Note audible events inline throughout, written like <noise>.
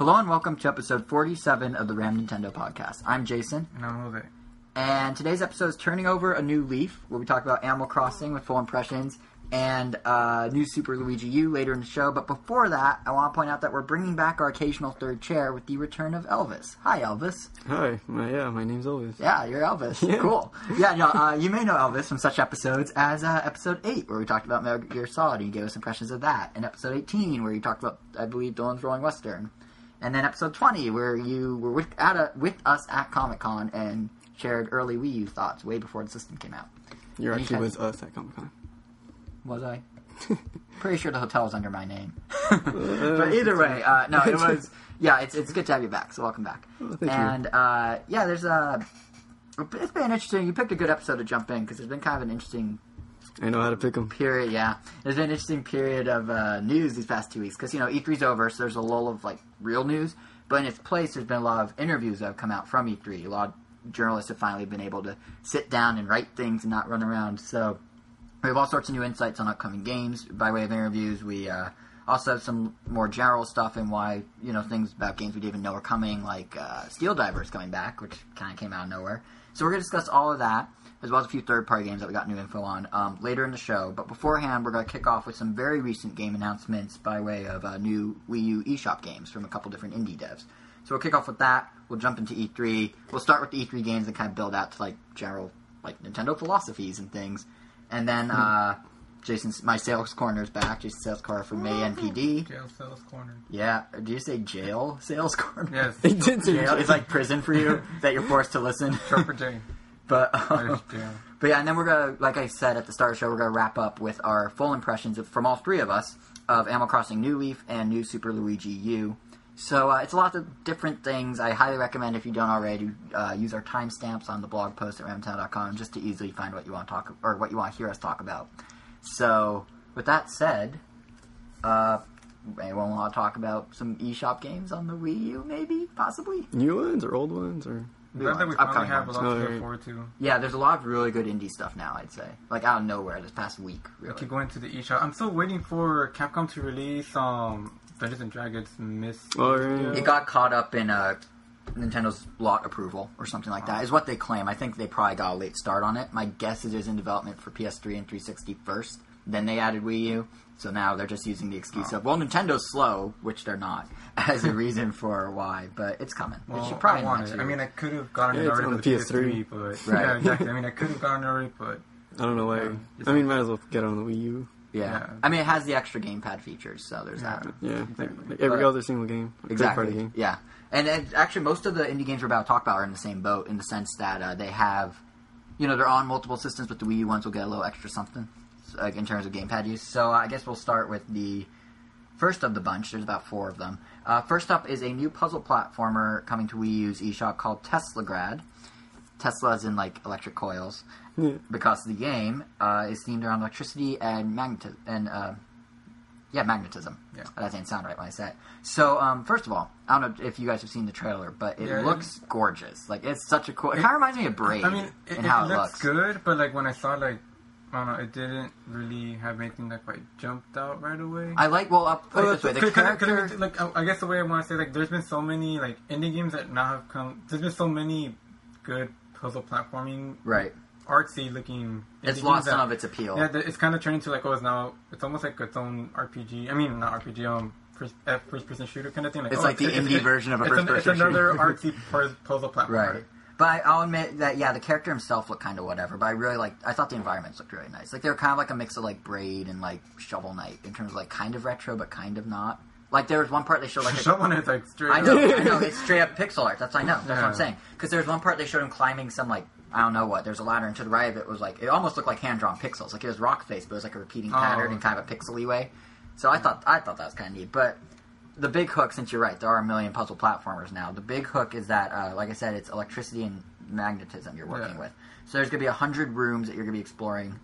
Hello and welcome to episode 47 of the Ram Nintendo podcast. I'm Jason, And I'm Jose. and today's episode is turning over a new leaf where we talk about Animal Crossing with full impressions and uh, new Super Luigi U later in the show. But before that, I want to point out that we're bringing back our occasional third chair with the return of Elvis. Hi, Elvis. Hi, my, yeah, my name's Elvis. Yeah, you're Elvis. <laughs> Yeah. Cool. Yeah, no, uh, you may know Elvis from such episodes as uh, episode 8, where we talked about Metal Gear Solid and you gave us impressions of that, and episode 18, where you talked about, I believe, Dillon's Rolling Western, and then episode 20, where you were with, at a, with us at Comic Con and shared early Wii U thoughts way before the system came out. You're You actually can- with us at Comic Con. Was I? <laughs> Pretty sure the hotel was under my name. <laughs> but either way, uh, no, it <laughs> was. Yeah, it's it's good to have you back. So welcome back. Oh, thank you. and uh, yeah, there's a. It's been interesting. You picked a good episode to jump in because there's been kind of an interesting I know how to pick them. period. Yeah, there's been an interesting period of uh, news these past two weeks because you know E3's over, so there's a lull of like real news. But in its place, there's been a lot of interviews that have come out from E3. A lot of journalists have finally been able to sit down and write things and not run around. So we have all sorts of new insights on upcoming games by way of interviews. We uh, also have some more general stuff and why you know things about games we didn't even know were coming, like uh, Steel Divers coming back, which kind of came out of nowhere. So we're going to discuss all of that as well as a few third-party games that we got new info on um, later in the show. But beforehand, we're going to kick off with some very recent game announcements by way of uh, new Wii U eShop games from a couple different indie devs. So we'll kick off with that. We'll jump into E3. We'll start with the E3 games and kind of build out to like general like Nintendo philosophies and things. And then uh, Jason's my sales corner is back. Jason's sales corner from May NPD. Jail Sales Corner. Yeah, do you say jail sales corner? Yes. <laughs> He did say Jail. It's like prison for you that you're forced to listen. Trumper J. But <laughs> um, but yeah, and then we're gonna, like I said at the start of the show, we're gonna wrap up with our full impressions of, from all three of us of Animal Crossing New Leaf and New Super Luigi U. So uh, it's a lot of different things. I highly recommend if you don't already uh, use our timestamps on the blog post at ramtown.com just to easily find what you want to talk or what you want to hear us talk about. So with that said, uh, anyone want to talk about some eShop games on the Wii U? Maybe, possibly. New ones or old ones or I'm glad that we Upcoming finally have a lot to look forward to. Yeah, there's a lot of really good indie stuff now. I'd say, like out of nowhere this past week. I keep going to the eShop. I'm still waiting for Capcom to release um Dungeons and Dragons Miss. Oh, right. It got caught up in uh, Nintendo's lot approval or something like that, is what they claim. I think they probably got a late start on it. My guess is it was in development for PS3 and 360 first. Then they added Wii U. So now they're just using the excuse of, well, Nintendo's slow, which they're not, <laughs> as a reason for why. But it's coming. Well, it should probably I want next it. I mean, I could have gotten Yeah, it it's already on with the PS3, PS3. but <laughs> Right. yeah, exactly. I mean, I could have gotten it already, but I don't know why. it's- I mean, might as well get it on the Wii U. yeah. yeah. I mean, it has the extra gamepad features, so there's Yeah. that. Yeah, Exactly. like, like every But- other single game, like Exactly. third-party game. Yeah, and it, actually, most of the indie games we're about to talk about are in the same boat in the sense that uh, they have, you know, they're on multiple systems, but the Wii U ones will get a little extra something like in terms of gamepad use. So uh, I guess we'll start with the first of the bunch. There's about four of them. Uh, first up is a new puzzle platformer coming to Wii U's eShop called Teslagrad. Tesla is in like electric coils Yeah. because the game uh, is themed around electricity and magnetism and uh, yeah, magnetism. Yeah. that didn't sound right when I said. it. So, um, first of all, I don't know if you guys have seen the trailer, but it Yeah, it- looks gorgeous. Like it's such a cool. It, kind of reminds me of Braid I mean, it, and it how it looks, looks. good, but like when I saw like, I don't know, it didn't really have anything that quite jumped out right away. I like. Well, I'll put it Uh, this way: the could- could- like, I guess the way I want to say, like, there's been so many like indie games that now have come. There's been so many good puzzle platforming, Right. artsy looking. It's lost that- some of its appeal. Yeah, it's kind of turning into like, oh, it's now it's almost like its own RPG. I mean, not RPG, um, first, uh, first person shooter kind of thing. Like, It's oh, like the indie version of a first-person It's another shooter. artsy puzzle platform. Right. But I- I'll admit that yeah, the character himself looked kind of whatever. But I really like. I thought the environments looked really nice. Like they were kind of like a mix of like Braid and like Shovel Knight in terms of like kind of retro but kind of not. Like there was one part they showed like a, Someone is like straight. I up- know, I know. It's straight up pixel art. That's I know. That's what I'm saying. Because there's one part they showed him climbing some like I don't know what. There's a ladder, and to the right of it was like it almost looked like hand drawn pixels. Like it was rock face, but it was like a repeating Oh. pattern in kind of a pixely way. So I thought I thought that was kind of neat. But the big hook, since you're right, there are a million puzzle platformers now. The big hook is that, uh, like I said, it's electricity and magnetism you're working Yeah. with. So there's gonna be a hundred rooms that you're gonna be exploring.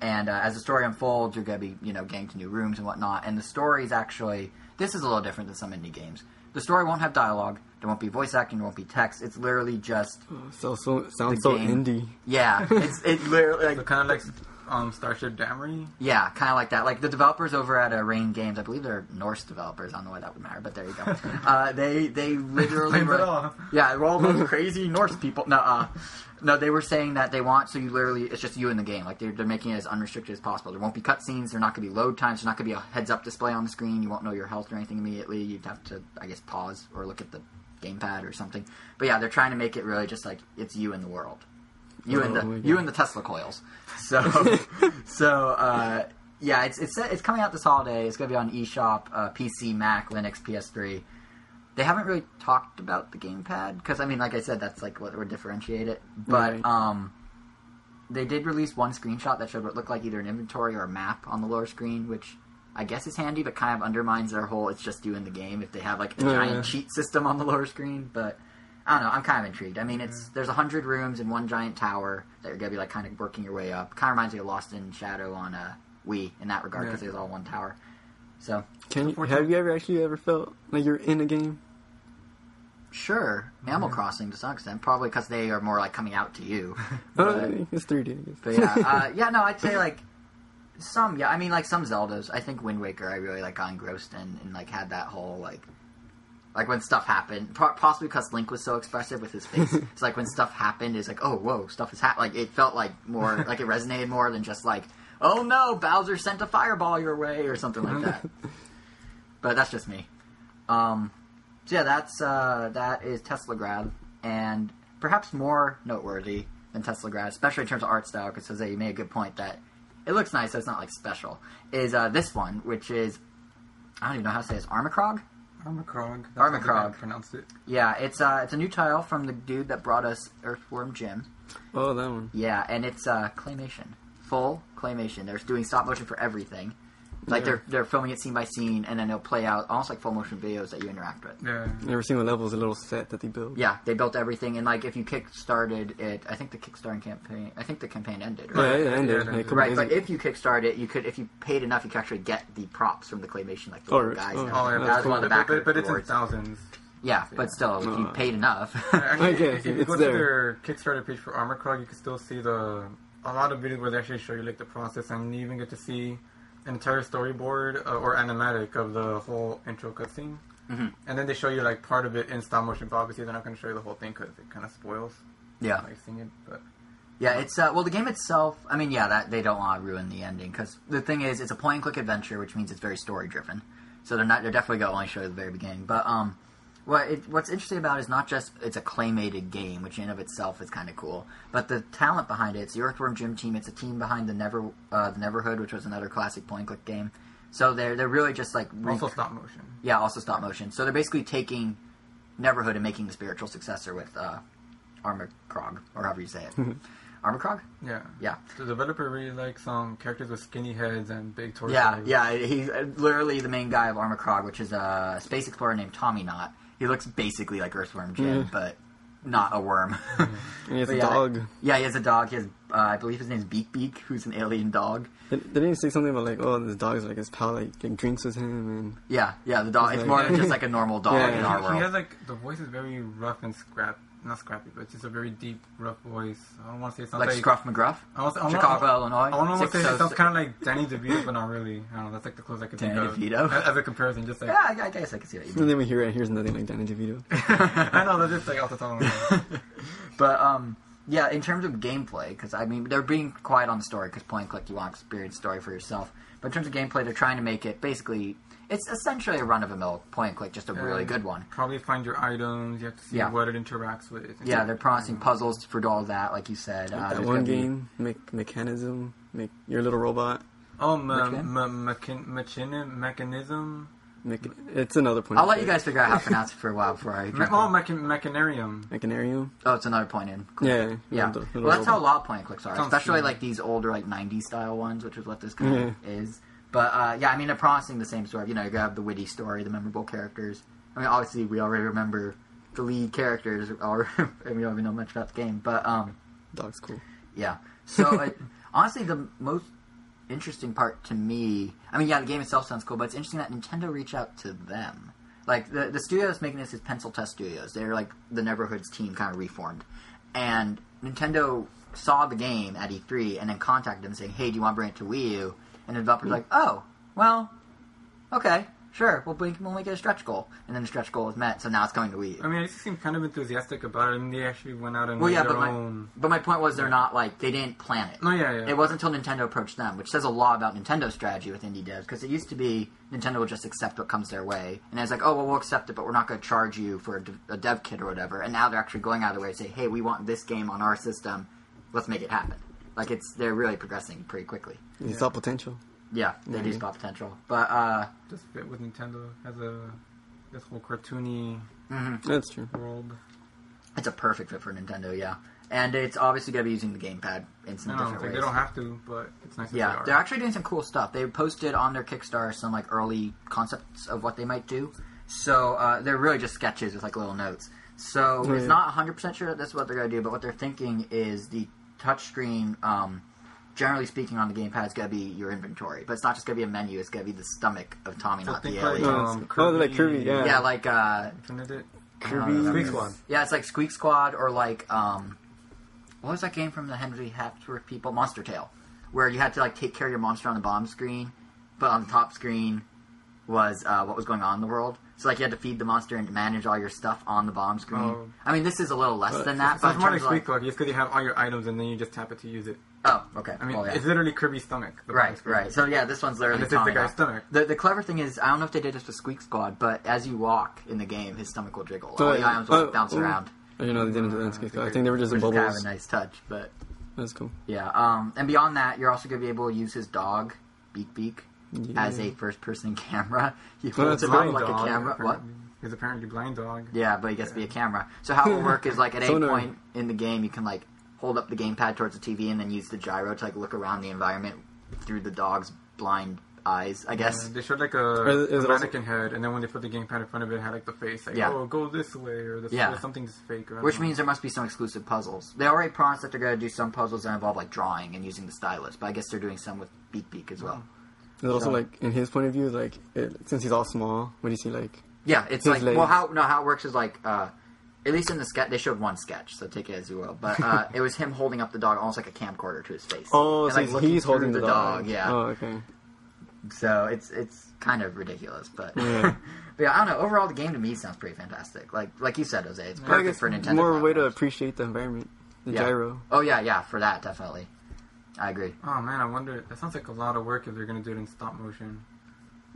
And uh, as the story unfolds, you're going to be, you know, getting to new rooms and whatnot. And the story is actually this is a little different than some indie games. The story won't have dialogue. There won't be voice acting. There won't be text. It's literally just So, so sounds so indie. yeah. It's it literally like kind of like um, Starship Damrey. Yeah, kind of like that. Like the developers over at uh, Rain Games, I believe they're Norse developers. I don't know why that would matter, but there you go. <laughs> uh, they they literally were, yeah, we're all those <laughs> crazy Norse people. No, uh, no, they were saying that they want so you literally it's just you in the game. Like they're, they're making it as unrestricted as possible. There won't be cutscenes. There's not going to be load times. There's not going to be a heads up display on the screen. You won't know your health or anything immediately. You'd have to, I guess, pause or look at the gamepad or something. But yeah, they're trying to make it really just like it's you in the world. You and Oh my the you and the Tesla coils. So <laughs> so uh, yeah, it's it's it's coming out this holiday. It's going to be on eShop, uh, PC, Mac, Linux, PS3. They haven't really talked about the gamepad because I mean, like I said, that's like what would differentiate it. But Right. um, they did release one screenshot that showed what looked like either an inventory or a map on the lower screen, which I guess is handy, but kind of undermines their whole "it's just you in the game" if they have like a Yeah. giant cheat system on the lower screen. But I don't know. I'm kind of intrigued. I mean, it's there's a hundred rooms in one giant tower that you're gonna be like kind of working your way up. Kind of reminds me of Lost in Shadow on uh, Wii in that regard Yeah. because it's all one tower. So Can you, have you ever actually ever felt like you're in a game? sure, Animal Crossing to some extent, probably because they are more like coming out to you. <laughs> Oh, But, it's 3D. I guess. but yeah, uh, <laughs> yeah, no, I'd say like some. Yeah, I mean like some Zeldas. I think Wind Waker, I really like got engrossed in and like had that whole like. Like when stuff happened, possibly because Link was so expressive with his face. <laughs> it's like when stuff happened, it's like, oh, whoa, stuff is happening. Like it felt like more, like it resonated more than just like, oh no, Bowser sent a fireball your way or something like that. <laughs> but that's just me. Um, so yeah, that's uh, that is Teslagrad, and perhaps more noteworthy than Teslagrad, especially in terms of art style, because Jose, you made a good point that it looks nice, so it's not like special. Is uh, this one, which is I don't even know how to say this, Armikrog? Armikrog. That's Armikrog. how I pronounced it. Yeah, it's uh, it's a new tile from the dude that brought us Earthworm Jim. Oh, that one. Yeah, and it's uh, claymation, full claymation. They're doing stop motion for everything. Like Yeah. they're they're filming it scene by scene, and then they'll play out almost like full motion videos that you interact with. Yeah. Every single level is a little set that they build. Yeah, they built everything, and like if you kick started it, I think the Kickstarter campaign, I think the campaign ended. Right, yeah, it ended. Yeah, like, a couple right. But if you kickstart it, you could if you paid enough, you could actually get the props from the claymation, like the Oh, little guys. Oh, and Oh, yeah, that's that was one of the back but, but it's in thousands. Yeah, but still, if you Uh, paid enough. <laughs> <laughs> Actually, Okay, if you it's go there. to their Kickstarter page for Armikrog, you can still see the a lot of videos where they actually show you like the process, and you even get to see an entire storyboard uh, or animatic of the whole intro cutscene. Mhm. And then they show you like part of it in stop motion, but obviously they're not going to show you the whole thing because it kind of spoils yeah. like seeing it. But Yeah, it's uh, well the game itself. I mean, yeah, that they don't want to ruin the ending because the thing is, it's a point and click adventure, which means it's very story driven. So they're not they're definitely going to only show you the very beginning. But um, what it, what's interesting about it is not just it's a claymated game, which in of itself is kind of cool, but the talent behind it. It's the Earthworm Jim team. It's a team behind the Never uh, the Neverhood, which was another classic point and click game. So they're they're really just like re- also stop motion. yeah, also stop motion. So they're basically taking Neverhood and making the spiritual successor with uh, Armor Krog, or however you say it. Armikrog? Yeah. Yeah. The developer really likes um, characters with skinny heads and big torsos. Yeah, yeah. He's uh, literally the main guy of Armikrog, which is a space explorer named Tommynaut. He looks basically like Earthworm Jim, Mm. but not a worm. <laughs> And has But a yeah, dog. yeah, he has a dog. He has, uh, I believe his name is Beak Beak, who's an alien dog. Did- Didn't he say something about like, oh, this dog's like his pal, like, like drinks with him, and Yeah, yeah, the dog. It's like- more than just <laughs> like a normal dog Yeah, in yeah. our He, world. he has like the voice is very rough and scrap, not scrappy, but just a very deep, rough voice. I don't want to say it sounds like like, Scruff McGruff, I want, I want, Chicago, I Illinois. want to say Six it sounds kind of like Danny DeVito, but not really. I don't know. That's like the closest I could Danny think DeVito? of as, as a comparison. Just like Yeah, I, I guess I can see what you mean. and then we hear it, here's nothing like Danny DeVito. <laughs> <laughs> I know that's just like off the top of my head. <laughs> but um, yeah, in terms of gameplay, because I mean they're being quiet on the story because point and click you want to experience story for yourself. But in terms of gameplay, they're trying to make it basically it's essentially a run of a mill point and click, just a really good one. Probably find your items. You have to see Yeah. what it interacts with. Yeah, they're promising puzzles for all that, like you said. Uh, that there's one gonna be- game, make mechanism, make your little robot. Oh, Which me- game? mechan- mechan- mechanism. Make, it's another point. I'll let you guys figure out how to pronounce it for a while before I. Me- jump oh, in. mechan- mechanarium. Mechanarium. oh, it's another point in. Cool. Yeah, Yeah, little- little well, that's how a robot. lot of point and clicks are, Sounds especially cool. like these older like '90s style ones, which is what this kind of is. But uh, yeah, I mean, they're promising the same sort of. You know, you have the witty story, the memorable characters. I mean, obviously, we already remember the lead characters, <laughs> or and we don't even know much about the game. But um, Dog's cool. yeah. So <laughs> it, honestly, the most interesting part to me, I mean, yeah, the game itself sounds cool, but it's interesting that Nintendo reached out to them. Like the the studio that's making this is Pencil Test Studios. They're like the Neverhoods team, kind of reformed, and Nintendo saw the game at E3 and then contacted them saying, "Hey, do you want to bring it to Wii U?" And the developer's like, "Oh, well, okay, sure, we'll bring, we'll make it a stretch goal." And then the stretch goal is met, so now it's coming to Wii U. I mean, they seem kind of enthusiastic about it, and they actually went out and Well, made yeah, their but my, own. but my point was they're not like they didn't plan it. No, yeah, yeah. It wasn't until Nintendo approached them, which says a lot about Nintendo's strategy with indie devs. Because it used to be Nintendo would just accept what comes their way, and it's like, oh well, we'll accept it, but we're not going to charge you for a, a dev kit or whatever. And now they're actually going out of their way to say, hey, we want this game on our system, let's make it happen. Like it's they're really progressing pretty quickly. You saw potential. Yeah, they do spot potential, but uh, Just fit with Nintendo as a this whole cartoony That's true. world. it's a perfect fit for Nintendo. Yeah, and it's obviously going to be using the gamepad in some No, different like ways. they don't have to, but it's nice. Yeah, that they they're are. actually doing some cool stuff. They posted on their Kickstarter some like early concepts of what they might do. So uh, they're really just sketches with like little notes. So Oh, it's yeah. not 100 percent sure that this is what they're going to do, but what they're thinking is the touchscreen. Um, generally speaking, on the gamepad is going to be your inventory, but it's not just going to be a menu. It's going to be the stomach of Tommy, So not think the like, alien. um, Oh, like Kirby, yeah. yeah, like uh, Infinite. Kirby. Squeak Squad. yeah, it's like Squeak Squad or like um, what was that game from the Henry Hatsworth people? Monster Tale, where you had to like take care of your monster on the bottom screen, but on the top screen was uh, what was going on in the world. So like you had to feed the monster and manage all your stuff on the bottom screen. Oh. I mean, this is a little less Uh, than that, So but it's more like Squeak Squad, just because you have all your items and then you just tap it to use it. oh, okay. I mean, Well, yeah. it's literally Kirby's stomach. Right, right. So yeah, this one's literally And this is the guy's now. stomach. The, the clever thing is, I don't know if they did this with Squeak Squad, but as you walk in the game, his stomach will jiggle. So, all the uh, items will oh, bounce oh. around, you know, they didn't do that in Skate I think they were just is kind of a nice touch. But That's cool. Yeah, um, and beyond that, you're also going to be able to use his dog, Beak Beak, Yeah. as a first-person <laughs> camera. He Well, holds it up like dog, a camera. What? apparently. He's apparently blind dog. Yeah, but he gets to be a camera. So how it will work is like at <laughs> any Sonar. point in the game, you can like hold up the gamepad towards the TV and then use the gyro to like look around the environment through the dog's blind eyes. I guess. Uh, they showed like a, is it a also- head, and then when they put the gamepad in front of it, it had like the face, like, Yeah. oh, go this way, or this, Yeah. or something's fake. Or Which know. means there must be some exclusive puzzles. They already promised that they're going to do some puzzles that involve like drawing and using the stylus, but I guess they're doing some with Beak Beak as well. There's also So- like in his point of view, like it, since he's all small, what do you see like? Yeah, it's like legs. well, how no, how it works is like uh, at least in the sketch they showed one sketch, so take it as you will. But uh, <laughs> it was him holding up the dog almost like a camcorder to his face. Oh, And, so like, he's, he's holding the, dog. Yeah, Oh, okay. so it's it's kind of ridiculous, but Yeah. <laughs> but yeah, I don't know. Overall, the game to me sounds pretty fantastic. Like like you said, Jose, it's perfect guess for Nintendo. more a way to appreciate the environment, the Yeah. gyro. Oh yeah, yeah, for that definitely. I agree. Oh man, I wonder. That sounds like a lot of work if they're gonna do it in stop motion.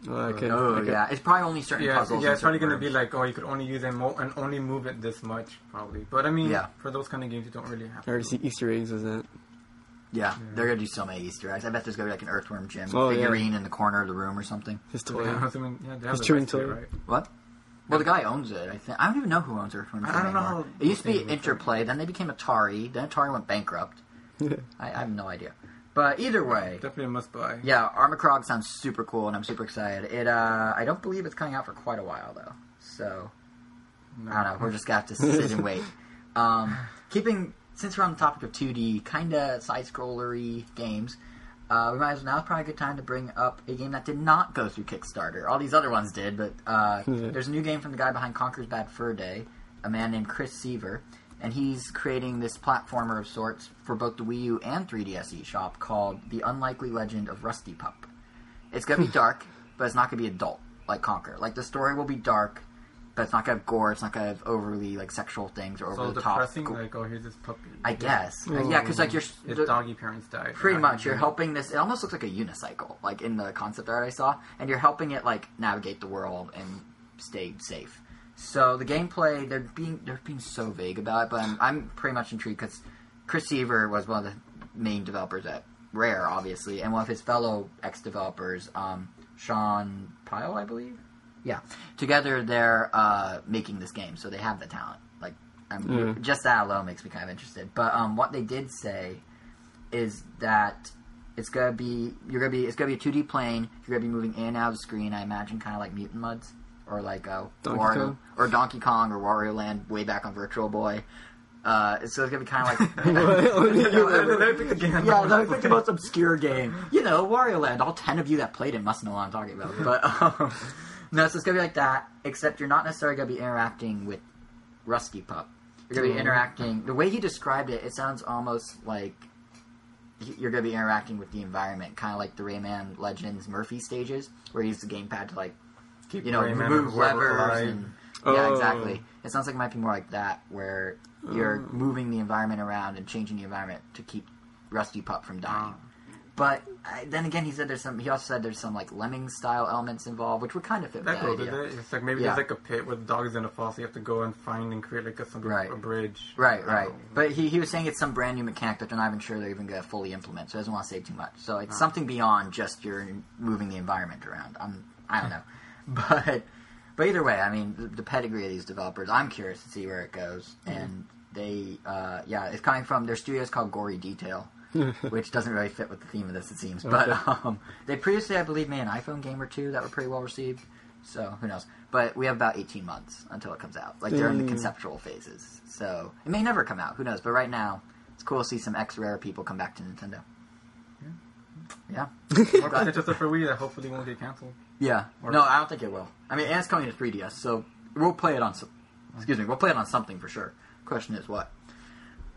Oh, I could, Oh I could- yeah, it's probably only certain Yeah, puzzles. yeah, it's probably gonna be like, oh, you could only use it mo- and only move it this much, probably. But I mean, Yeah. for those kind of games, you don't really have. I already to. see Easter eggs as it. yeah, they're gonna do so many Easter eggs. I bet there's gonna be like an earthworm Jim Oh, yeah. figurine in the corner of the room or something. His So, toy. yeah, <laughs> I'm assuming, yeah, they have His the chewing rights to it, toy. right? What? Well, the guy owns it. I think I don't even know who owns Earthworm Jim I don't know anymore. how It used to be. Interplay, then they became Atari, then Atari went bankrupt. <laughs> I, I have no idea. But either way, Definitely a must buy. yeah, Armikrog sounds super cool, and I'm super excited. It, uh, I don't believe it's coming out for quite a while though, so No. I don't know. We're just gonna have to sit and wait. <laughs> Um, keeping since we're on the topic of 2D, kind of side-scrollery games, uh, we might as well now's probably a good time to bring up a game that did not go through Kickstarter. All these other ones did, but uh, there's a new game from the guy behind Conker's Bad Fur Day, a man named Chris Seavor, and he's creating this platformer of sorts for both the Wii U and 3DS eShop called The Unlikely Legend of Rusty Pup. It's gonna be <laughs> dark, but it's not gonna be adult like Conker. Like the story will be dark, but it's not gonna have gore. It's not gonna have overly like sexual things or So over the top. So depressing, go- like, oh, here's this puppy. I guess, Uh, yeah, because like you're His the- doggy parents died. pretty much you're helping this. It almost looks like a unicycle, like in the concept art I saw, and you're helping it like navigate the world and stay safe. So the gameplay, they're being they're being so vague about it, but I'm, I'm pretty much intrigued because Chris Seavor was one of the main developers at Rare, obviously, and one of his fellow ex developers, um, Shawn Pile, I believe. Yeah, together they're uh, making this game, so they have the talent. Like, I'm, Mm. just that alone makes me kind of interested. But um, what they did say is that it's gonna be you're gonna be it's gonna be a 2D plane. You're gonna be moving in and out of the screen. I imagine kind of like Mutant Mudds or like uh, Donkey Wario Kong? or Donkey Kong or Wario Land way back on Virtual Boy. Uh, so it's gonna be kind of like Only you ever- Let the game. <laughs> yeah, that was the most obscure game. You know, Wario Land. All ten of you that played it must know what I'm talking about. But <laughs> um, no, so it's gonna be like that. Except you're not necessarily gonna be interacting with Rusty Pup. You're gonna be interacting. The way he described it, it sounds almost like you're gonna be interacting with the environment, kind of like the Rayman Legends Murphy stages, where you use the gamepad to like Keep you know Rayman move or whoever levers alive. and yeah, Oh. exactly. It sounds like it might be more like that, where you're Oh. moving the environment around and changing the environment to keep Rusty Pup from dying. Ah. But uh, then again, he said there's some. He also said there's some like lemming style elements involved, which would kind of fit with That that goes idea. it. It's like maybe Yeah. there's like a pit where the dog is gonna fall, so you have to go and find and create like a, some Right. a bridge. Right, right. know. But he, he was saying it's some brand new mechanic that they're not even sure they're even going to fully implement, so he doesn't want to say too much. So it's Ah. something beyond just you're moving the environment around. I'm, I don't know. <laughs> But but either way, I mean, the, the pedigree of these developers, I'm curious to see where it goes. And they, uh, yeah, it's coming from their studio is called Gory Detail. <laughs> which doesn't really fit with the theme of this, it seems. But um, they previously, I believe, made an iPhone game or two that were pretty well received. So who knows? But we have about 18 months until it comes out. Like they're in the Mm. conceptual phases. So it may never come out. Who knows? But right now, it's cool to see some X Rare people come back to Nintendo. Yeah. <laughs> More potential stuff for Wii that hopefully won't get canceled. Yeah. Or- No, I don't think it will. I mean, and it's coming to 3DS, so we'll play it on. Some, excuse me, we'll play it on something for sure. Question is what.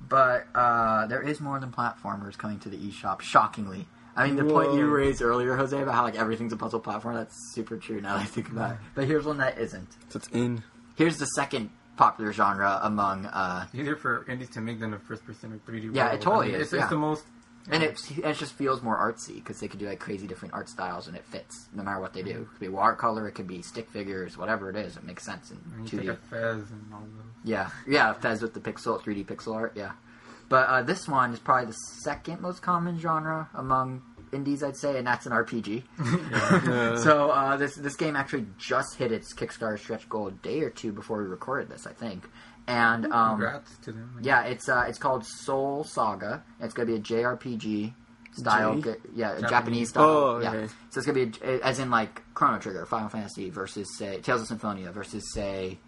But uh, there is more than platformers coming to the eShop. Shockingly, I mean, the point you raised earlier, Jose, about how like everything's a puzzle platform. That's super true. Now that I think about it. But here's one that isn't. So it's in. Here's the second popular genre among uh, Easier for indies to make than a first person or 3D. Yeah, world. it totally I mean, is, It's, yeah. it's the most. And it, it just feels more artsy because they could do like crazy different art styles and it fits no matter what they do. It could be watercolor, it could be stick figures, whatever it is. It makes sense in I 2D. you take a Fez and all those. Yeah, yeah, Fez with the pixel, 3D pixel art, yeah. But uh, this one is probably the second most common genre among indies, I'd say, and that's an RPG. <laughs> Yeah. <laughs> so uh, this this game actually just hit its Kickstarter stretch goal a day or two before we recorded this, I think. And um, Congrats to them. I yeah, it's uh, it's called Soul Saga. It's gonna be a JRPG style, J? ga- yeah, Japanese. Japanese, style. Oh, yeah. So it's gonna be a, as in like Chrono Trigger, Final Fantasy versus say Tales of Symphonia versus say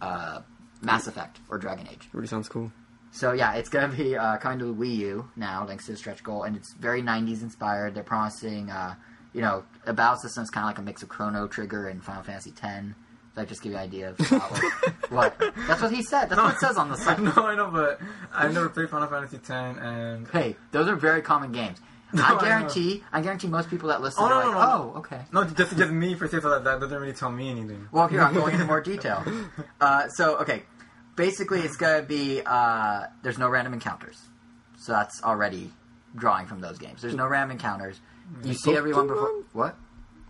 uh, Mass Effect or Dragon Age. Really sounds cool. So yeah, it's gonna be uh, coming to the Wii U now, thanks to the stretch goal, and it's very '90s inspired. They're promising, uh, you know, a battle system is kind of like a mix of Chrono Trigger and Final Fantasy X. That just give you an idea of how, <laughs> what. That's what he said. That's what it says on the site. <laughs> no, I know, but I've never played Final Fantasy X, and Hey, those are very common games. <laughs> No, I I guarantee, I, guarantee most people that listen Oh, are no, like, no, no, oh, okay. no, just just me for say so that that doesn't really tell me anything. Well, here I'm going into more detail. Uh, so, okay, basically, it's gonna be uh, there's no random encounters, so that's already drawing from those games. There's no random encounters. You see everyone before what?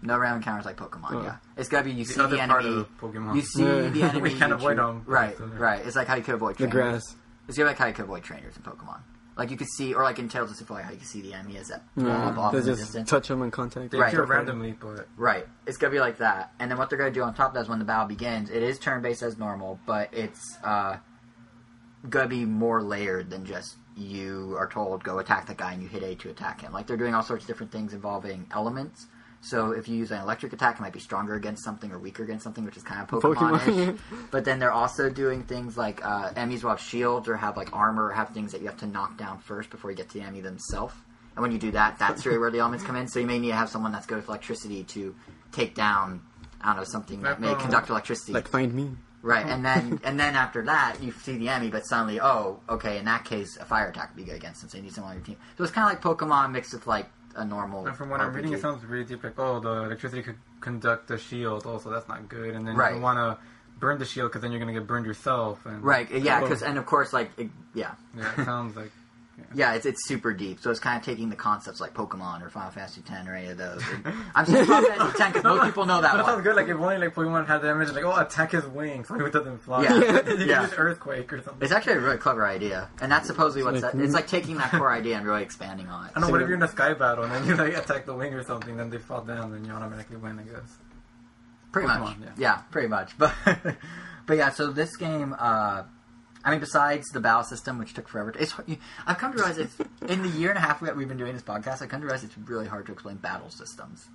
No random encounters like Pokemon. Oh. Yeah, it's gonna be you The see other the part enemy. of Pokemon. You see Yeah. the <laughs> enemy. We can't avoid them. Right, right. It's like how you could avoid The trainers. grass. It's gonna be like how you could avoid trainers in Pokemon. Like you could see, or like in Tales of Symphonia, how you can see the enemy as that blob Yeah. off They in the just distance. touch them in contact. They Right. appear randomly, but Right. It's gonna be like that. And then what they're gonna do on top of that is when the battle begins, it is turn based as normal, but it's uh gonna be more layered than just you are told go attack that guy and you hit A to attack him. Like they're doing all sorts of different things involving elements. So if you use an electric attack, it might be stronger against something or weaker against something, which is kind of <laughs> Pokemon-ish. Pokemon. but then they're also doing things like uh, enemies will have shields or have like armor or have things that you have to knock down first before you get to the enemy themselves. And when you do that, that's really where the elements come in. So you may need to have someone that's good with electricity to take down, I don't know, something that may uh, conduct electricity. Like find me. right, and then and then after that, you see the enemy, but suddenly, oh, okay, in that case, a fire attack would be good against them. So you need someone on your team. So it's kind of like Pokemon mixed with like a normal. and from what I'm reading, it sounds really deep. Like, oh, the electricity could conduct the shield. Also, that's not good. And then Right. you want to burn the shield because then you're gonna get burned yourself. And right, yeah, Oh. because and of course, like it, yeah, yeah, it sounds like Yeah, it's, it's super deep. So it's kind of taking the concepts like Pokemon or Final Fantasy X or any of those. And <laughs> I'm saying Final Fantasy X because most people know that But it sounds good. Like if only like Pokemon had the image, like oh, attack his wings, so it doesn't fly. Yeah. <laughs> you Yeah. use earthquake or something. It's actually a really clever idea, and that's supposedly what's that, it's like taking that core idea and really expanding on it. I don't know, what if you're in a sky battle and then you like attack the wing or something, then they fall down, then you automatically win, I guess. Pretty much, yeah. yeah. pretty much. <laughs> But but yeah, so this game, uh, I mean, besides the battle system, which took forever, to, it's I've come to realize it's <laughs> in the year and a half that we've been doing this podcast. I've come to realize it's really hard to explain battle systems.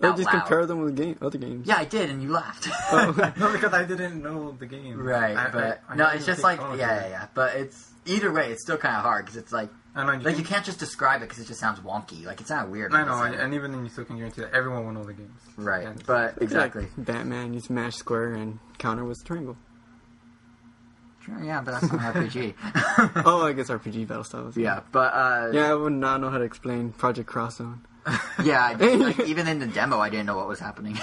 Or out just loud. compare them with game, other games. Yeah, I did, and you laughed. Oh, <laughs> no, because I didn't know the game. Right, I- but I- I no, it's just like yeah, yeah, yeah. But it's either way, it's still kind of hard because it's like I know. You like can, you can't just describe it because it just sounds wonky. Like it's not weird. I know, because and, and even then, you still can guarantee that everyone will know the games. right, And- but exactly. Like Batman, you smash square and counter was triangle. Sure, yeah, but that's not an RPG. <laughs> Oh, I guess RPG battle styles. yeah, but uh, Yeah, I would not know how to explain Project X Zone. <laughs> Yeah, I like, <laughs> even in the demo, I didn't know what was happening.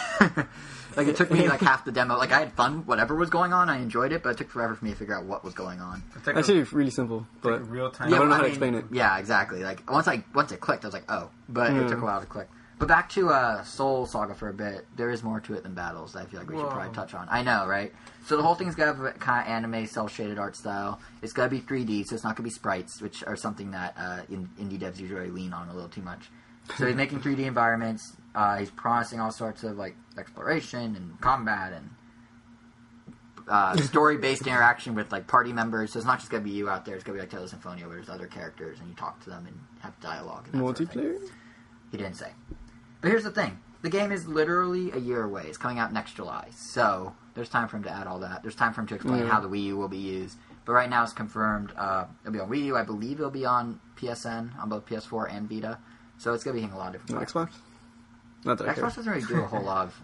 like it took me like half the demo. Like I had fun, whatever was going on, I enjoyed it, but it took forever for me to figure out what was going on. It's like Actually, a, really simple, like but real time. Yeah, I don't know well, how to explain it. Yeah, exactly. Like once I once it clicked, I was like, oh, but it Mm. took a while to click. But back to uh, Soul Saga for a bit. There is more to it than battles. That I feel like we should probably touch on. I know, right? So the whole thing's got a kind of anime, cel shaded art style. It's got to be 3D, so it's not going to be sprites, which are something that uh, in, indie devs usually lean on a little too much. So he's making 3D <laughs> environments. Uh, he's promising all sorts of like exploration and combat and uh, <laughs> story-based interaction with like party members. So it's not just gonna be you out there. It's gonna be like Tales Symphonia, where there's other characters and you talk to them and have dialogue. And that sort of. Multiplayer? He didn't say. But here's the thing: the game is literally a year away. It's coming out next July, so there's time for him to add all that. There's time for him to explain Yeah. how the Wii U will be used. But right now, it's confirmed. Uh, it'll be on Wii U. I believe it'll be on PSN on both PS4 and Vita. So it's gonna be hitting a lot of different. No, platforms. Xbox? Not that I care. Xbox doesn't really do a whole lot of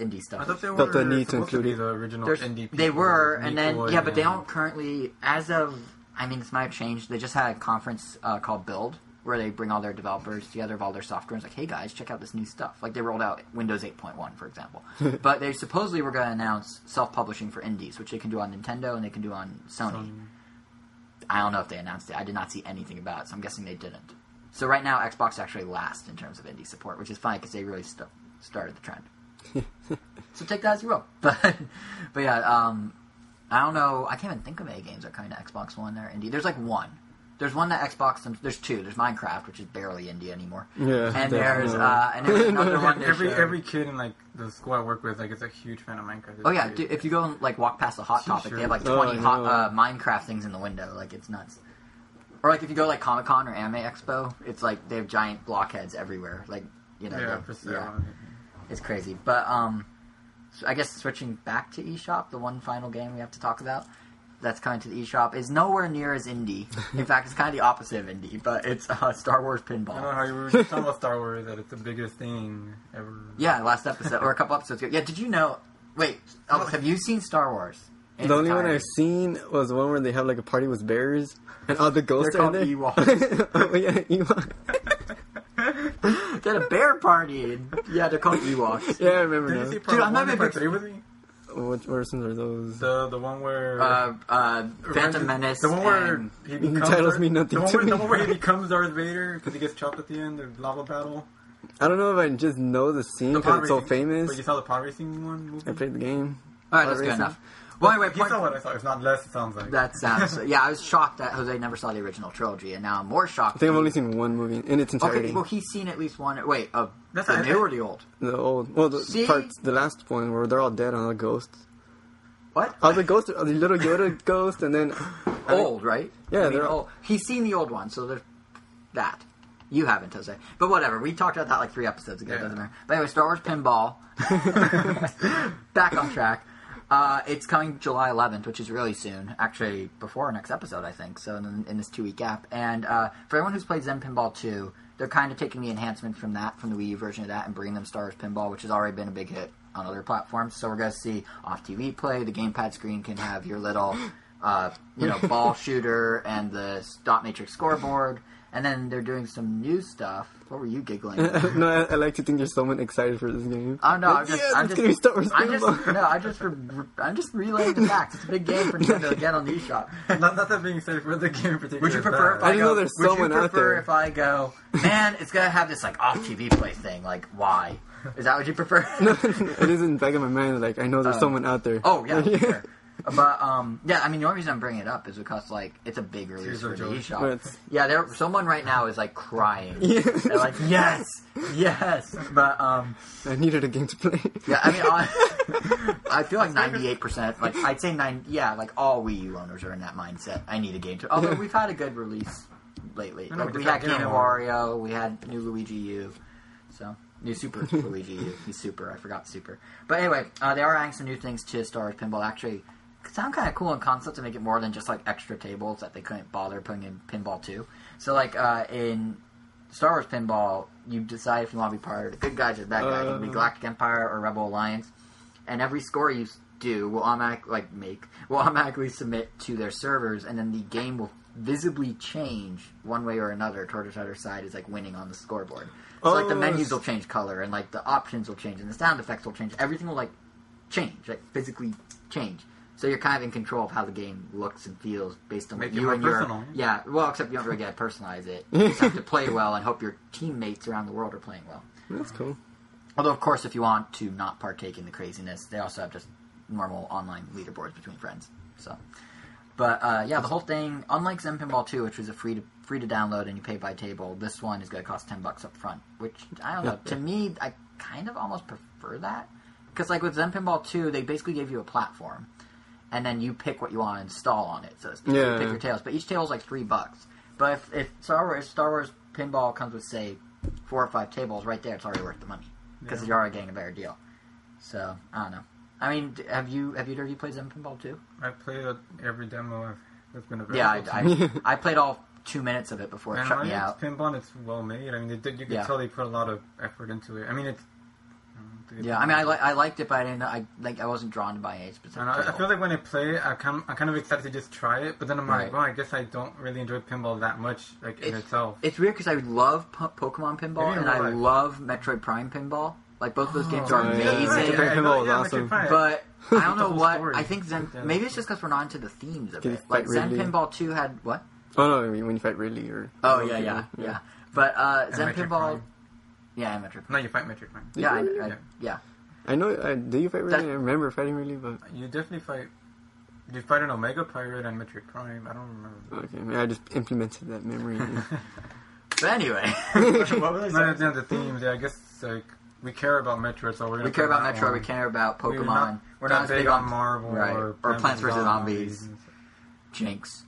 indie stuff. I thought they were Felt the need to supposed to include the original There's- indie. they people, were, and then yeah, but they don't currently, as of. I mean, this might have changed. They just had a conference uh, called Build, where they bring all their developers together of all their software. And it's like, hey guys, check out this new stuff. Like they rolled out Windows 8.1, for example. <laughs> but they supposedly were going to announce self-publishing for indies, which they can do on Nintendo and they can do on Sony. Sony. I don't know if they announced it. I did not see anything about it, so I'm guessing they didn't. So right now, Xbox actually last in terms of indie support, which is fine because they really st- started the trend. <laughs> so take that as you will. <laughs> But but yeah, um, I don't know. I can't even think of any games that are coming to Xbox One are indie. There's like one. There's one that Xbox. There's two. There's Minecraft, which is barely indie anymore. Yeah. And definitely. there's uh, and there's <laughs> another one. Every every kid in like the school I work with, like, is a huge fan of Minecraft. Oh yeah, dude, if you go and like walk past the Hot Sure. Topic, they have like Oh, twenty I hot uh, Minecraft things in the window. Like it's nuts. Or like if you go like Comic Con or Anime Expo, it's like they have giant blockheads everywhere. Like you know, yeah, they- for sale. yeah, it's crazy. But um, so I guess switching back to eShop, the one final game we have to talk about that's coming to the eShop is nowhere near as indie. In fact, it's kind of the opposite of indie, but it's uh, Star Wars Pinball. I don't know how you were just talking about Star Wars that it's the biggest thing ever. Yeah, last episode or a couple episodes ago. Yeah, did you know? Wait, oh, have you seen Star Wars? The only one? I've seen was the one where they have like a party with bears and all the ghosts They're are called there. Ewoks. <laughs> oh yeah, Ewok. <laughs> They had a bear party. And, yeah, they're called Ewoks. Yeah, I remember Did you now. see Dude, I'm not one and even part big- three with me? Which versions are those? The the one where Uh, uh, Phantom Menace. The one where and- he becomes titles Darth- mean nothing the one to where, me. The one where he <laughs> becomes Darth Vader because he gets chopped at the end. The lava battle. I don't know if I just know the scene because it's so racing- famous. But you saw the pod racing one movie. I played the game. All right, that's good Racing. enough. Well, anyway, You saw point, what I saw. It's not less. It sounds like. that sounds. <laughs> Yeah, I was shocked that Jose never saw the original trilogy, and now I'm more shocked. I think I've only seen one movie in its entirety. Okay, well, he's seen at least one. Wait, of That's the I- new or the old? the old, well, the See? parts, the last one where they're all dead on the ghosts. What? All the ghosts, are the little Yoda <laughs> ghost, and then old, right? Yeah, I mean, they're- old. He's seen the old one, so there's that. You haven't, Jose. But whatever. We talked about that like three episodes ago. Yeah. Doesn't matter. But anyway, Star Wars Pinball. <laughs> Back on track. Uh, it's coming July 11th, which is really soon. Actually, before our next episode, I think. So in, in this two week gap. And uh, for everyone who's played Zen Pinball 2, they're kind of taking the enhancements from that, from the Wii U version of that, and bringing them Star Wars Pinball, which has already been a big hit on other platforms. So we're going to see off TV play. The gamepad screen can have your little, <gasps> uh, you know, ball shooter and the dot matrix scoreboard. And then they're doing some new stuff. What were you giggling? <laughs> at? no, I, I like to think there's someone excited for this game. Oh no! Like, I'm just, yes, I'm it's just, gonna be Star Wars I'm just, no, I just, re- I'm just relaying the facts. It's a big game for Nintendo to get on the eShop. <laughs> not, not that being said, for the game in particular. Would you prefer if I, I didn't go, know there's would someone you out prefer there. if I go, man, it's gonna have this like off TV play thing. Like, why? Is that what you prefer? <laughs> no, it is in the back of my mind. Like I know there's Oh. someone out there. Oh yeah, for sure. But um, yeah, I mean the only reason I'm bringing it up is because like it's a big release for the eShop. Yeah, there someone right now is like crying. <laughs> They're like, yes, yes. But um, I needed a game to play. yeah, I mean, <laughs> I, I feel like 98 percent. Like I'd say nine. Yeah, like all Wii U owners are in that mindset. I need a game to. Play. Although we've had a good release lately. Like, we had Game & Wario. We had new Luigi U. So new Super <laughs> Luigi U. He's super. I forgot Super. But anyway, uh, they are adding some new things to Star Wars Pinball. Actually, sound kind of cool in concept to make it more than just like extra tables that they couldn't bother putting in Pinball 2. So like uh, in Star Wars Pinball, you decide if you want to be part of the good guys or the bad guys. You can be Uh. Galactic Empire or Rebel Alliance, and every score you do will automatic like make <laughs> will automatically submit to their servers, and then the game will visibly change one way or another toward which other side is like winning on the scoreboard. So like the Oh, menus will change color, and like the options will change, and the sound effects will change. Everything will like change, like physically change. So you're kind of in control of how the game looks and feels based on Make what you more and your personal. yeah. Well, except you don't really get to personalize it. You just have to play <laughs> well and hope your teammates around the world are playing well. That's cool. Although, of course, if you want to not partake in the craziness, they also have just normal online leaderboards between friends. So, but uh, yeah, the whole thing, unlike Zen Pinball 2, which was a free to free to download and you pay by table, this one is going to cost ten bucks up front. Which I don't know. Yeah. To me, I kind of almost prefer that because, like with Zen Pinball 2, they basically gave you a platform, and then you pick what you want to install on it. So to speak. Yeah. you pick your tails, but each tail is like three bucks. But if, if Star Wars Star Wars Pinball comes with say four or five tables, right there, it's already worth the money because Yeah. you're already getting a better deal. So I don't know. I mean, have you have you of you played Zen Pinball too? I played every demo I've, that's been available. Yeah, to I, me. I, <laughs> I played all two minutes of it before it shut me it's out. pinball, it's well made. I mean, they you can Yeah. tell they put a lot of effort into it. I mean, it's. Yeah, I mean, I, li- I liked it, but I didn't. I like I wasn't drawn to buy a specific. And I, I feel like when I play I kind I'm kind of excited to just try it, but then I'm Right. like, well, I guess I don't really enjoy pinball that much, like in itself. It's weird because I love po- Pokemon pinball and I real life. love Metroid Prime pinball. Like both of those games are Oh, yeah, amazing. yeah, I know, Pinball is awesome. But <laughs> I don't know what. story. I think Zen. Maybe it's just because we're not into the themes of Did it. Like fight Zen Ridley? Pinball Two had what? Oh no, I mean when you fight Ridley or. Oh yeah, yeah, yeah. But uh, Zen Pinball. Prime. Yeah, and Metroid. No, you fight Metroid Prime. Yeah, I. I, Yeah. yeah. I know. Uh, do you fight Ridley? That- I remember fighting really, but You definitely fight. You fight an Omega Pirate and Metroid Prime. I don't remember. okay, maybe I just implemented that memory. <laughs> But anyway, <laughs> what was I No, saying? the themes. Yeah, I guess like we care about Metroid, so we're. We care about that Metro. We care about Pokemon. We're not, We're not that big on Marvel right, or, or Plants vs vs. Zombies. Jinx.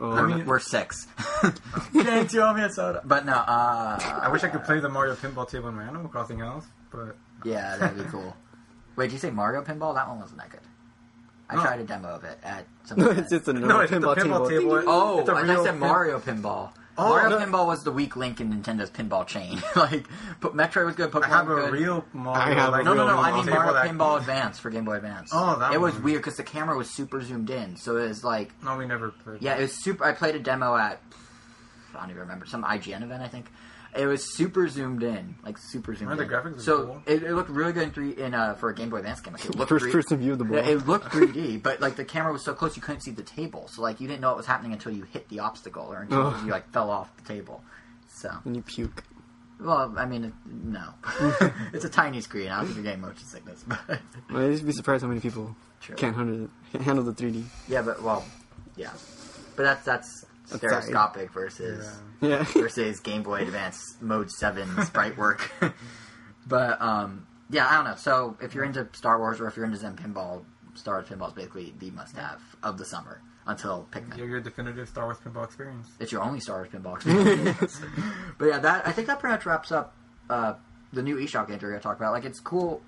Oh, I We're- mean- we're six. Jinx, you owe me a soda. But no, uh, I wish I could play the Mario Pinball table in Animal Crossing else, but Yeah, that'd be cool. Wait, did you say Mario Pinball? That one wasn't that good. I No. tried a demo of it at some. no, event. <laughs> it's just a No, normal it's the pinball, pinball table. table. Oh, It's a I thought you said pin- Mario Pinball. Oh, Mario no. Pinball was the weak link in Nintendo's pinball chain. <laughs> like, but Metroid was good. Pokemon I have a good. real Mario. I have a like, No, no, no. I mean table Mario that- Pinball Advance for Game Boy Advance. Oh, that It was one. weird because the camera was super zoomed in, so it was like, No, we never played. yeah, it was super. I played a demo at I don't even remember some IGN event, I think. It was super zoomed in, like super zoomed Remember in. the graphics so cool? it, it looked really good in three in uh, for a Game Boy Advance game. Like it looked First three- person view of the ball. Yeah, it looked 3D, <laughs> but like the camera was so close you couldn't see the table. So like you didn't know what was happening until you hit the obstacle or until Oh. you like fell off the table. So and you puke. well, I mean, it- no, <laughs> it's a tiny screen. I don't think you're getting motion sickness, but <laughs> Well, I'd just be surprised how many people True. can't handle it, can't handle the 3D. yeah, but well, yeah, but that's that's That's stereoscopic versus. Yeah. Yeah. <laughs> versus Game Boy Advance Mode 7 <laughs> sprite work. <laughs> but, um, yeah, I don't know. So, if you're into Star Wars or if you're into Zen Pinball, Star Wars Pinball is basically the must have of the summer until Pikmin. You're your definitive Star Wars pinball experience. It's your only Star Wars Pinball experience. but yeah, that I think that pretty much wraps up uh, the new eShop games we're going to talk about. Like, it's cool.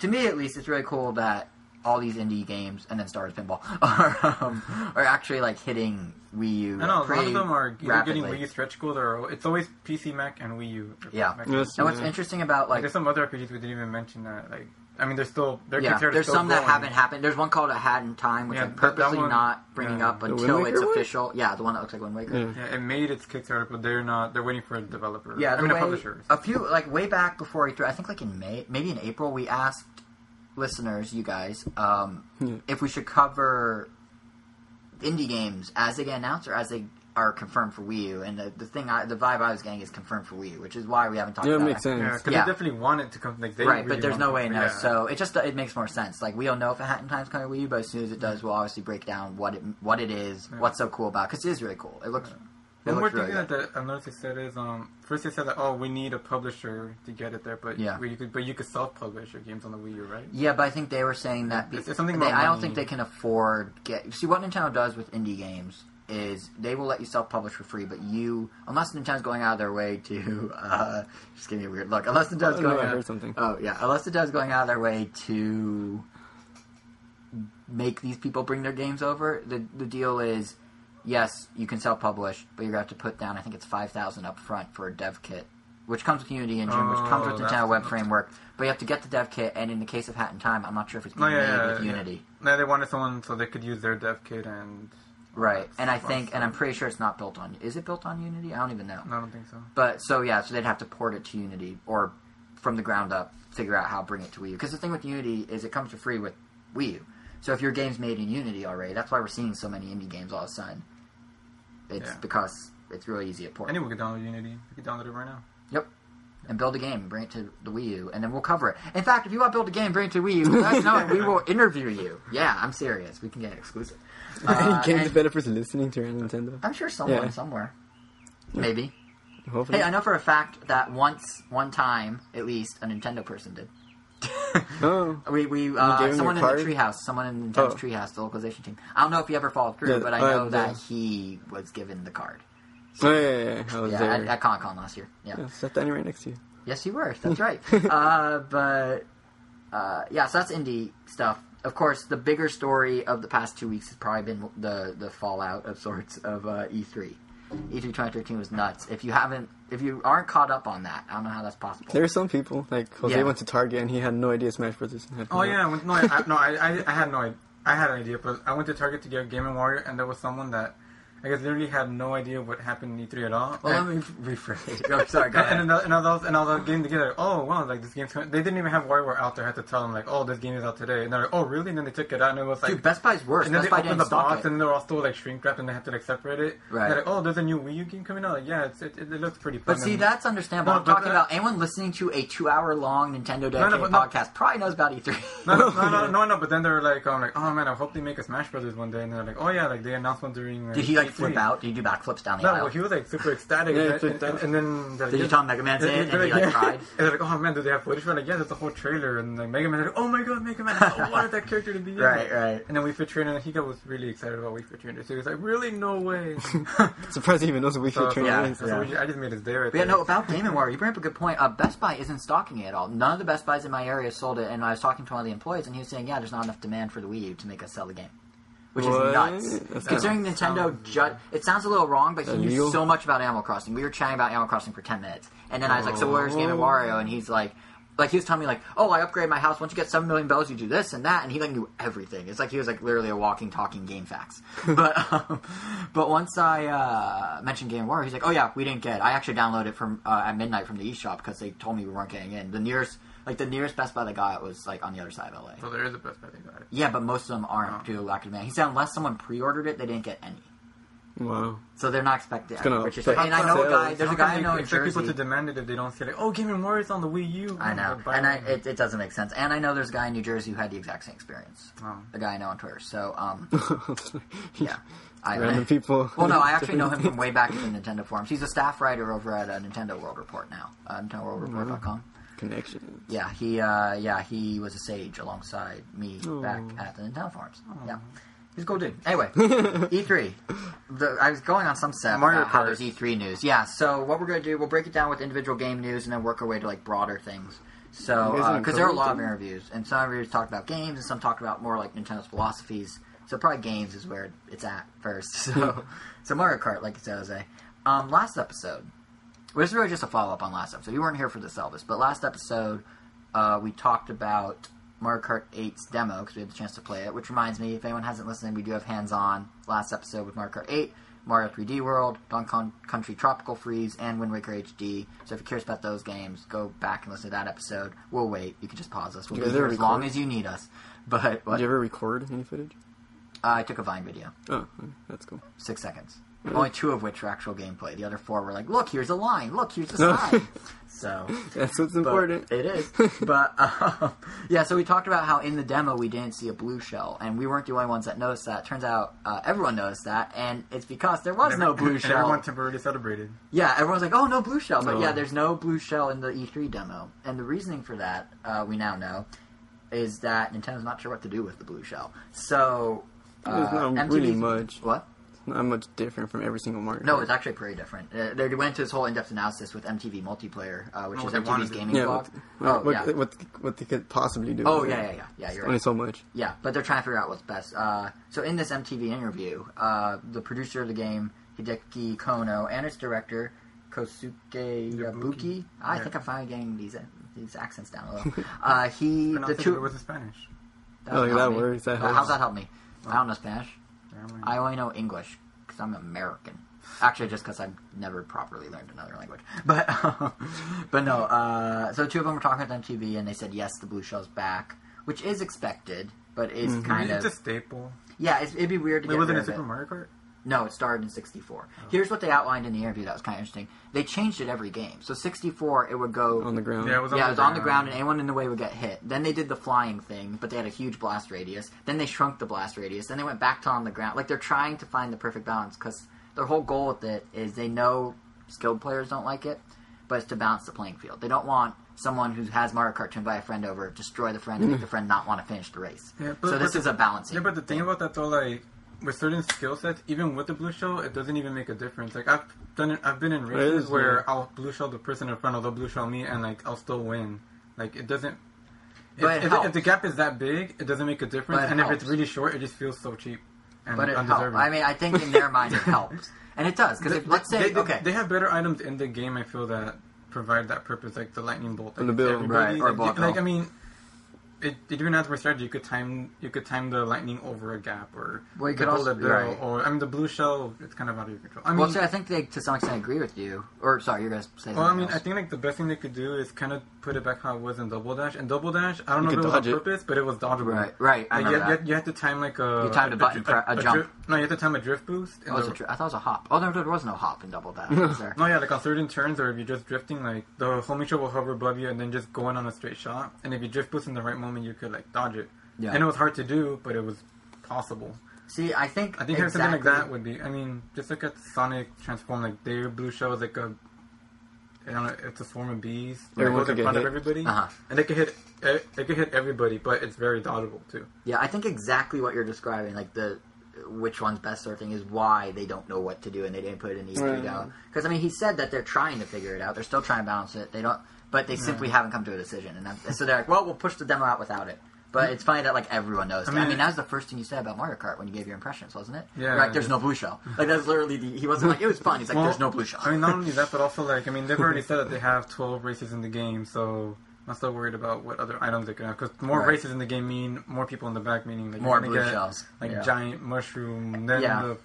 To me, at least, it's really cool that all these indie games and then Star Wars Pinball are, <laughs> um, are actually, like, hitting Wii U. I know a lot of them are either rapidly. getting Wii U stretch goals or it's always PC, Mac, and Wii U. Yeah. Mac. Yes. And what's Yeah. interesting about, Like, like, there's some other RPGs we didn't even mention that. Like, I mean, there's still their Yeah, Kickstarter's there's still some that haven't happened. There's one called A Hat in Time, which Yeah, I'm that- that purposely one- not bringing yeah. up until it's Waker one? official. Yeah, the one that looks like Wind Waker. Yeah. Yeah, it made its Kickstarter, but they're not. They're waiting for a developer. Yeah, I mean, way, a publisher. a few like way back before E3, I think like in May, maybe in April, we asked listeners, you guys, um, Yeah. if we should cover indie games as they get announced or as they are confirmed for Wii U. And the, the thing, I, the vibe I was getting is confirmed for Wii U, which is why we haven't talked Yeah, it about makes it. sense. Yeah, because Yeah. they definitely want it to come. Like, they right, really but there's no way in there. Yeah. So it just it makes more sense. Like we don't know if a Hat in Time's coming to Wii U, but as soon as it does, we'll obviously break down what it what it is, Yeah. what's so cool about. Because it is really cool. It looks. It One more looks thing really that good. the, I've noticed they said is um first they said that oh we need a publisher to get it there, but Yeah. you could but you could self publish your games on the Wii U, right? Yeah, but I think they were saying that It's- it's something they, I don't think they can afford get. See what Nintendo does with indie games is they will let you self publish for free, but you unless Nintendo's going out of their way to <laughs> uh, just give me a weird look. Unless Nintendo's Oh, no, going I out, something. Oh yeah, unless Nintendo's going out of their way to make these people bring their games over. The the deal is, yes, you can self publish, but you're gonna have to put down. I think it's five thousand up front for a dev kit which comes with Unity Engine, which comes Oh, with the Nintendo Web Framework. But you have to get the dev kit, and in the case of Hat in Time, I'm not sure if it's No, being yeah, made yeah, with yeah. Unity. No, they wanted someone so they could use their dev kit and. Right, and I think, and I'm pretty sure it's not built on. Is it built on Unity? I don't even know. No, I don't think so. But so yeah, so they'd have to port it to Unity or from the ground up figure out how to bring it to Wii U. Because the thing with Unity is it comes for free with Wii U. So if your game's made in Unity already, that's why we're seeing so many indie games all of a sudden. It's Yeah. because it's really easy to port. Anyone can download Unity. You can download it right now. Yep. And build a game bring it to the Wii U, and then we'll cover it. In fact, if you want to build a game, bring it to Wii U. Let us know, we will <laughs> interview you. Yeah, I'm serious. We can get exclusive. <laughs> Uh, Any game developers listening to Nintendo. I'm sure someone Yeah. somewhere, maybe. Hopefully. Hey, I know for a fact that once, one time at least, a Nintendo person did. <laughs> Oh. we we uh, someone in the treehouse, someone in Nintendo's Oh. treehouse, the localization team. I don't know if he ever followed through, Yeah, but I uh, know that yeah. he was given the card. Oh, yeah, yeah, yeah. I was Yeah, there. at, at Comic Con last year. Yeah. yeah, set Danny right next to you. Yes, you were. That's <laughs> right. uh, but uh, yeah, so that's indie stuff. Of course, the bigger story of the past two weeks has probably been the the fallout of sorts of uh, E3. E3 2013 was nuts. If you haven't, if you aren't caught up on that, I don't know how that's possible. There are some people, like Jose Yeah. went to Target and he had no idea Smash Brothers. had Oh yeah, I went, no, I, I, no, I, I, I had no, idea. I had an idea, but I went to Target to get Game and Wario, and there was someone that I guess literally had no idea what happened in E3 at all. well, and, let me rephrase. Oh, sorry, go <laughs> and, ahead. and, and, was, and I was getting together. Oh wow, like this game's coming. They didn't even have WarioWare out there. I had to tell them like, oh, this game is out today, and they're like, oh really? And then they took it out, and it was like. Dude, Best Buy's worse. and then Best they Buy opened the box, it. and they're all still like shrink wrapped, and they had to like separate it. Right. They're like, oh, there's a new Wii U game coming out. Like, yeah, it's, it, it, it looks pretty. Fun. But see, that's understandable. No, I'm talking about anyone listening to a two-hour-long Nintendo no, dedicated but no. podcast probably knows about E E3. No, no, no, no, no, <laughs> no, but then they're like, um, like, oh man, I hope they make a Smash Brothers one day, and they're like, oh yeah, like they announced one during. Did he like E3. flip out? Did he do backflips down the No, aisle? well, he was like super ecstatic, Yeah, and, and, and then they're Did you tell Mega Man's in and he like cried? And they're like, oh man, do they have footage for it? Like, yeah, there's a whole trailer, and like Mega Man, like, oh my god, Mega Man, I wanted that character to be in Right, right. And then Wii Fit Trainer, and he was really excited about Wii Fit Trainer. So he was like, really, no way. <laughs> Surprised he even knows what we so, should yeah, is. so yeah. we- I just made his day right But yeah, no, about Game and Wario, you bring up a good point. Uh, Best Buy isn't stocking it at all. None of the Best Buys in my area sold it, and I was talking to one of the employees, and he was saying, yeah, there's not enough demand for the Wii U to make us sell the game. Which What? is nuts. That's Considering Nintendo, ju- it sounds a little wrong, but he knew Illegal? so much about Animal Crossing. We were chatting about Animal Crossing for 10 minutes. And then I was like, so where's Game and Wario? And he's like, like he was telling me like, oh, I upgrade my house. Once you get seven million bells, you do this and that, and he like knew everything. It's like he was like literally a walking, talking game facts. <laughs> but um, but once I uh, mentioned Game of War, he's like, oh yeah, we didn't get. it. I actually downloaded it from uh, at midnight from the eShop because they told me we weren't getting in. The nearest like the nearest Best Buy that got was like on the other side of LA. So there is a Best Buy they got it. Yeah, but most of them aren't Oh. due to lack of demand. He said unless someone pre-ordered it, they didn't get any. Wow. So they're not expecting. gonna which is, affect and I know a sales. guy. There's How a guy I know in expect people Jersey. to demand it if they don't see like, oh, Game and Wario's on the Wii U. I know, and I, one. it, it doesn't make sense. And I know there's a guy in New Jersey who had the exact same experience. Oh. A guy I know on Twitter. So, um, <laughs> yeah, I, Random people. <laughs> Well, no, I actually know him from <laughs> way back in the Nintendo forums. He's a staff writer over at uh, Nintendo World Report now, uh, NintendoWorldReport.com. Connection. Yeah, he, uh, yeah, he was a sage alongside me Oh. back at the Nintendo forums. Yeah. He's a cool dude. Anyway, <laughs> E3. The, I was going on some set Mario about how Kart. there's E3 news. Yeah, so what we're going to do, we'll break it down with individual game news and then work our way to like broader things. So, You guys didn't because there are a lot of interviews, and some interviews talked about games, and some talked about more like Nintendo's philosophies. So probably games is where it's at first. <laughs> So, <laughs> so Mario Kart, like you said, Jose. Um, last episode, well, this is really just a follow up on last episode. You weren't here for this, Elvis, but last episode uh, we talked about Mario Kart 8's demo because we had the chance to play it. Which reminds me, if anyone hasn't listened, we do have hands on last episode with Mario Kart 8, Mario 3D World, Donkey Kong Country Tropical Freeze, and Wind Waker HD. So if you're curious about those games, go back and listen to that episode. We'll wait. You can just pause us. We'll be guys here as long as you need us. <laughs> But what? Did you ever record any footage? Uh, I took a Vine video, Oh, that's cool. six seconds. Really? Only two of which were actual gameplay. The other four were like, look, here's a line. Look, here's a No. slide. <laughs> so That's what's important. It is. but <laughs> um, yeah, so we talked about how in the demo we didn't see a blue shell, and we weren't the only ones that noticed that. Turns out uh, everyone noticed that, and it's because there was no blue <laughs> And shell. Everyone temporarily celebrated. Yeah, everyone's like, "Oh, no blue shell," but No. yeah, there's no blue shell in the E3 demo, and the reasoning for that uh, we now know is that Nintendo's not sure what to do with the blue shell. So uh, There's not MTV really much. What? Not much different from every single Mario. No, it's actually pretty different. Uh, they went into this whole in-depth analysis with MTV Multiplayer, uh, which Oh, is MTV's gaming yeah. blog. What, oh, what, yeah. what, what they could possibly do. Oh yeah, yeah, yeah, yeah. You're Only so much. Yeah, but they're trying to figure out what's best. Uh, so in this MTV interview, uh, the producer of the game, Hideki Konno, and its director, Kosuke Yabuki. Yabuki. I Yeah. think I'm finally getting these these accents down a little. <laughs> uh, he the it two. with the Spanish. that Oh, that me. works, that Uh, How's that help me? I don't know Spanish. Yeah, I only know English because I'm American. Actually, just because I've never properly learned another language. <laughs> But <laughs> but no. Uh, so two of them were talking on TV, and they said yes, the blue shell's back, which is expected, but is Mhm. kind it's of a staple. yeah. It's, it'd be weird to Wait, get was it rid it. Super Mario Kart? No, it started in 64. Here's what they outlined in the interview that was kind of interesting. They changed it every game. So 64, it would go on the ground. Yeah, it was on yeah, the it was on the ground, ground. and anyone in the way would get hit. Then they did the flying thing, but they had a huge blast radius. Then they shrunk the blast radius. Then they went back to on the ground. Like they're trying to find the perfect balance because their whole goal with it is they know skilled players don't like it, but it's to balance the playing field. They don't want someone who has Mario Kart to invite a friend over, destroy the friend, and make the <laughs> friend not want to finish the race. Yeah, but- so this but is a balancing. Yeah, but the thing thing. about that though, like with certain skill sets, even with the blue shell, it doesn't even make a difference. Like I've done it, I've been in races is, where yeah. I'll blue shell the person in front, or they'll blue shell me, and like I'll still win. Like it doesn't. If, But it if, helps. if the gap is that big, it doesn't make a difference. But it and if it's really short, it just feels so cheap and but it helps. undeserving. I mean, I think in their mind it helps, <laughs> and it does because let's say they, they- okay, they have better items in the game. I feel that provide that purpose, like the lightning bolt, like And the it's bill. everybody- Right, or like, like. I mean, it, it even has more strategy. You could time you could time the lightning over a gap, or Well, you the could also- bullet bill, right. or I mean the blue shell. It's kind of out of your control. I mean, well, see, I think they to some extent agree with you. Or sorry, you're gonna say. well, I something mean, I think like the best thing they could do is kind of put it back how it was in Double Dash. And Double Dash, I don't You know if it was on it. purpose, but it was dodgeable. right, right. I Like, you, you, that. had, you had to time like a You timed a button pre- a jump. Drift- no, you have to time a drift boost. in Oh, was the- it dri- I thought it was a hop. Oh, no, there was no hop in Double Dash. <laughs> Was there? No, yeah, like on certain turns, or if you're just drifting, like the homing shell will hover above you and then just go in on a straight shot. And if you drift boost in the right moment, you could like dodge it. Yeah. And it was hard to do, but it was possible. See, I think I think having something like that would be. I mean, just look at Sonic Transform. Like their blue shell is like a. I don't know. It's a swarm of bees. that Everyone goes could in get front of hit. everybody, Uh-huh. and they can hit. eh, They can hit everybody, but it's very dodgeable too. Yeah, I think exactly what you're describing, like the which one's best sort of thing, is why they don't know what to do and they didn't put it in E3 Right. down. Because I mean, he said that they're trying to figure it out. They're still trying to balance it. They don't, but they simply haven't come to a decision. And so they're like, well, we'll push the demo out without it. But it's funny that like everyone knows. I I mean, mean- that was the first thing you said about Mario Kart when you gave your impressions, wasn't it? Yeah. Right. There's no blue shell. Like that's literally the. He wasn't like it was fun. He's like, Well, there's no blue shell. I mean, not only that, but also like I mean, they've <laughs> already said that they have 12 races in the game, so I'm still worried about what other items they could have. Because more Right. races in the game mean more people in the back, meaning like More you're blue get shells. like Yeah. giant mushroom. Then Yeah. the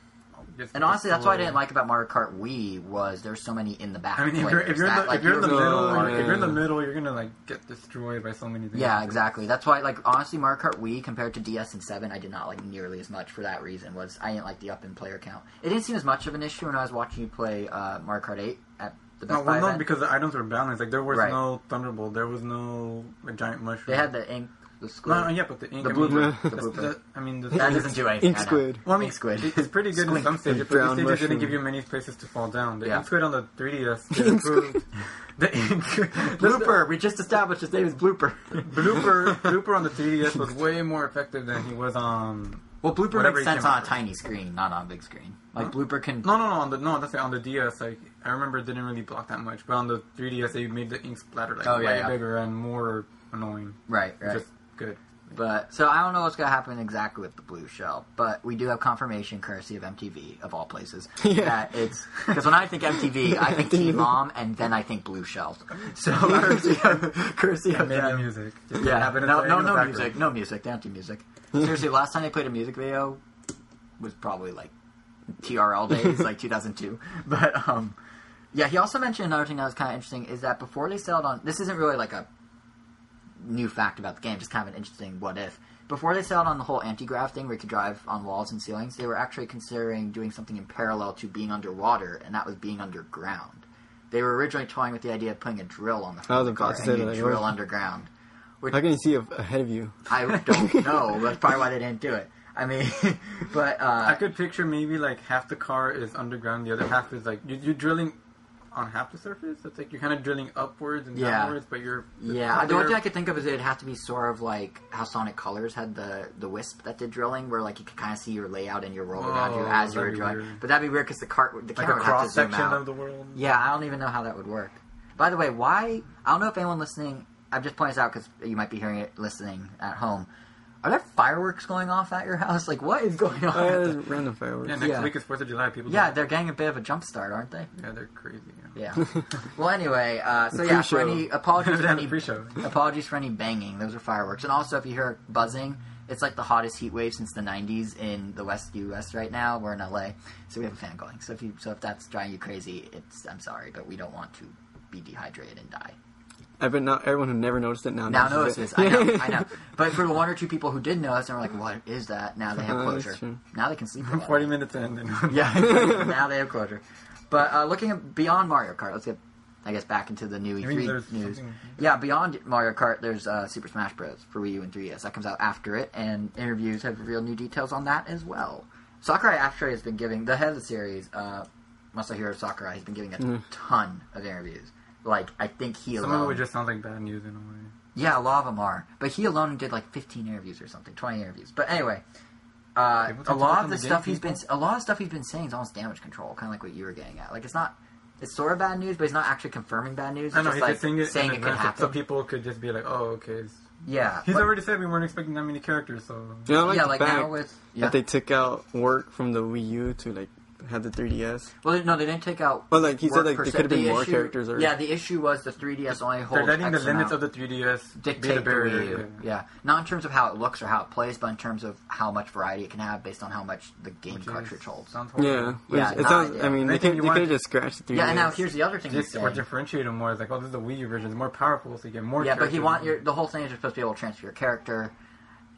just And honestly, that's what I didn't like about Mario Kart Wii was there's so many in the back. I mean, if you're if you're in that, the, like, if you're in the middle, if you're in the middle, you're gonna like get destroyed by so many things. Yeah, exactly. That's why, like, honestly, Mario Kart Wii compared to DS and Seven, I did not like nearly as much for that reason. Was I didn't like the up in player count. It didn't seem as much of an issue when I was watching you play uh, Mario Kart Eight at the Best No, Buy well, no, event. because the items were balanced. Like there was Right. no Thunderbolt, there was no like, giant mushroom. they had the ink, the squid. no, no, yeah, but the ink. The I mean, blooper. the- <laughs> The blooper. the- I mean, the, that doesn't do anything. Ink I know. squid. Well, I mean, Ink squid. it- It's pretty good in Squink. some stages, but Brown these stages didn't mushroom. give you many places to fall down. The Yeah. ink squid on the 3DS they <laughs> Ink improved. the ink <laughs> Blooper. We just established his name is Blooper. blooper blooper on the 3DS was way more effective than he was on. Well, Blooper Whatever makes sense on a tiny screen, not on a big screen. Like Blooper can. No, no, no. On the no, that's it, on the DS. Like I remember, it didn't really block that much, but on the 3DS, they made the ink splatter like Oh, yeah, way yeah. bigger and more annoying. Right, right. is good. But so I don't know what's gonna happen exactly with the blue shell, but we do have confirmation, courtesy of MTV of all places, <laughs> Yeah. that it's because when I think MTV, <laughs> I think Teen Mom, and then I think blue shell. <laughs> So courtesy of, courtesy of Maybe them. music. Just Yeah, no, playing no, in no music, no music, anti music. Seriously, last time they played a music video was probably like TRL days, like 2002. But um, yeah, he also mentioned another thing that was kind of interesting is that before they settled on this isn't really like a new fact about the game, just kind of an interesting what if. Before they settled on the whole anti-grav thing where you could drive on walls and ceilings, they were actually considering doing something in parallel to being underwater, and that was being underground. They were originally toying with the idea of putting a drill on the front was of the car to and say you that, drill what- underground. Which How can you see ahead of you? I don't <laughs> know. That's probably why they didn't do it. I mean, <laughs> but uh, I could picture maybe like half the car is underground, the other half is like you, you're drilling on half the surface. It's like you're kind of drilling upwards and Yeah. downwards, but you're yeah, the only thing I could think of is it'd have to be sort of like how Sonic Colors had the the wisp that did drilling, where like you could kind of see your layout and your world around you Oh, as you were drilling. weird. But that'd be weird because the cart, the like camera would have to zoom out. of the world. Yeah, I don't even know how that would work. By the way, why? I don't know if anyone listening. I'm just pointing this out because you might be hearing it listening at home. Are there fireworks going off at your house? Like, what is going on? Uh, there's random fireworks. Yeah, next Yeah. week is Fourth of July. People. yeah, don't- they're getting a bit of a jump start, aren't they? yeah, they're crazy. Yeah. Yeah. <laughs> well, anyway, uh, so yeah, for pre-show. any apologies for <laughs> any pre-show. apologies for any banging. Those are fireworks. And also, if you hear buzzing, it's like the hottest heat wave since the '90s in the West U.S. right now. We're in LA, so we have a fan going. So if you so if that's driving you crazy, it's I'm sorry, but we don't want to be dehydrated and die. I bet not everyone who never noticed it now Now notices notices. it. I know, <laughs> I know. But for the one or two people who did notice and were like, "What is that?" Now they have Oh, closure. true. Now they can sleep. about <laughs> it. Forty minutes in. And <laughs> Yeah, now they have closure. But uh, looking at beyond Mario Kart, let's get, I guess, back into the new E3 news. something- Yeah, beyond Mario Kart, there's uh, Super Smash Bros. for Wii U and 3DS. That comes out after it, and interviews have revealed new details on that as well. Sakurai actually has been giving, the head of the series, uh, Masahiro Sakurai, has been giving a Mm. ton of interviews. Like, I think he Some alone. of it would just sound like bad news in a way. Yeah, a lot of them are. But he alone did like 15 interviews or something, 20 interviews. But anyway, uh, a lot of the the stuff game he's been a lot of stuff he's been saying is almost damage control, kind of like what you were getting at. Like it's not, it's sort of bad news, but he's not actually confirming bad news. It's I know just he's like just saying it saying it could happen. so people could just be like, "Oh, okay." It's, yeah, he's but- already said we weren't expecting that many characters, so You know, like yeah, the like fact now with yeah. that they took out work from the Wii U to like have the 3DS. well, no, they didn't take out. Well, like he said, like there could have been The more issue- characters. Or Yeah, the issue was the 3DS only holds. they're letting the limits amount. of the 3DS dictate the the. Wii U. Yeah, not in terms of how it looks or how it plays, but in terms of how much variety it can have based on how much the game Which cartridge is- holds. Sounds yeah, Yeah, it sounds. I mean, They they could want have to- just scratched the 3DS. Yeah, and now here's the other thing he's Just, or differentiate them more. It's like, oh, this is the Wii U version. It's more powerful, so you get more. Yeah, but he want your the whole thing is you're supposed to be able to transfer your character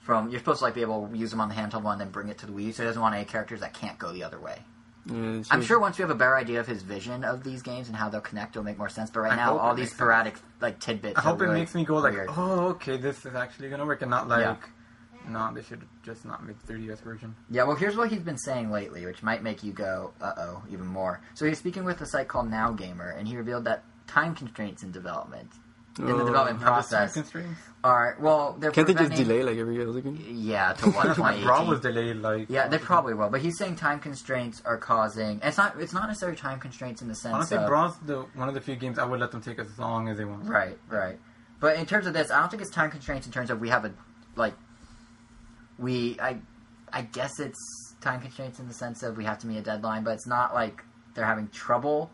from you're supposed to like be able to use them on the handheld one, and then bring it to the Wii. So he doesn't want any characters that can't go the other way. Yeah, I'm sure once we have a better idea of his vision of these games and how they'll connect, it'll make more sense. But right I now, all these makes sense. sporadic like tidbits. I hope it makes me go like, weird. oh, okay, this is actually gonna work, and not like, Yeah. no, they should just not make the 3DS version. Yeah, well, here's what he's been saying lately, which might make you go, uh oh, even more. So he's speaking with a site called Now Gamer, and he revealed that time constraints in development, in the Oh. development Now there's time process, constraints. are well, they're Can't they just delay like every other game? Yeah, to what My 2018? Brawl was delayed like. Yeah, they probably will. But he's saying time constraints are causing. It's not. It's not necessarily time constraints in the sense Honestly, of Brawl's the one of the few games I would let them take as long as they want. right, right. But in terms of this, I don't think it's time constraints in terms of we have a like. We I, I guess it's time constraints in the sense of we have to meet a deadline, but it's not like they're having trouble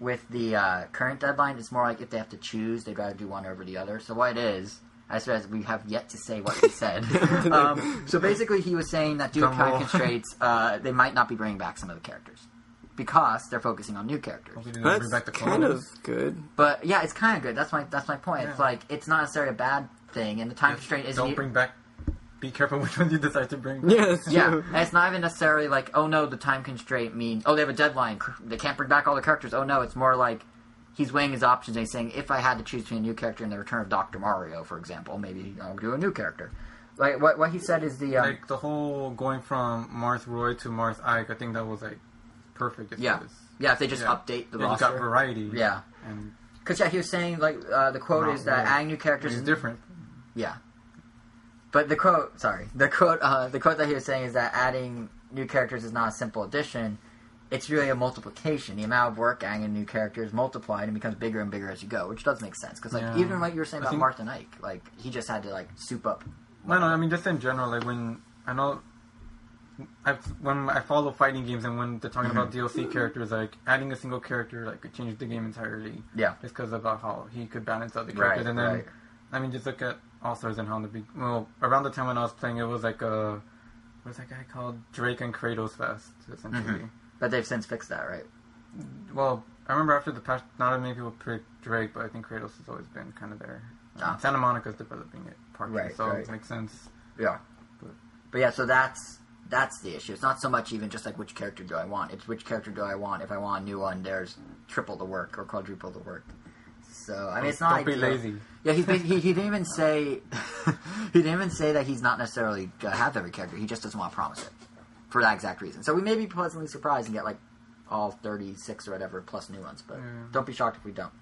with the uh, current deadline. It's more like if they have to choose, they'd rather do one over the other. So what it is. I suppose we have yet to say what he said. <laughs> um, so basically, he was saying that due to time constraints, uh, they might not be bringing back some of the characters because they're focusing on new characters. Hopefully That's bring back the kind of good. But yeah, it's kind of good. That's my that's my point. It's like it's not necessarily a bad thing, and the time constraint isn't. Don't bring back. Be careful <laughs> which ones you decide to bring. Yeah, that's <laughs> yeah, and it's not even necessarily like oh no, the time constraint means oh they have a deadline. They can't bring back all the characters. Oh no, it's more like he's weighing his options and he's saying if I had to choose between a new character and the return of Doctor Mario, for example, maybe I'll do a new character. Like what what he said is the um, Like the whole going from Marth Roy to Marth Ike, I think that was like perfect. If Yeah. was- yeah if they just yeah. update the Yeah, you roster. got variety. Yeah. Because yeah, he was saying like uh, the quote Not is that really. adding new characters is different. Yeah. But the quote, sorry, the quote, uh, the quote that he was saying is that adding new characters is not a simple addition. It's really a multiplication. The amount of work adding new characters multiplied and becomes bigger and bigger as you go, which does make sense. Because like Yeah. even like you were saying about think- Martin Ike, like he just had to like soup up. No, no, I mean just in general, like when I know, I've, when I follow fighting games and when they're talking about DLC characters, like adding a single character like could change the game entirely. Yeah. Just because of how he could balance other Right, characters, and then right. I mean just look at All Stars and how the big well around the time when I was playing, it was like a what's that guy called Drake and Kratos Fest essentially. Mhm. But they've since fixed that, right? Well, I remember after the patch, not that many people picked Drake, but I think Kratos has always been kind of there. Um, Ah. Santa Monica's developing it partly, Right, so right. it makes sense. Yeah. But- But yeah, so that's that's the issue. It's not so much even just like which character do I want. It's which character do I want. If I want a new one, there's triple the work or quadruple the work. So I mean, it's not Don't be ideal. lazy. Yeah, he's bas- he, he didn't even say <laughs> he didn't even say that he's not necessarily gonna have every character. He just doesn't want to promise it for that exact reason. So we may be pleasantly surprised and get like all thirty six or whatever plus new ones. But Yeah. don't be shocked if we don't.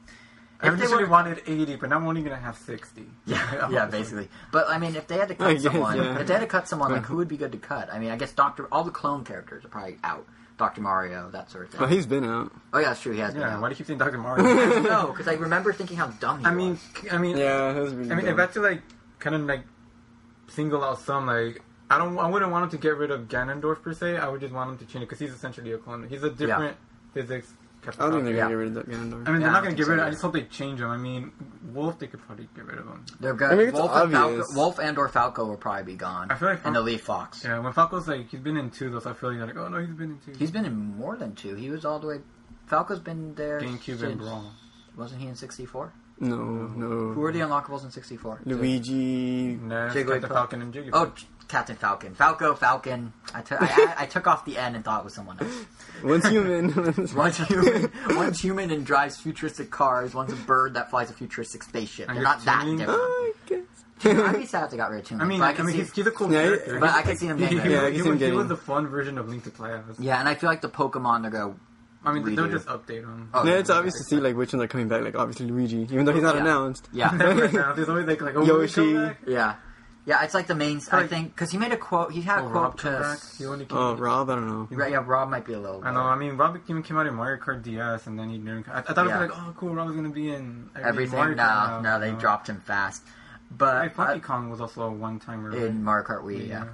I initially were- wanted 80, but now I'm only gonna have 60. <laughs> Yeah, <laughs> yeah, basically. But I mean, if they had to cut someone, yeah. if they had to cut someone, like who would be good to cut? I mean, I guess Doctor, all the clone characters are probably out. Doctor Mario, that sort of thing. But he's been out. oh yeah, that's true. He has been Yeah, out. why do you keep saying Dr. Mario? <laughs> no, because I remember thinking how dumb he I was. mean, I mean, Yeah, that was really I mean, dumb. if I had to like kind of like single out some like I don't I wouldn't want him to get rid of Ganondorf per se. I would just want him to change it because he's essentially a clone. He's a different physics. I don't think they're Yeah. gonna get rid of that Ganondorf. I mean, they're I not don't gonna think get so rid of. Them I either. just hope they change him. I mean, Wolf, they could probably get rid of him. They're good. I mean, it's Wolf, and Falco, obvious. Wolf and or Falco will probably be gone. I feel like and the Leaf Fox. Yeah, when Falco's like he's been in two though, so I feel like, like oh no, he's been in two. He's been in more than two. He was all the way. Falco's been there. GameCube since- and Brawl. Wasn't he in 64? no, no. Who were the unlockables in 64? Luigi. Ness, Jigglypuff. Captain Falcon, and Jigglypuff. Oh, Captain Falcon. Falco, Falcon. I took I, I, I took off the N and thought it was someone else. One's human. <laughs> One's human, one's human and drives futuristic cars. One's a bird that flies a futuristic spaceship. And They're not that tuning- different. I guess. I'd be sad if they got rid of Toon I mean, but I, I can mean, see, he's, he's a cool Yeah, character. but I can see him he, getting he, rid Yeah, of I it. can he, him was, he was the fun version of Link to Class. Yeah, and I feel like the Pokemon they're going. I mean, they'll redo. just update him. Oh, Yeah, it's obvious to see like which ones are coming back. Like obviously Luigi, even though he's not Yeah. announced. Yeah, <laughs> right now, there's always like, like oh, Yoshi. Yoshi. Come back? yeah, yeah. It's like the main. I Like- think because he made a quote. He had a Oh, quote Rob to. come back. He only came. Oh, Rob, I don't know. Right, yeah, Rob might be a little. I know. I mean, Rob even came out in Mario Kart DS, and then he never. I, I thought Yeah. it was like, oh, cool. Rob was gonna be in every everything. Mario No, Kart no, they No. dropped him fast. But Like, Funky uh, Kong was also a one-timer. right? in Mario Kart Wii, yeah, He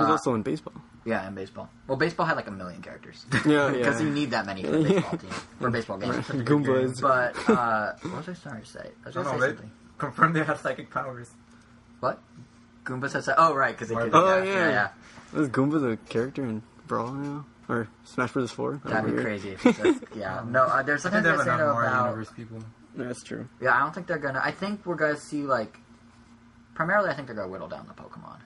was Uh, also in baseball. yeah, and baseball. Well, baseball had like a million characters <laughs> Yeah, because yeah. you need that many for a baseball team for a <laughs> baseball game. Goombas. But uh, what was I starting to say? I was I going don't to say know, they something. confirmed they had psychic powers. What? Goombas had said, "Oh, right, because they could." Oh, yeah, yeah. yeah. Was Goomba the character in Brawl now? Or Smash Bros. 4? That'd be weird. crazy. If it says, <laughs> yeah, no. Uh, there's something think they they're have saying enough Mario about. Universe people. That's true. Yeah, I don't think they're gonna. I think we're gonna see like. Primarily, I think they're gonna whittle down the Pokemon,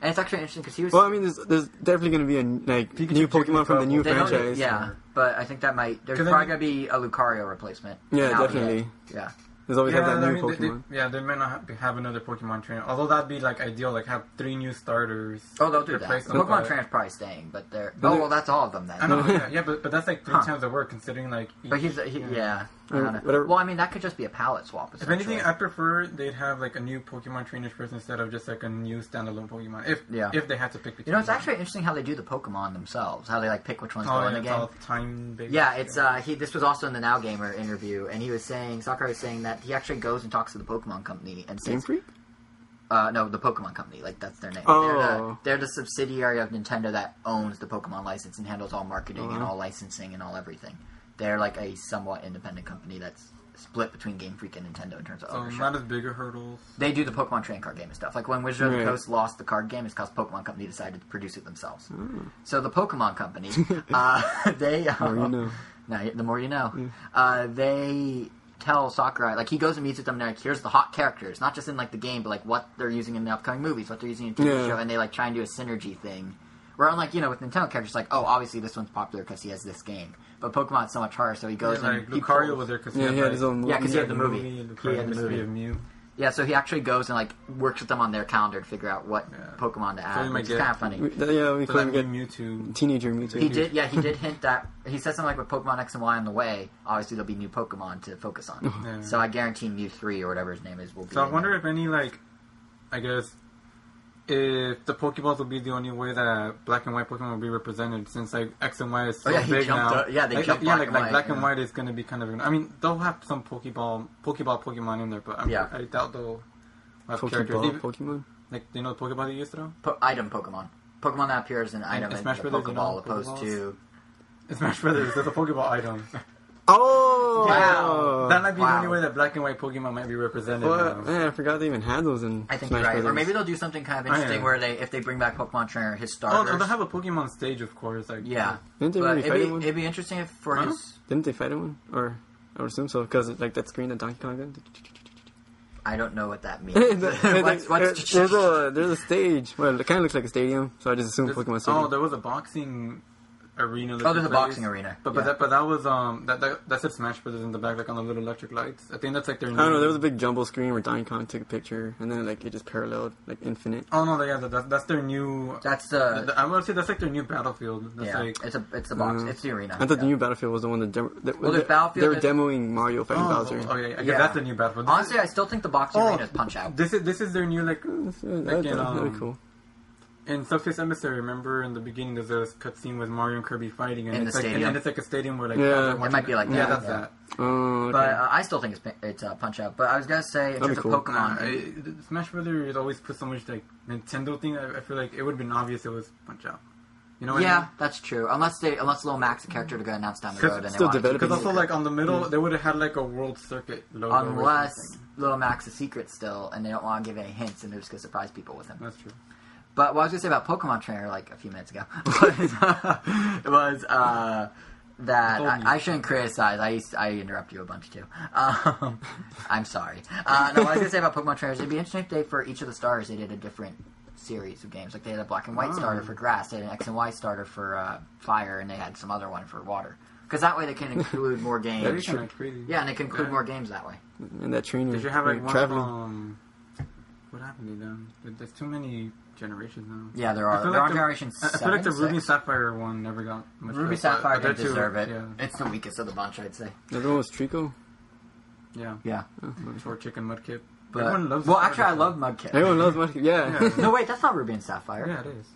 and it's actually interesting because he was. Well, I mean, there's, there's definitely going to be a like Pikachu, new Pokemon from the new they franchise. yeah, but I think that might. There's probably gonna be a Lucario replacement. Yeah, definitely. Yeah. There's always Yeah, have that I new mean, they, Pokemon. they, yeah, they may not have, have another Pokemon trainer. Although that'd be like ideal, like have three new starters. Oh, they'll do that. replace The them, Pokemon but- trainer's probably staying, but they're. But Oh they're- well, that's all of them then. I know, <laughs> yeah, yeah, but but that's like three Huh. times the work considering like. But he's he, yeah. I Or don't know. whatever- Well, I mean that could just be a palette swap. If anything. I prefer they'd have like a new Pokemon trainers person instead of just like a new standalone Pokemon. If Yeah. if they had to pick between. you know, it's them. actually interesting how they do the Pokemon themselves. How they like pick which ones oh, go in yeah, the it's game. all time based. Yeah, it's uh he this was also in the Now Gamer interview and he was saying Sakurai was saying that he actually goes and talks to the Pokemon company and Game says Freak? uh no, the Pokemon company, like that's their name. They're, the, Oh. they're the subsidiary of Nintendo that owns the Pokemon license and handles all marketing and Uh-huh. all licensing and all everything. They're like a somewhat independent company that's split between Game Freak and Nintendo in terms of so ownership. not as big a hurdles. they do the Pokemon trading card game and stuff. Like when Wizard of Right. the Coast lost the card game, it's because Pokemon Company decided to produce it themselves. Oh. So the Pokemon Company, <laughs> uh, <laughs> they uh, More you know. no, the more you know. Uh, they tell Sakurai like he goes and meets with them. And they're like, here's the hot characters, not just in like the game, but like what they're using in the upcoming movies, what they're using in TV Yeah. show, and they like try and do a synergy thing. Where unlike you know with Nintendo characters, like oh obviously this one's popular because he has this game, but Pokemon's so much harder, so he goes Yeah, and like he Lucario pulls- was there because Yeah, he had like, his own movie. Yeah, 'cause he had the movie. Lucario He had the movie. of Mew. Yeah, so he actually goes and like works with them on their calendar to figure out what Yeah. Pokemon to So add, we might which is kind of funny. We- yeah, we So could that get new Mewtwo. Teenager Mewtwo. He did, yeah, he did hint that he said something like with Pokemon X and Y on the way. Obviously, there'll be new Pokemon to focus on. <laughs> Yeah. So I guarantee Mew three or whatever his name is will be. So I wonder there. if any like, I guess, if the Pokeballs will be the only way that black and white Pokemon will be represented, since like X and Y is oh, so Oh, yeah, big jumped now. up- yeah, they like, jumped yeah, black like, and like white, black and yeah. white is going to be kind of. I mean, they'll have some Pokeball, Pokeball Pokemon in there, but I'm, Yeah. I doubt they'll have characters. Pokeball Even- Pokemon. like, do you know, the Pokeball they used to throw. Po- item Pokemon. Pokemon that appears in item in in Smash the Brothers, you know, Pokeball, opposed Pokeballs? to In Smash Brothers, there's a Pokeball item. <laughs> Oh! Wow. that might be the Wow. only way that black and white Pokemon might be represented. What? now. Man, I forgot they even had those in I think Smash you're right, or Brothers. maybe they'll do something kind of Oh, interesting yeah. where they, if they bring back Pokemon Trainer, his Oh, starters. they'll have a Pokemon stage, of course. Like yeah, Didn't they but already it'd fight be, one? it'd be interesting if for Huh? his. Didn't they fight in one? Or I would assume so, because like that screen that Donkey Kong did. I don't know what that <laughs> means. There's what's, what's, <laughs> there's a there's a stage. Well, it kind of looks like a stadium, so I just assumed There's- Pokemon oh, Stadium. Oh, there was a boxing arena. oh, looking there's a place. boxing arena. But but Yeah. that but that was um that that, that said Smash Brothers in the back like on the little electric lights. I think that's like their. I don't know. There was a big jumbo screen where Donkey Kong took a picture, and then like it just paralleled like infinite. Oh no, yeah, that, that, that's their new. That's th- the. th- I would say that's like their new battlefield. That's yeah, like it's a it's the box. Uh, it's the arena. I thought yeah. the new Battlefield was the one that, dem- that Well, there's they, Battlefield they were demoing Mario fighting oh, Bowser. oh yeah, I guess Yeah. that's the new battlefield. Honestly, I still think the boxing Oh, arena is Punch Out. This is this is their new like That's, uh, Like that's in, really um, cool. In Subspace Emissary, remember in the beginning there's a cutscene with Mario and Kirby fighting, and In it's the like stadium. and it's like a stadium where like Yeah. It might be like yeah, that, that's yeah. that. Oh, okay. But uh, I still think it's it's uh, Punch Out. But I was gonna say in That'd terms be of cool. Pokemon, Uh, I- Smash Brothers always put so much like Nintendo thing. I, I feel like it would have been obvious it was Punch Out. You know what yeah, I mean? that's true. Unless they unless Lil Mac's a character to go announced down the 'Cause road, and they still want to keep developing Because also secret. like on the middle, they would have had like a World Circuit logo. or unless something. Lil Mac's a secret still, and they don't want to give any hints, and they're just gonna surprise people with him. That's true. But what I was gonna say about Pokemon Trainer, like a few minutes ago, <laughs> was, was uh, that I, I shouldn't criticize. I used I interrupt you a bunch too. Um, <laughs> I'm sorry. Uh, no, what I was gonna say about Pokemon Trainers, it'd be interesting if they for each of the stars they did a different series of games. Like they had a black and white Oh. starter for grass, they had an X and Y starter for uh, fire, and they had some other one for water. Because that way they can include <laughs> more That'd be games. kind of crazy. Yeah, and they can include Yeah. more games that way. and that trainer. Did you have like one traveling? from? What happened to them? There's too many generations now. Yeah, there are. There like are the- generations. I I feel like the Ruby six? Sapphire one never got much. Ruby press, Sapphire but they're didn't deserve it. Yeah, It's the weakest of the bunch, I'd say. The other one was Trico. yeah. Yeah. Oh, Short chicken mudkip. But, Everyone loves. well, actually, I Sapphire. love Mudkip. Everyone loves Mudkip. Yeah. Yeah. <laughs> No, wait, that's not Ruby and Sapphire. Yeah, it is.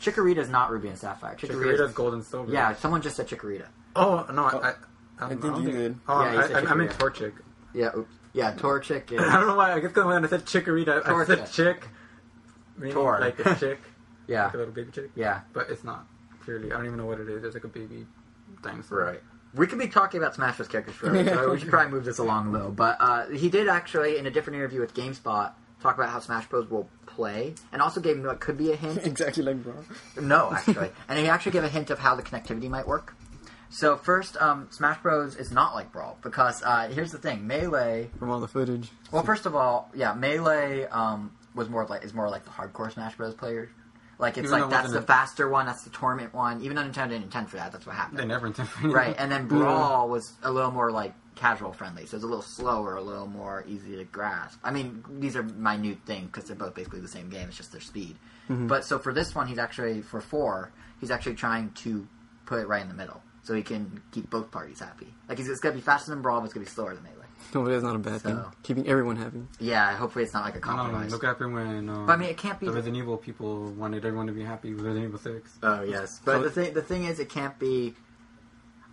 Chikorita is not Ruby and Sapphire. Chikorita's, Chikorita's gold and silver. Yeah, someone just said Chikorita. Oh no, I. Oh, I, I, I think don't you did. Oh, Yeah, I, said I, I meant Torchic. Yeah, oops. Yeah, Torchic is. <laughs> I don't know why. I guess because when I said Chikorita, I said chick. Meaning Tor. like a chick, <laughs> yeah, like a little baby chick. yeah. But it's not. Clearly, I don't even know what it is. It's like a baby dinosaur. Right. We could be talking about Smash Bros. characters forever, so we should probably move this along a little. But uh, he did actually, in a different interview with GameSpot, talk about how Smash Bros. will play, and also gave what could be a hint <laughs> exactly like bro. No, actually, <laughs> and he actually gave a hint of how the connectivity might work. So first, um, Smash Bros. is not like Brawl because uh, here's the thing: Melee. From all the footage. Well, first of all, yeah, Melee um, was more like is more like the hardcore Smash Bros. players. Like it's Even like it that's the a- faster one, that's the tournament one. Even though Nintendo didn't intend for that, that's what happened. They never intend for. Right, and then Brawl was a little more like casual friendly, so it's a little slower, a little more easy to grasp. I mean, these are minute things because they're both basically the same game. It's just their speed. Mm-hmm. But so for this one, he's actually for four, he's actually trying to put it right in the middle, so he can keep both parties happy. Like he's, it's gonna be faster than Brawl, but it's gonna be slower than Melee. <laughs> Hopefully that's not a bad thing. Keeping everyone happy. Yeah, hopefully it's not like a don't compromise. Look what happened when. Um, But I mean, it can't be. the Resident Evil people wanted everyone to be happy with Resident Evil Six. Oh yes, but So- the thing the thing is, it can't be.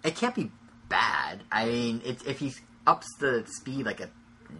It can't be bad. I mean, it's if he ups the speed like a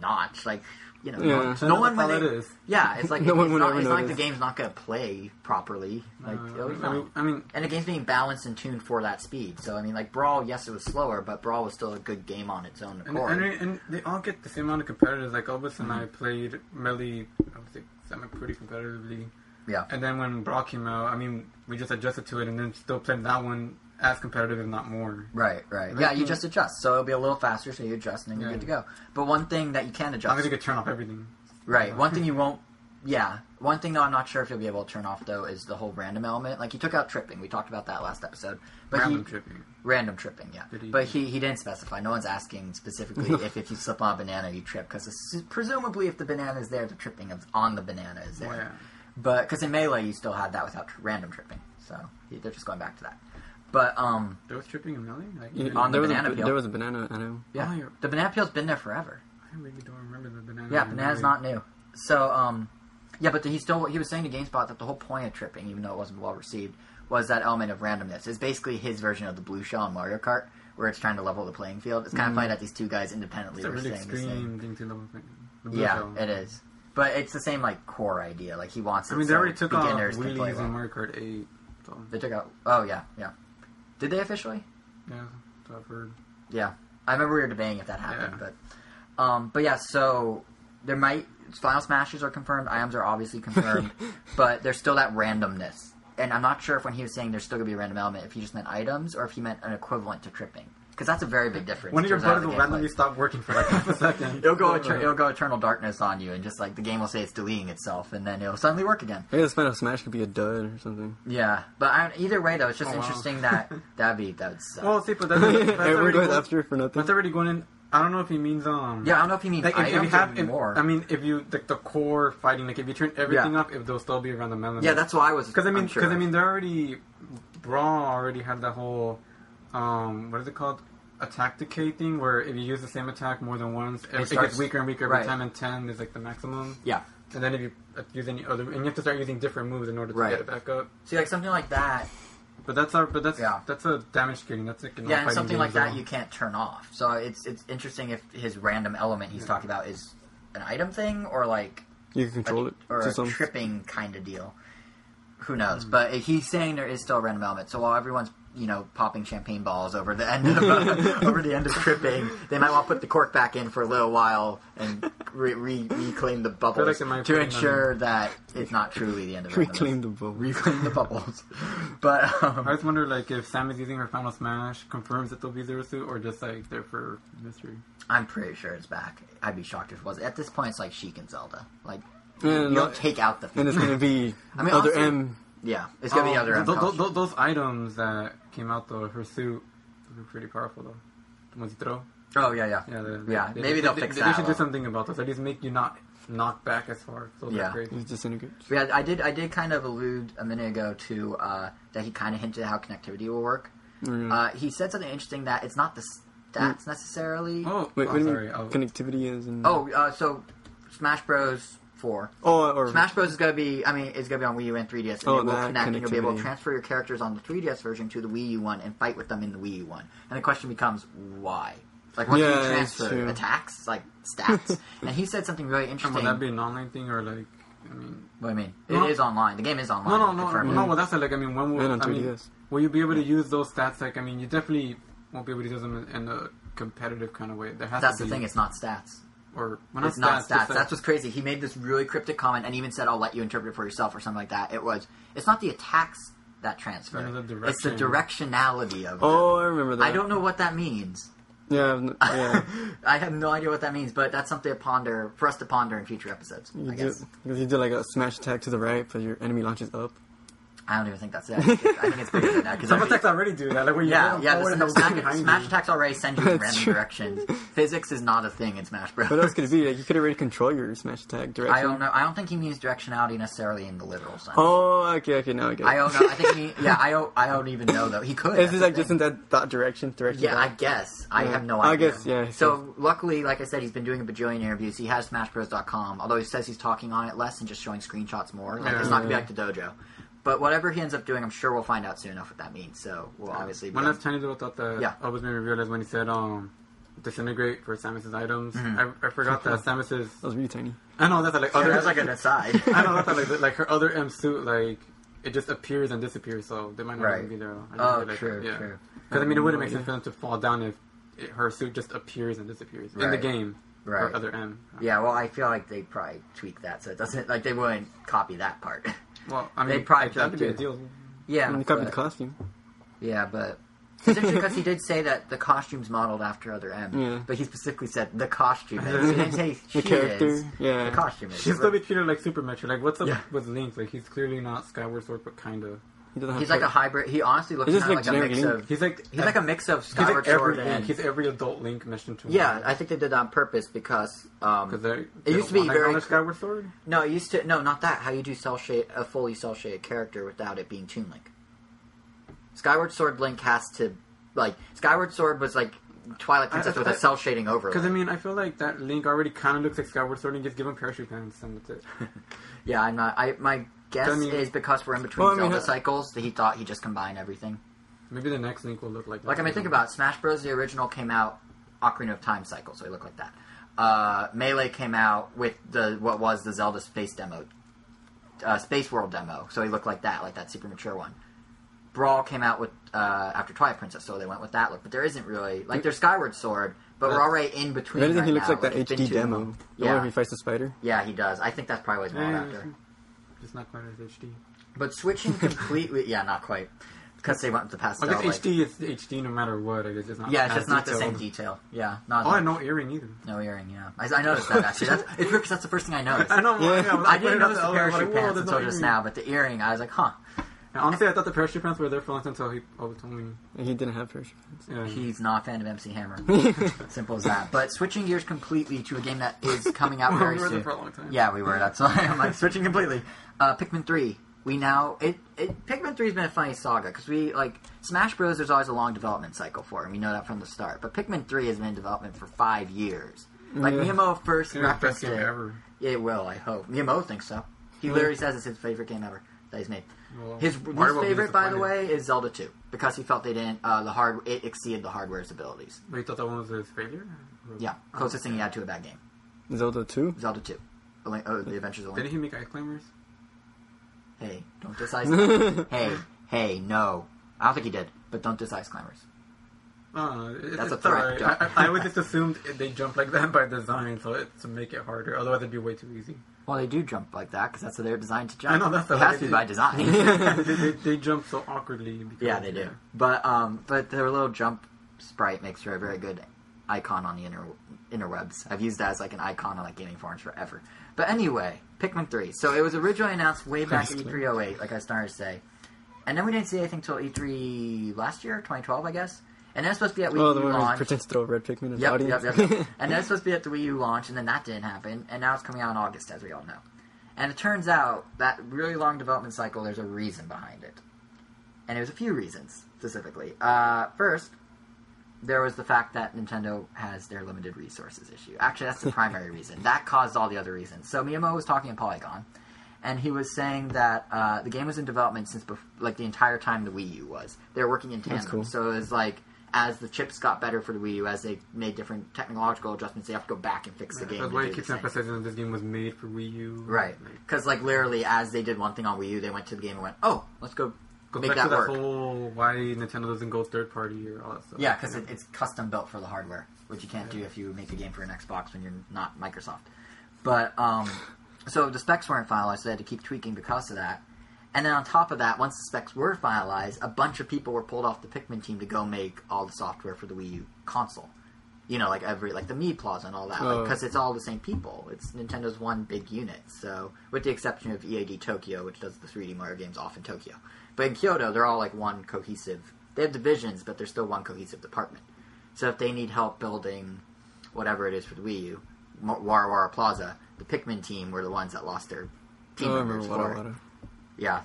notch, like you know, Yeah. no, no one when they, it is. yeah, it's like <laughs> No it's, one would not, it's not like the game's not going to play properly. Like Uh, I mean, I mean, and the game's being balanced and tuned for that speed. So I mean, like Brawl, yes, it was slower, but Brawl was still a good game on its own and, accord. and, and they all get the same amount of competitors. Like Elvis and Mm-hmm. I played Melee, I would say, semi pretty competitively. yeah, And then when Brawl came out, I mean, we just adjusted to it, and then still played that one as competitive, if not more. right, right. Yeah, you just adjust, so it'll be a little faster. So you adjust, and then you're Yeah. good to go. But one thing that you can adjust as you could turn off everything. Right. One thing <laughs> you won't. Yeah. One thing though, I'm not sure if you'll be able to turn off though is the whole random element. Like he took out tripping. We talked about that last episode. But Random he, tripping. Random tripping. Yeah. He- But he he didn't specify. No one's asking specifically <laughs> if if you slip on a banana you trip because presumably if the banana is there, the tripping is on the banana is there. Yeah. But because in melee you still had that without tr- random tripping, so they're just going back to that. But um, There was tripping in Melee? Like, Yeah, On the there was banana a, peel. There was a banana. I know. yeah, Oh, you're- the banana peel's been there forever. I really don't remember the banana. Yeah, banana's Melee. not new. So, um, yeah, but he still he was saying to GameSpot that the whole point of tripping, even though it wasn't well received, was that element of randomness. It's basically his version of the blue shell in Mario Kart, where it's trying to level the playing field. It's kind of funny that these two guys independently It's a were really saying the same. extreme thing to level playing. The blue Yeah, shell. it is. But it's the same like core idea. Like he wants. It I mean, they so already took off beginners can play wheelies well. in Mario Kart 8. So, They took out. Oh yeah, yeah. Did they officially? yeah, I've heard. Yeah, I remember we were debating if that happened, Yeah. but um, but yeah. So there might final smashes are confirmed. Items are obviously confirmed, <laughs> but there's still that randomness. And I'm not sure if when he was saying there's still gonna be a random element, if he just meant items or if he meant an equivalent to tripping, because that's a very big difference. One of your terms how buttons will game randomly plays. stop working for like half a second. <laughs> It'll go, eter- it'll go eternal darkness on you, and just like the game will say it's deleting itself, and then it'll suddenly work again. Maybe this Final Smash could be a dud or something. Yeah, but I, either way though, it's just Oh, wow. interesting that <laughs> that'd be that would suck. Well, see, but that's, that's, <laughs> Everyone already goes go- after for nothing. that's already going in. I don't know if he means um. yeah, I don't know if you mean Like if, if items you have, if, more. I mean, if you like the core fighting, like if you turn everything Yeah. up, if they'll still be around the element. yeah, that's why I was. because I mean, because I mean, they're already Brawl already had that whole um, what is it called? attack decay thing where if you use the same attack more than once, it, it starts- gets weaker and weaker every right. time, and ten is like the maximum. Yeah. And then if you uh, use any other, and you have to start using different moves in order to Right. get it back up. See, like something like that. But that's our, but that's Yeah. that's a damage scaling. That's like in Yeah, and something like that though. you can't turn off. So it's it's interesting if his random element he's talking about is an item thing or like You can control a, it or to a some. tripping kind of deal. Who knows? Hmm. But he's saying there is still a random element. So while everyone's you know popping champagne balls over the end of uh, <laughs> over the end of tripping, they might want to put the cork back in for a little while and re- re- reclaim the bubbles like to put it ensure that it's not truly the end of randomness. Reclaim the ball. reclaim the bubbles. <laughs> But um, I just wonder, like, if Sam is using her final smash, confirms that they'll be zero suit, or just like there for mystery. I'm pretty sure it's back. I'd be shocked if it was. At this point, it's like Sheik and Zelda. Like And, you don't take out the. and it's gonna be <laughs> I mean, other honestly- M. yeah, it's gonna be Oh, other. th- th- th- those items that came out though, her suit, were pretty powerful though. The ones you throw. Oh yeah, yeah. Yeah, the, Yeah, they- maybe they, they'll they, fix they, that They should one. do something about those. At least make you not knock back as far. So Yeah. that's great. It disintegrates. Yeah, I did. I did kind of allude a minute ago to uh, that he kind of hinted at how connectivity will work. Mm. Uh, he said something interesting that it's not the stats necessarily. Oh, Wait, oh, what sorry. Oh, connectivity is? In... Oh, uh, so Smash Bros. Four. oh, or Smash Bros is gonna be. I mean, it's gonna be on Wii U and 3DS. And Oh, it will connect, and you'll be able to transfer your characters on the 3DS version to the Wii U one and fight with them in the Wii U one. And the question becomes, why? Like, what do Yeah, you transfer? Attacks, like <laughs> stats. and he said something really interesting. would that be an online thing or like? I mean, what do you mean? No. It is online. The game is online. no, no, no, confirmed. no. Well, that's like I mean, when will I mean, will you be able to use those stats? Like, I mean, you definitely won't be able to use them in, in a competitive kind of way. There has That's to the thing. It's not stats. Or well, it's not just stats. That's what's crazy. He made this really cryptic comment and even said, "I'll let you interpret it for yourself" or something like that. It was. It's not the attacks that transfer. No, the it's the directionality of. Oh, them. I remember that. I don't know what that means. Yeah, I've n- yeah. <laughs> I have no idea what that means, but that's something to ponder for us to ponder in future episodes. You I do, guess. because you do like a smash attack to the right, but your enemy launches up. I don't even think that's it. I think it's, I think it's bigger than that. 'cause Some I attacks already do that. Like when you yeah, yeah. them The, the smash, smash attacks already send you in random true. directions. Physics is not a thing in Smash Bros. But else could it be like you could already control your smash attack direction. I don't know. I don't think he means directionality necessarily in the literal sense. Oh, okay, okay, now I get it. I don't know. I think he, yeah, I don't, I don't even know though. He could. It's that's just the like just in that, that direction, direction. Yeah, I back. guess. I Yeah. have no idea. I guess, yeah, So luckily, like I said, he's been doing a bajillion interviews. He has SmashBros.com, although he says he's talking on it less and just showing screenshots more. Like it's not gonna be like the dojo. But whatever he ends up doing, I'm sure we'll find out soon enough what that means. So we'll obviously. Be One last tiny little thought that Yeah. always made me realize when he said um disintegrate for Samus's items. Mm-hmm. I, I forgot that <laughs> Samus's. That was really tiny. I know that's like Yeah, other. that's like an aside. <laughs> I know that's like <laughs> like her other M suit like it just appears and disappears, so they might not Right. even be there. I just Oh, feel like true, yeah. true. Because I mean, it wouldn't No make sense idea. for them to fall down if it, her suit just appears and disappears in the game. Right. Her other M. Yeah, well, I feel like they probably tweak that so it doesn't like they wouldn't copy that part. Well, I mean, They'd probably that'd be a tweak it. deal. yeah, I mean, you copied the but- costume. Yeah, but it's because he did say that the costume's modeled after other M. Yeah. But he specifically said the costume is. He didn't say <laughs> she The character, is. yeah. The costume is. She's still be treated like Super Metroid. Like, what's up Yeah. with Link? Like, he's clearly not Skyward Sword, but kind of. He doesn't He's like a hybrid. He honestly looks He's just kind of like like a mix Link. of. He's like He's like a mix of he's like Skyward every Sword and. He's every adult Link into one. Yeah, I think they did that on purpose because. Um, because they It used to be very Skyward Sword. no, it used to no, not that. How you do cell shade a fully cell shaded character without it being Toon Link. Skyward Sword Link has to like Skyward Sword was like Twilight Princess I- with I- a cell shading overlay. Because I mean, I feel like that Link already kind of looks like Skyward Sword, and just give him parachute pants, and that's it. <laughs> Yeah, I'm not. I my guess I mean- is because we're in between Well, I mean, Zelda uh, cycles that he thought he just combined everything. Maybe the next Link will look like. that. Like I mean, think about it. Smash Bros. The original came out Ocarina of Time cycle, so he looked like that. Uh, Melee came out with the what was the Zelda Space demo, uh, Space World demo, so he looked like that, like that super mature one. Brawl came out with uh, after Twilight Princess, so they went with that look. But there isn't really like there's Skyward Sword, but we're That's- already in between. If anything, right he looks now. like that it's been HD too demo. long. The one where Yeah, he fights the spider. yeah, he does. I think that's probably what he's Yeah, modeled after. Just not quite as HD. But switching completely, <laughs> yeah, not quite, because they went with the I pastel. guess like- HD is HD no matter what. I guess it's not. yeah, it's just not the same detail. Yeah, not. Oh, no earring either. No earring, yeah. I, I noticed that actually. That's, it's weird because that's the first thing I <laughs> noticed. I know. Yeah. I didn't notice the parachute like, pants until just now, but the earring, I was like, huh. And honestly, I thought the parachute pants were there for a long until he always told me. And he didn't have parachute pants. Yeah. He's not a fan of MC Hammer. <laughs> Simple as that. But switching gears completely to a game that is <laughs> coming out very we were there soon. for a long time. Yeah, we were. That's why I'm like switching completely. Uh, Pikmin 3 we now it, it Pikmin Three has been a funny saga because we like Smash Bros. There's always a long development cycle for, and we know that from the start. But Pikmin Three has been in development for five years. Like Yeah. Miyamoto first It's the best referenced game it. ever. It will, I hope. Miyamoto thinks so. He Yeah. literally says it's his favorite game ever that he's made. Well, His Mario least favorite, by the way, is Zelda Two because he felt they didn't uh, the hard it exceeded the hardware's abilities. But you thought that one was his failure? Yeah, Oh, closest thing he had to a bad game. Zelda 2? Zelda Two, The Link- oh, the Adventures of Link. Didn't he make Ice Climbers? Hey, don't diss ice climbers. hey, hey, no. I don't think he did, but don't diss ice climbers. Uh, it, That's a threat. alright. I, I, I always just assumed they jump like that <laughs> by design, so it, to make it harder. Otherwise, it'd be way too easy. Well, they do jump like that because that's how they're designed to jump. I know, that's it the- has to be by design. <laughs> they, <laughs> they, they jump so awkwardly. Because, yeah, they do. But um, but their little jump sprite makes for a very good icon on the inter interwebs. I've used that as like an icon on like gaming forums forever. But anyway, Pikmin three. So it was originally announced way back at Nice. E308, like I started to say, and then we didn't see anything till E3 last year, 2012, I guess. And that's supposed to be at Wii Oh, U the one launch. pretends to throw a red Pikmin at the audience. yep, yep, yep. <laughs> and then it's supposed to be at the Wii U launch, and then that didn't happen, and now it's coming out in August, as we all know. And it turns out that really long development cycle, there's a reason behind it. And there's a few reasons, specifically. Uh, first, there was the fact that Nintendo has their limited resources issue. Actually, that's the <laughs> primary reason. That caused all the other reasons. So Miyamoto was talking at Polygon, and he was saying that uh, the game was in development since, bef- like, the entire time the Wii U was. They were working in tandem. cool. So it was like, as the chips got better for the Wii U, as they made different technological adjustments, they have to go back and fix the game. That's why the keeps emphasizing that this game was made for Wii U. Right. Because, like, literally, as they did one thing on Wii U, they went to the game and went, oh, let's go goes make back that to work. that whole why Nintendo doesn't go third party or all that stuff. Yeah, because it, it's custom built for the hardware, which you can't do if you make a game for an Xbox when you're not Microsoft. But um, so the specs weren't finalized, so they had to keep tweaking because of that. And then on top of that, once the specs were finalized, a bunch of people were pulled off the Pikmin team to go make all the software for the Wii U console. You know, like every like the Mii Plaza and all that, Oh. because it's all the same people. It's Nintendo's one big unit. So, with the exception of EAD Tokyo, which does the 3D Mario games off in Tokyo, but in Kyoto, they're all like one cohesive. They have divisions, but they're still one cohesive department. So if they need help building whatever it is for the Wii U, Wa- Wara Wara Plaza, the Pikmin team were the ones that lost their team Oh, I members remember for it. Wada. Yeah.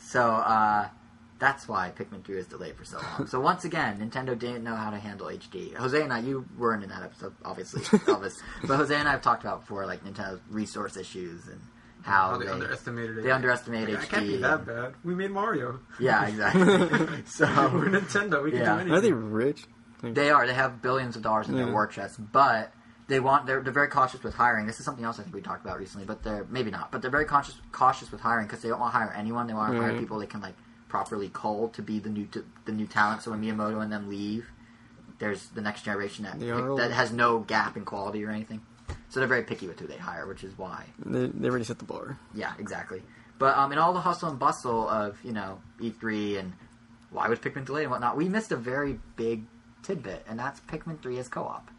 So uh, that's why Pikmin 3 was delayed for so long. so once again, Nintendo didn't know how to handle HD. Jose and I, you weren't in that episode, obviously, <laughs> Elvis. But Jose and I have talked about before, like Nintendo's resource issues and how, How they, they, underestimated it. they underestimate Like, HD. I can't be that bad. We made Mario. Yeah, exactly. <laughs> so We're Nintendo. We can Yeah. do anything. Are they rich? They are. They have billions of dollars in their Yeah. war chest, but they want. They're, they're very cautious with hiring. This is something else I think we talked about recently, but they're maybe not. But they're very cautious cautious with hiring because they don't want to hire anyone. They want to hire people they can like properly cull to be the new t- the new talent. So when Miyamoto and them leave, there's the next generation that old. that has no gap in quality or anything. So they're very picky with who they hire, which is why they, they already set the bar. yeah, exactly. But um, in all the hustle and bustle of you know E3 and why was Pikmin delayed and whatnot, we missed a very big tidbit, and that's Pikmin 3 as co-op.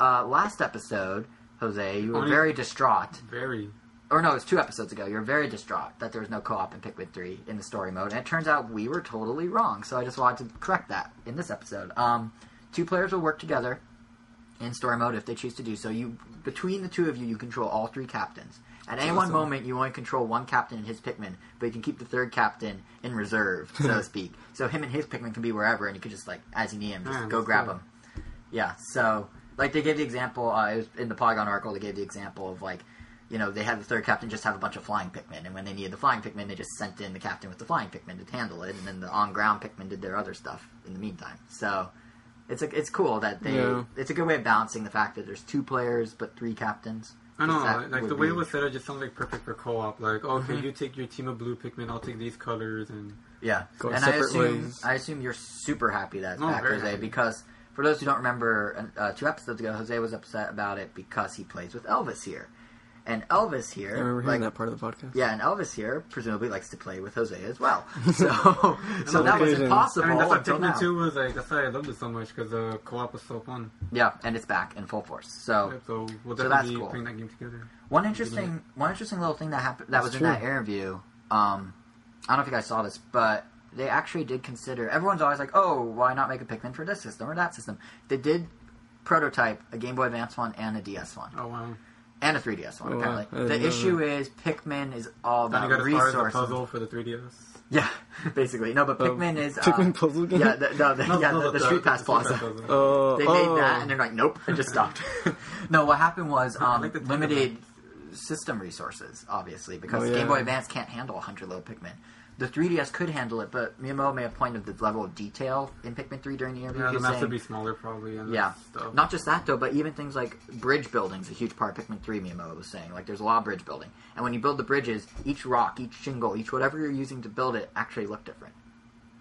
Uh, last episode, Jose, you were Only- very distraught. Very. Or no, it was two episodes ago. You were very distraught that there was no co-op in Pikmin 3 in the story mode, and it turns out we were totally wrong. So I just wanted to correct that in this episode. Um, two players will work together in story mode if they choose to do so. You between the two of you, you control all three captains. At any one Awesome. moment, you only control one captain and his Pikmin, but you can keep the third captain in reserve, so to <laughs> speak. So him and his Pikmin can be wherever, and you can just like as you need him, just go that's grab cool. him. Yeah. So like they gave the example. Uh, it was in the Polygon article. They gave the example of like. You know, they had the third captain just have a bunch of flying Pikmin, and when they needed the flying Pikmin, they just sent in the captain with the flying Pikmin to handle it, and then the on-ground Pikmin did their other stuff in the meantime. So, it's a, it's cool that they. Yeah. It's a good way of balancing the fact that there's two players but three captains. I know, like the way be- it was set up just sounds like perfect for co-op. Like, okay, Mm-hmm. you take your team of blue Pikmin, I'll take these colors, and Yeah, Go and I separate assume ways. I assume you're super happy that's Oh, back, very Jose, happy. because for those who don't remember, uh, two episodes ago, Jose was upset about it because he plays with Elvis here, and Elvis here, I remember like, hearing that part of the podcast. yeah, and Elvis here presumably likes to play with Jose as well. <laughs> So, <laughs> so that was occasion. impossible I mean that's why until now. Pikmin Two was like. That's why I loved it so much because uh, co-op was so fun. Yeah, and it's back in full force. So. Yep, so we'll so that's cool. playing that game together. One interesting, one interesting little thing that happened that That's was in that interview. Um, I don't know if you guys saw this, but they actually did consider. Everyone's always like, "Oh, why not make a Pikmin for this system or that system?" They did prototype a Game Boy Advance one and a DS one, Oh wow. and a 3DS one Oh, apparently. I didn't The issue is Pikmin is all Then about you got to start the resources. puzzle for the 3DS. Yeah, <laughs> basically. No, but Oh, Pikmin is uh, Pikmin puzzle game? Yeah, the, no, the, No, yeah, no, the, the Street Pass Plaza. puzzle. Oh, They oh. made that, and they're like, nope, and just stopped. <laughs> <laughs> no, what happened was um, like limited system resources, obviously, because Oh, Game. Boy Advance can't handle 100 little Pikmin. The 3DS could handle it, but Miyamoto made a point of the level of detail in Pikmin 3 during the interview. Yeah, He the was maps saying- would be smaller probably. And yeah, stuff. not just that though, but even things like bridge building is a huge part of Pikmin 3. Miyamoto was saying like there's a lot of bridge building, and when you build the bridges, each rock, each shingle, each whatever you're using to build it actually look different.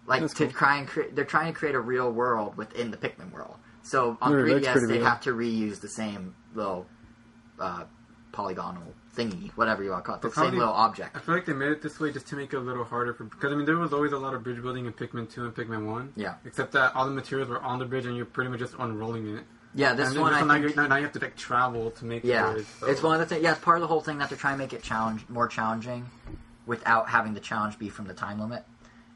Like That's to cool. try and create, they're trying to create a real world within the Pikmin world. So on Yeah, that's 3DS, pretty they real. have to reuse the same little uh, polygonal thingy, whatever you want to call it, the same little object. I feel like they made it this way just to make it a little harder for because I mean there was always a lot of bridge building in Pikmin 2 and Pikmin 1. Yeah. Except that all the materials were on the bridge and you're pretty much just unrolling it. Yeah, this and one I now, think you now, now you have to like travel to make Yeah, the bridge. so- it's one of the things. Yeah, it's part of the whole thing that they're trying to make it challenge more challenging, without having the challenge be from the time limit.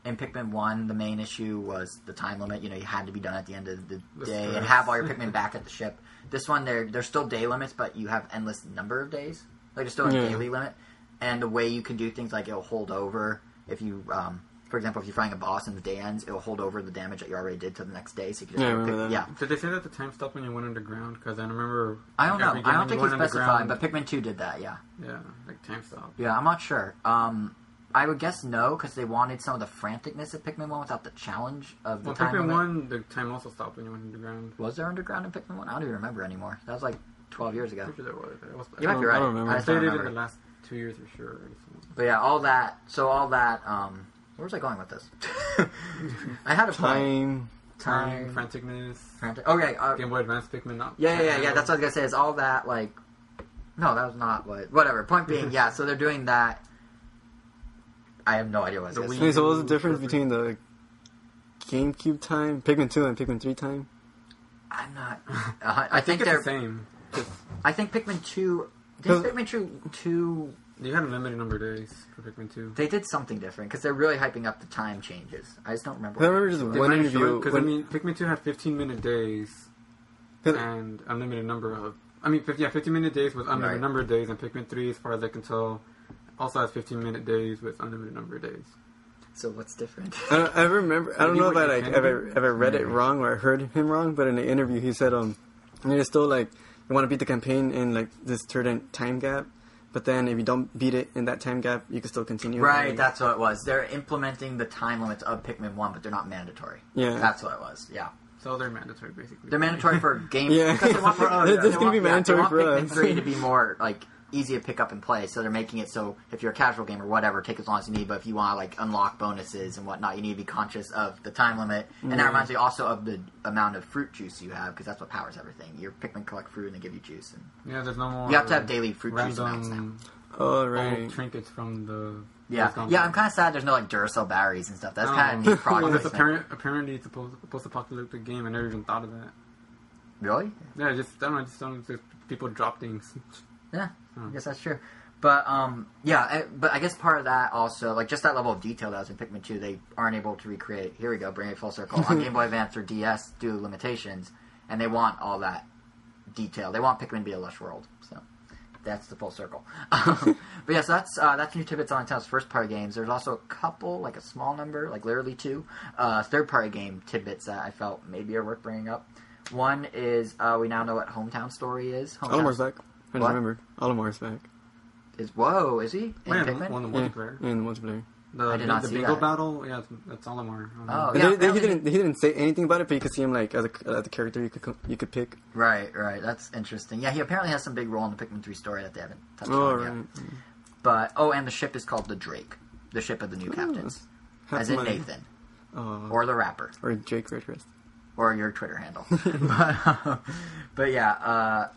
In Pikmin One, the main issue was the time limit. You know, you had to be done at the end of the The day and have all your <laughs> Pikmin back at the ship. This one, there there's still day limits, but you have endless number of days. Like there's still a Yeah. daily limit, and the way you can do things like it'll hold over if you. Um, for example, if you're fighting a boss and the day ends, it'll hold over the damage that you already did to the next day. So you can just Yeah, remember pick- that. yeah. Did they say that the time stopped when you went underground? Because I remember. I don't know. I don't think you he specified, but Pikmin Two did that. Yeah. yeah, like time stop. Yeah, I'm not sure. Um, I would guess no, because they wanted some of the franticness of Pikmin 1 without the challenge of the Well, time Pikmin limit. One, the time also stopped when you went underground. Was there underground in Pikmin 1? I don't even remember anymore. That was like 12 years ago. Sure was. It was You might be I right. don't remember. I I just played it in remember. the last two years for sure. so. But yeah, all that. So all that. Um, where was I going with this? <laughs> I had a point. Time. Time, Time. franticness, Frantic. Okay. Uh, Game Boy Advance Pikmin. Not yeah, yeah, yeah, yeah. That's what I was gonna say. Is all that like? No, that was not what. Whatever. Point being, <laughs> yeah. So they're doing that. I have no idea what I was The gonna Wii say. Hey, so what was the difference between the GameCube time, Pikmin 2 and Pikmin 3 time? I'm not. Uh, I, I think think they're. the same. Just, I think Pikmin two. Did Because- Pikmin two, two you had a limited number of days for Pikmin 2. they did something different because they're really hyping up the time changes. I just don't remember. I remember just one might interview. Because I mean, Pikmin 2 had 15 minute days and unlimited number of. I mean, 50, yeah, 15 minute days with unlimited Right. number of days, and Pikmin 3, as far as I can tell, also has 15 minute days with unlimited number of days. So what's different? I, I remember. I don't know if I like can ever do. ever read it wrong or I heard him wrong, but in the interview he said um, you're still like you want to beat the campaign in like this certain time gap, but then if you don't beat it in that time gap, you can still continue. right, Like, that's what it was. They're implementing the time limits of Pikmin one, but they're not mandatory. Yeah. that's what it was. Yeah, So they're mandatory, basically. they're mandatory for <laughs> game. Yeah. because they want, It's <laughs> they gonna want- be yeah, mandatory they want for Pikmin us. three to be more like easy to pick up and play. So they're making it so if you're a casual gamer, whatever, take as long as you need. But if you want to like unlock bonuses and whatnot, you need to be conscious of the time limit. And that Mhm. reminds me also of the amount of fruit juice you have because that's what powers everything. Your Pikmin collect fruit and they give you juice, and Yeah, there's no more. you have to have daily fruit juice amounts now. random Oh old trinkets from the. Yeah, yeah. I'm kind of sad. There's no like Duracell batteries and stuff. That's No. kind of neat <laughs> product Well, it's apparent, apparently it's a post- post-apocalyptic game. I never even thought of that. Really? Yeah, just I don't know. Just don't just people drop things. <laughs> Yeah, I Hmm. guess that's true. But um, yeah, I, but I guess part of that also, like just that level of detail that was in Pikmin 2, they aren't able to recreate. Here we go, bring it full circle on <laughs> Game Boy Advance or DS due to limitations, and they want all that detail. They want Pikmin to be a lush world, so that's the full circle. <laughs> but yeah, so that's uh, that's new tidbits on Nintendo's first party games. There's also a couple, like a small number, like literally two, uh, third party game tidbits that I felt maybe are worth bringing up. One is uh, we now know what Hometown Story is. Hometown Olimar's back. I just What? remembered. Olimar's back. is whoa, is he in Oh, yeah, Pikmin? one of the Yeah, multiplayer. in the multiplayer. The, I did not the see bingo that. battle, yeah, it's- that's Olimar. Oh, But yeah, they, they, he didn't. He didn't say anything about it, but you could see him like as a, as a character you could co- you could pick. Right, right. That's interesting. Yeah, he apparently has some big role in the Pikmin 3 story that they haven't touched Oh on right. yet. But oh, and the ship is called the Drake, the ship of the new oh, captains, Half as in my- Nathan Oh, or the rapper or Jake Redrest. or your Twitter handle. <laughs> but, uh, but yeah, uh,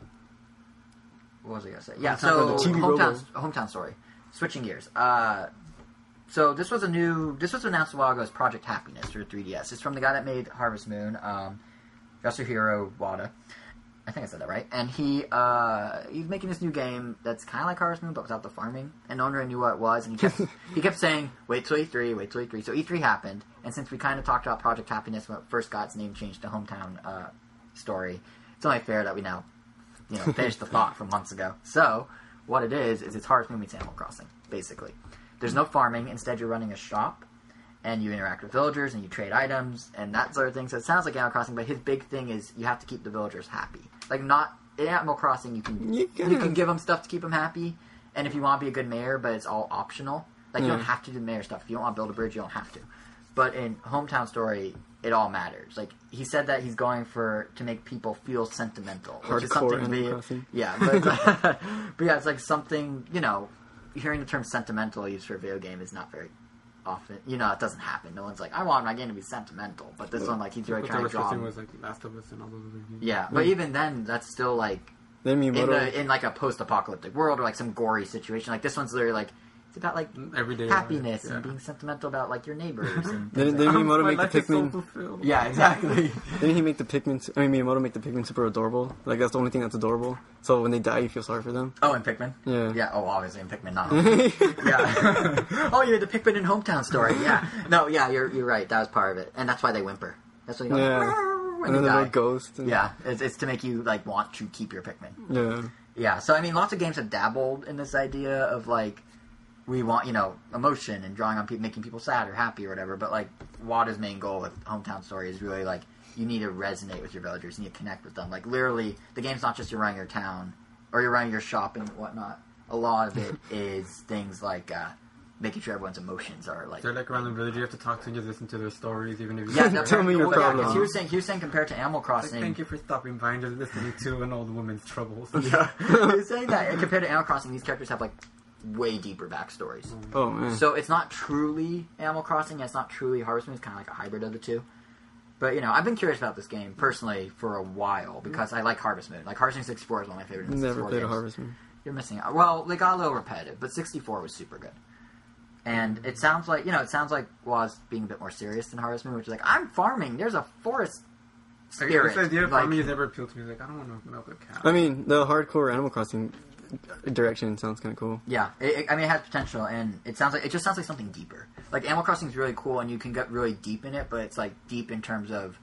what was I gonna say? Yeah, On top of so hometown hometown story. Switching gears. Uh, so this was a new. This was announced a while ago as Project Happiness for 3DS. It's from the guy that made Harvest Moon, um, Yasuhiro Wada. I think I said that right. And he uh, he's making this new game that's kind of like Harvest Moon, but without the farming. And no one really knew what it was. And he kept <laughs> he kept saying, "Wait till E3, wait till E3." So E3 happened, and since we kind of talked about Project Happiness when it first got its name changed to Hometown uh, Story, it's only fair that we now you know finished the thought from months ago. So what it is is it's Harvest Moon meets Animal Crossing, basically. There's no farming. Instead, you're running a shop, and you interact with villagers, and you trade items, and that sort of thing. So it sounds like Animal Crossing, but his big thing is you have to keep the villagers happy. Like not in Animal Crossing, you can You you can. can give them stuff to keep them happy, and if you want to be a good mayor, but it's all optional. Like you don't have to do mayor stuff. If you don't want to build a bridge, you don't have to. But in Hometown Story, it all matters. Like he said that he's going for to make people feel sentimental, which is Hardcore something Animal we- Crossing. yeah, but, <laughs> but yeah, it's like something you know. Hearing the term sentimental used for a video game is not very often. You know, it doesn't happen. No one's like, I want my game to be sentimental. But this one, like, he's really What they trying were to draw. stressing was like Last of Us and all those other games. Yeah, but even then, that's still like Then in the in like a post-apocalyptic world or like some gory situation. Like this one's literally like it's about like mm, Everyday happiness life, and being sentimental about like your neighbors <laughs> and Didn't- things like didn't that. Miyamoto make the life is so Pikmin? yeah, exactly. <laughs> didn't he make the Pikmin? I mean, Miyamoto make the Pikmin super adorable. Like that's the only thing that's adorable. So when they die, you feel sorry for them. oh, and Pikmin. Yeah. Yeah. Oh, obviously in Pikmin, not. <laughs> Yeah. oh, you're the Pikmin in Hometown Story. Yeah. No, yeah, you're you're right. That was part of it, and that's why they whimper. That's why you go Yeah. when and then the die. little ghost. And, Yeah, it's, it's to make you like want to keep your Pikmin. Yeah. Yeah, so I mean, lots of games have dabbled in this idea of like we want you know emotion and drawing on people, making people sad or happy or whatever. But like Wada's main goal with Hometown Story is really like you need to resonate with your villagers, you need to connect with them. Like literally, the game's not just you're running your town or you're running your shop and whatnot. A lot of it <laughs> is things like uh, making sure everyone's emotions are like. They're like around the village. You have to talk to and just listen to their stories, even if you Yeah, don't no, Tell me your well, yeah, 'cause problem. he was saying he was saying compared to Animal Like, Crossing. thank you for stopping by and just listening to an old woman's troubles. <laughs> Yeah, <laughs> he was saying that compared to Animal Crossing, these characters have like way deeper backstories. Oh man. So it's not truly Animal Crossing. It's not truly Harvest Moon. It's kind of like a hybrid of the two. But you know, I've been curious about this game personally for a while because I like Harvest Moon. Like Harvest Moon 64 is one of my favorite. Never 64 played a games. Harvest Moon. You're missing out. Well, they got a little repetitive, but 64 was super good. And it sounds like you know, it sounds like was being a bit more serious than Harvest Moon, which is like I'm farming. There's a forest Like, spirit. this idea of like- farming has never appealed to me. Like, I don't want to milk a cow. I mean, the hardcore Animal Crossing direction sounds kind of cool. Yeah, it, it- I mean, it has potential, and it sounds like it just sounds like something deeper. Like Animal Crossing is really cool, and you can get really deep in it, but it's like deep in terms of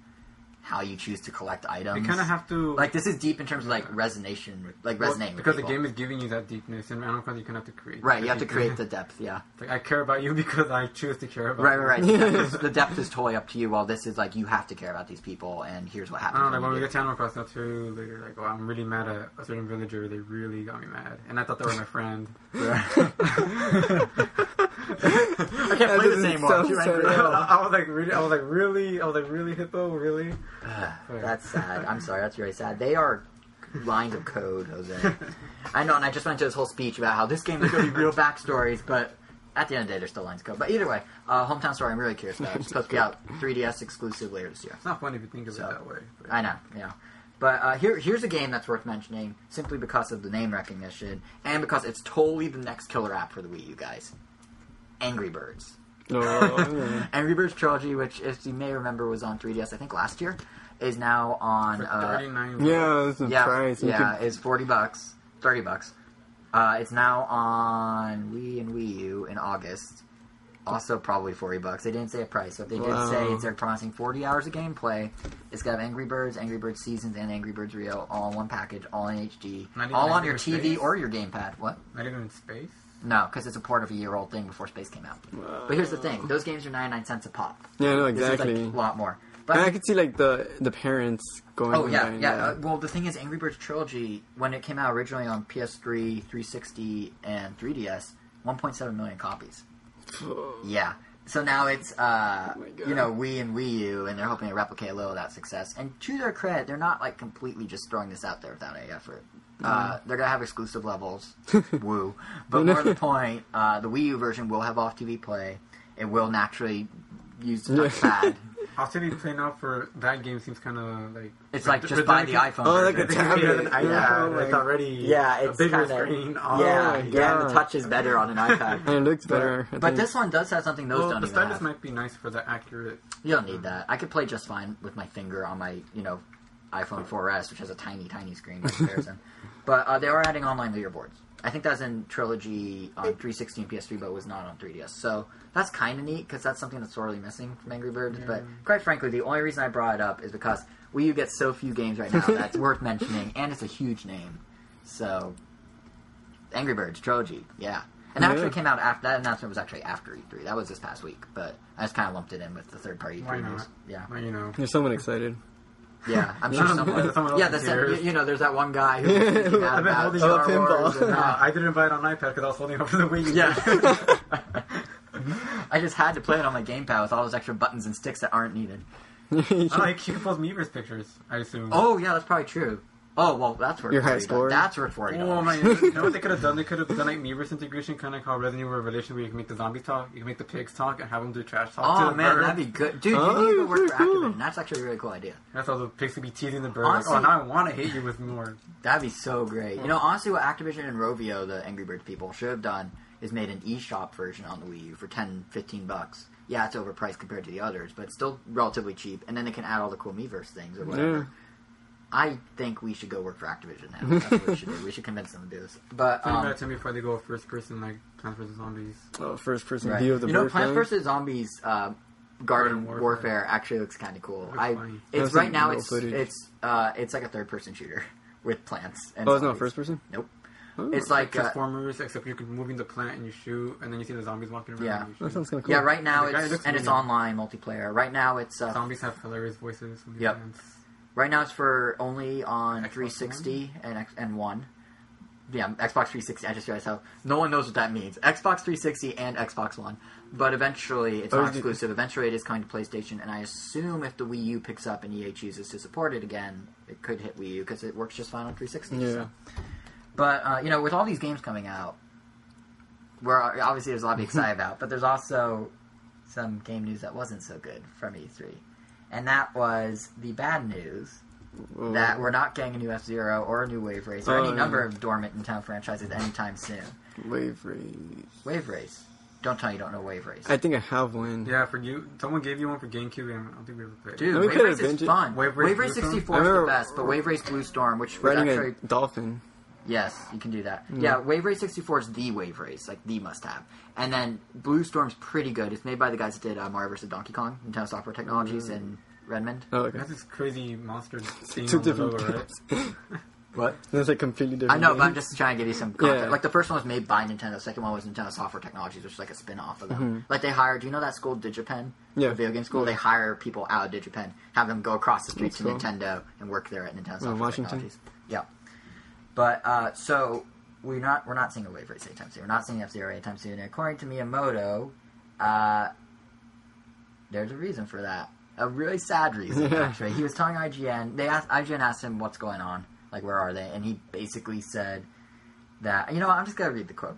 how you choose to collect items. you kind of have to like this is deep in terms of like resonation, like well, resonating with because the game is giving you that deepness, and Animal Crossing you kind of have to create. right. You have to create <laughs> the depth. Yeah, Like, I care about you <laughs> because I choose to care about. right, you. right, right. The depth, is, the depth is totally up to you. While this is like you have to care about these people, and here's what I happens. don't know. Like when when we get to Animal Crossing, too later. Like, oh, I'm really mad at a certain villager. They really got me mad, and I thought they were my friend. <laughs> I can't That play this anymore. so angry. I was like, really. I was like, really. I was like, really, hippo, really. That's sad. I'm sorry. That's really sad. They are lines of code, Jose. I know, and I just went into this whole speech about how this game is going to be real backstories, but at the end of the day, there's still lines of code. But either way, uh, Hometown Story, I'm really curious about. It's supposed to be out 3DS exclusive later this year. It's not funny if you think of So, it that way. But I know, yeah. But uh, here, here's a game that's worth mentioning simply because of the name recognition and because it's totally the next killer app for the Wii U guys. Angry Birds. Oh, yeah. Angry Birds Trilogy, which, if you may remember, was on 3DS, I think last year, is now on. for Uh, yeah, that's the yeah, price. You yeah, could- it's forty bucks, thirty bucks. Uh, it's now on Wii and Wii U in August. Also, probably forty bucks. They didn't say a price, but they did Wow. say it's they're promising forty hours of gameplay. It's got Angry Birds, Angry Birds Seasons, and Angry Birds Rio all in one package, all in HD, Not even all on your Birds TV Space? or your gamepad. What? Not even in space. No, because it's a port of a year old thing before Space came out. But here's the thing: those games are ninety nine cents a pop. yeah, no, This is exactly. like a lot more. But and I could see like the the parents going. Oh yeah, yeah. Uh, well, the thing is, Angry Birds Trilogy, when it came out originally on PS3, 360, and 3DS, 1.7 million copies. Yeah. So now it's, uh, Oh you know, Wii and Wii U, and they're hoping to replicate a little of that success. And to their credit, they're not like completely just throwing this out there without any effort. Uh, they're gonna have exclusive levels, <laughs> woo. But more to the point, uh, the Wii U version will have off TV play. It will naturally use the Yeah. touchpad. Also, <laughs> be playing out for that game seems kind of like It's like just buy the iPhone. Oh, like version. a tablet. Yeah, Yeah, it's already Yeah, a it's bigger kinda, screen. Oh, yeah, yeah. The touch is better on an <laughs> iPad. and it looks better. I but this one does have something those Well, don't the even stylus have. might be nice for the accurate. You don't need that. I could play just fine with my finger on my, you know, iPhone 4S, which has a tiny, tiny screen by comparison. But uh, they are adding online leaderboards. I think that's in Trilogy on 360 and PS3, but was not on 3DS. So that's kind of neat because that's something that's sorely missing from Angry Birds. But quite frankly, the only reason I brought it up is because Wii U gets so few games right now that's <laughs> worth mentioning, and it's a huge name. So, Angry Birds Trilogy, yeah. And that Yeah. actually came out after that announcement was actually after E3. That was this past week, but I just kind of lumped it in with the third party Why E3 not? news. Yeah, Well, you know. There's someone excited. Yeah. I'm sure someone. Someone <laughs> else yeah, that's cares. you, you know. There's that one guy who's <laughs> freaking out I've been holding Star up pinball. And, Uh, I didn't buy it on iPad because I was holding up for the Wii. Yeah. <laughs> I just had to play it on my gamepad with all those extra buttons and sticks that aren't needed. Oh, you can post Miiverse pictures, I assume. Oh yeah, that's probably true. Oh well, that's worth Your high $40. score? That's worth forty Oh dollars. man, you know what they <laughs> could have done? They could have done like Miiverse integration, kind of like how Resident Evil Revelation, where you can make the zombies talk, you can make the pigs talk, and have them do trash talk. to Oh the man, bird. that'd be good, dude. Oh, you need to work pretty for cool. Activision. That's actually a really cool idea. That's how the pigs would be teasing the bird. Honestly- like, oh, now I want to hit you with more. That'd be so great. You know, honestly, what Activision and Rovio, the Angry Birds people, should have done is made an eShop version on the Wii U for 10, 15 bucks. Yeah, it's overpriced compared to the others, but it's still relatively cheap. And then they can add all the cool Miiverse things or whatever. Yeah. I think we should go work for Activision now. That's what we should do. We should convince them to do this. But Think um, about it to me before they go first person like Plants vs Zombies. Oh, first person right. view of the you know, bird Plants flying. vs Zombies uh, Garden Garden Warfare. Warfare. actually looks kind of cool. Looks I funny. it's I've right seen now little it's footage. it's uh, it's like a third person shooter <laughs> with plants. And Oh, it's not zombies. first person. Nope. Oh, It's like uh, Transformers, except you can move in the plant and you shoot, and then you see the zombies walking around. Yeah. and you shoot. that sounds kind of cool. Yeah, right now The guy it's looks and it's really- online multiplayer. Right now it's uh, Zombies have hilarious voices. from Yep. Right now it's for only on Xbox 360 and X- and one. Yeah, Xbox 360. I just realized how no one knows what that means. Xbox 360 and Xbox One, but eventually it's Oh, not exclusive. Eventually it is coming to PlayStation, and I assume if the Wii U picks up and EA chooses to support it again, it could hit Wii U because it works just fine on 360. Yeah. So. But uh, you know, with all these games coming out, where obviously there's a lot to be excited <laughs> about, but there's also some game news that wasn't so good from E3, and that was the bad news Oh. that we're not getting a new F Zero or a new Wave Race or Oh, any yeah. number of dormant in town franchises anytime soon. Wave race. Wave Race. Don't tell me you don't know Wave Race. I think I have one. Yeah, for you, someone gave you one for GameCube, and I don't think we ever played. it. Dude, No, we Wave Race is it. fun. Wave Wave Race Race, Blue Storm? 64 is the best, but Wave Race Blue Storm, which was Riding actually a dolphin. Yes, you can do that. Mm. Yeah, Wave Race 64 is the Wave Race, like the must-have. And then Blue Storm's pretty good. It's made by the guys that did uh, Mario vs. Donkey Kong, Nintendo Software Technologies in Redmond. Oh, okay. That's this crazy monster theme Two on the different logo, right? <laughs> What? <laughs> That's like completely different. I different. know, but I'm just trying to give you some context. Yeah. Like the first one was made by Nintendo, the second one was Nintendo Software Technologies, which is like a spin-off of them. Mm-hmm. Like they hired, do you know that school DigiPen? Yeah. The video game school? They hire people out of DigiPen, have them go across the street That's to cool. Nintendo and work there at Nintendo Oh, Software Washington? Technologies. Yeah. But uh, so we're not we're not seeing a wave race anytime soon. We're not seeing F Zero anytime soon. And according to Miyamoto, uh, there's a reason for that. A really sad reason, <laughs> actually. He was telling IGN. They asked IGN asked him what's going on, like where are they, and he basically said that you know what, I'm just gonna read the quote.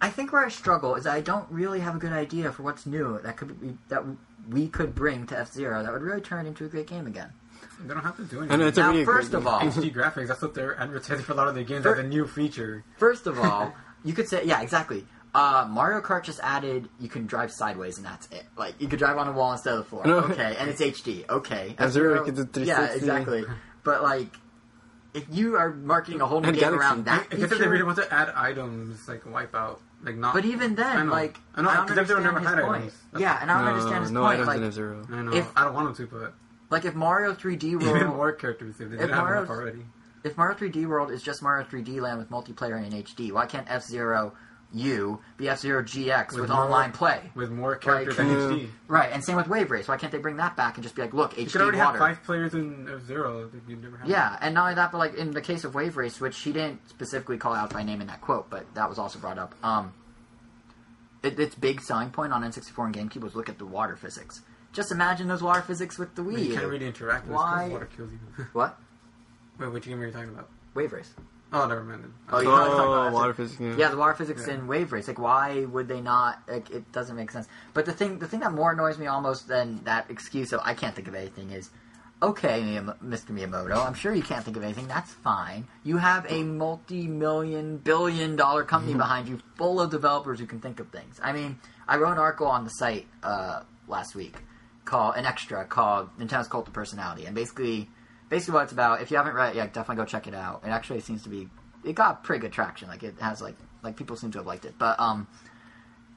I think where I struggle is I don't really have a good idea for what's new that could be that we could bring to F Zero that would really turn it into a great game again. They don't have to do I know anything. it's Now, already a first great of all, HD graphics, that's what they're advertising for a lot of their games For- as a new feature. First of all, <laughs> you could say, yeah, exactly. Uh, Mario Kart just added you can drive sideways and that's it. Like you could drive on a wall instead of the floor. No. <laughs> Okay, and it's HD. Okay, F-Zero, F-Zero- you yeah, exactly. But like, if you are marketing a whole new And game Galaxy. around that I guess if they really want to add items like Wipeout, like not. but even then, I know. like, I know, don't 'cause F-Zero understand never his had point. items. That's- Yeah, and I don't no, understand his no point. items Like, in F-Zero. I know. if- I don't want them to, but like if Mario 3D even World, more characters if they if didn't have Mario's- enough already. if Mario 3D World is just Mario 3D Land with multiplayer in HD, why can't F Zero U be F Zero GX with, With more- online play? With more characters Like- than Yeah. HD. Right, and same with Wave Race. Why can't they bring that back and just be like, look, HD You could already water? have five players in F Zero that you never had. Yeah, and not only that, but like in the case of Wave Race, which he didn't specifically call out by name in that quote, but that was also brought up. Um, it, its big selling point on N64 and GameCube was look at the water physics. Just imagine those water physics with the But Wii. you can't really interact with Why- because water kills you. <laughs> What? Wait, which game are you talking about? Wave Race. Oh, never mind. Then. Oh, you know what I'm talking Oh, about. water physics. Yeah. Yeah, the water physics Yeah. in Wave Race. Like, why would they not? Like, it doesn't make sense. But the thing, the thing that more annoys me almost than that excuse of I can't think of anything is, okay, Miyam- Mr. Miyamoto, I'm sure you can't think of anything. That's fine. You have a multi-million, billion-dollar company behind you, full of developers who can think of things. I mean, I wrote an article on the site uh, last week called an extra called Nintendo's Cult of Personality, and basically, basically what it's about. If you haven't read it, yeah, definitely go check it out. It actually seems to be it got pretty good traction. Like it has like like people seem to have liked it. But um,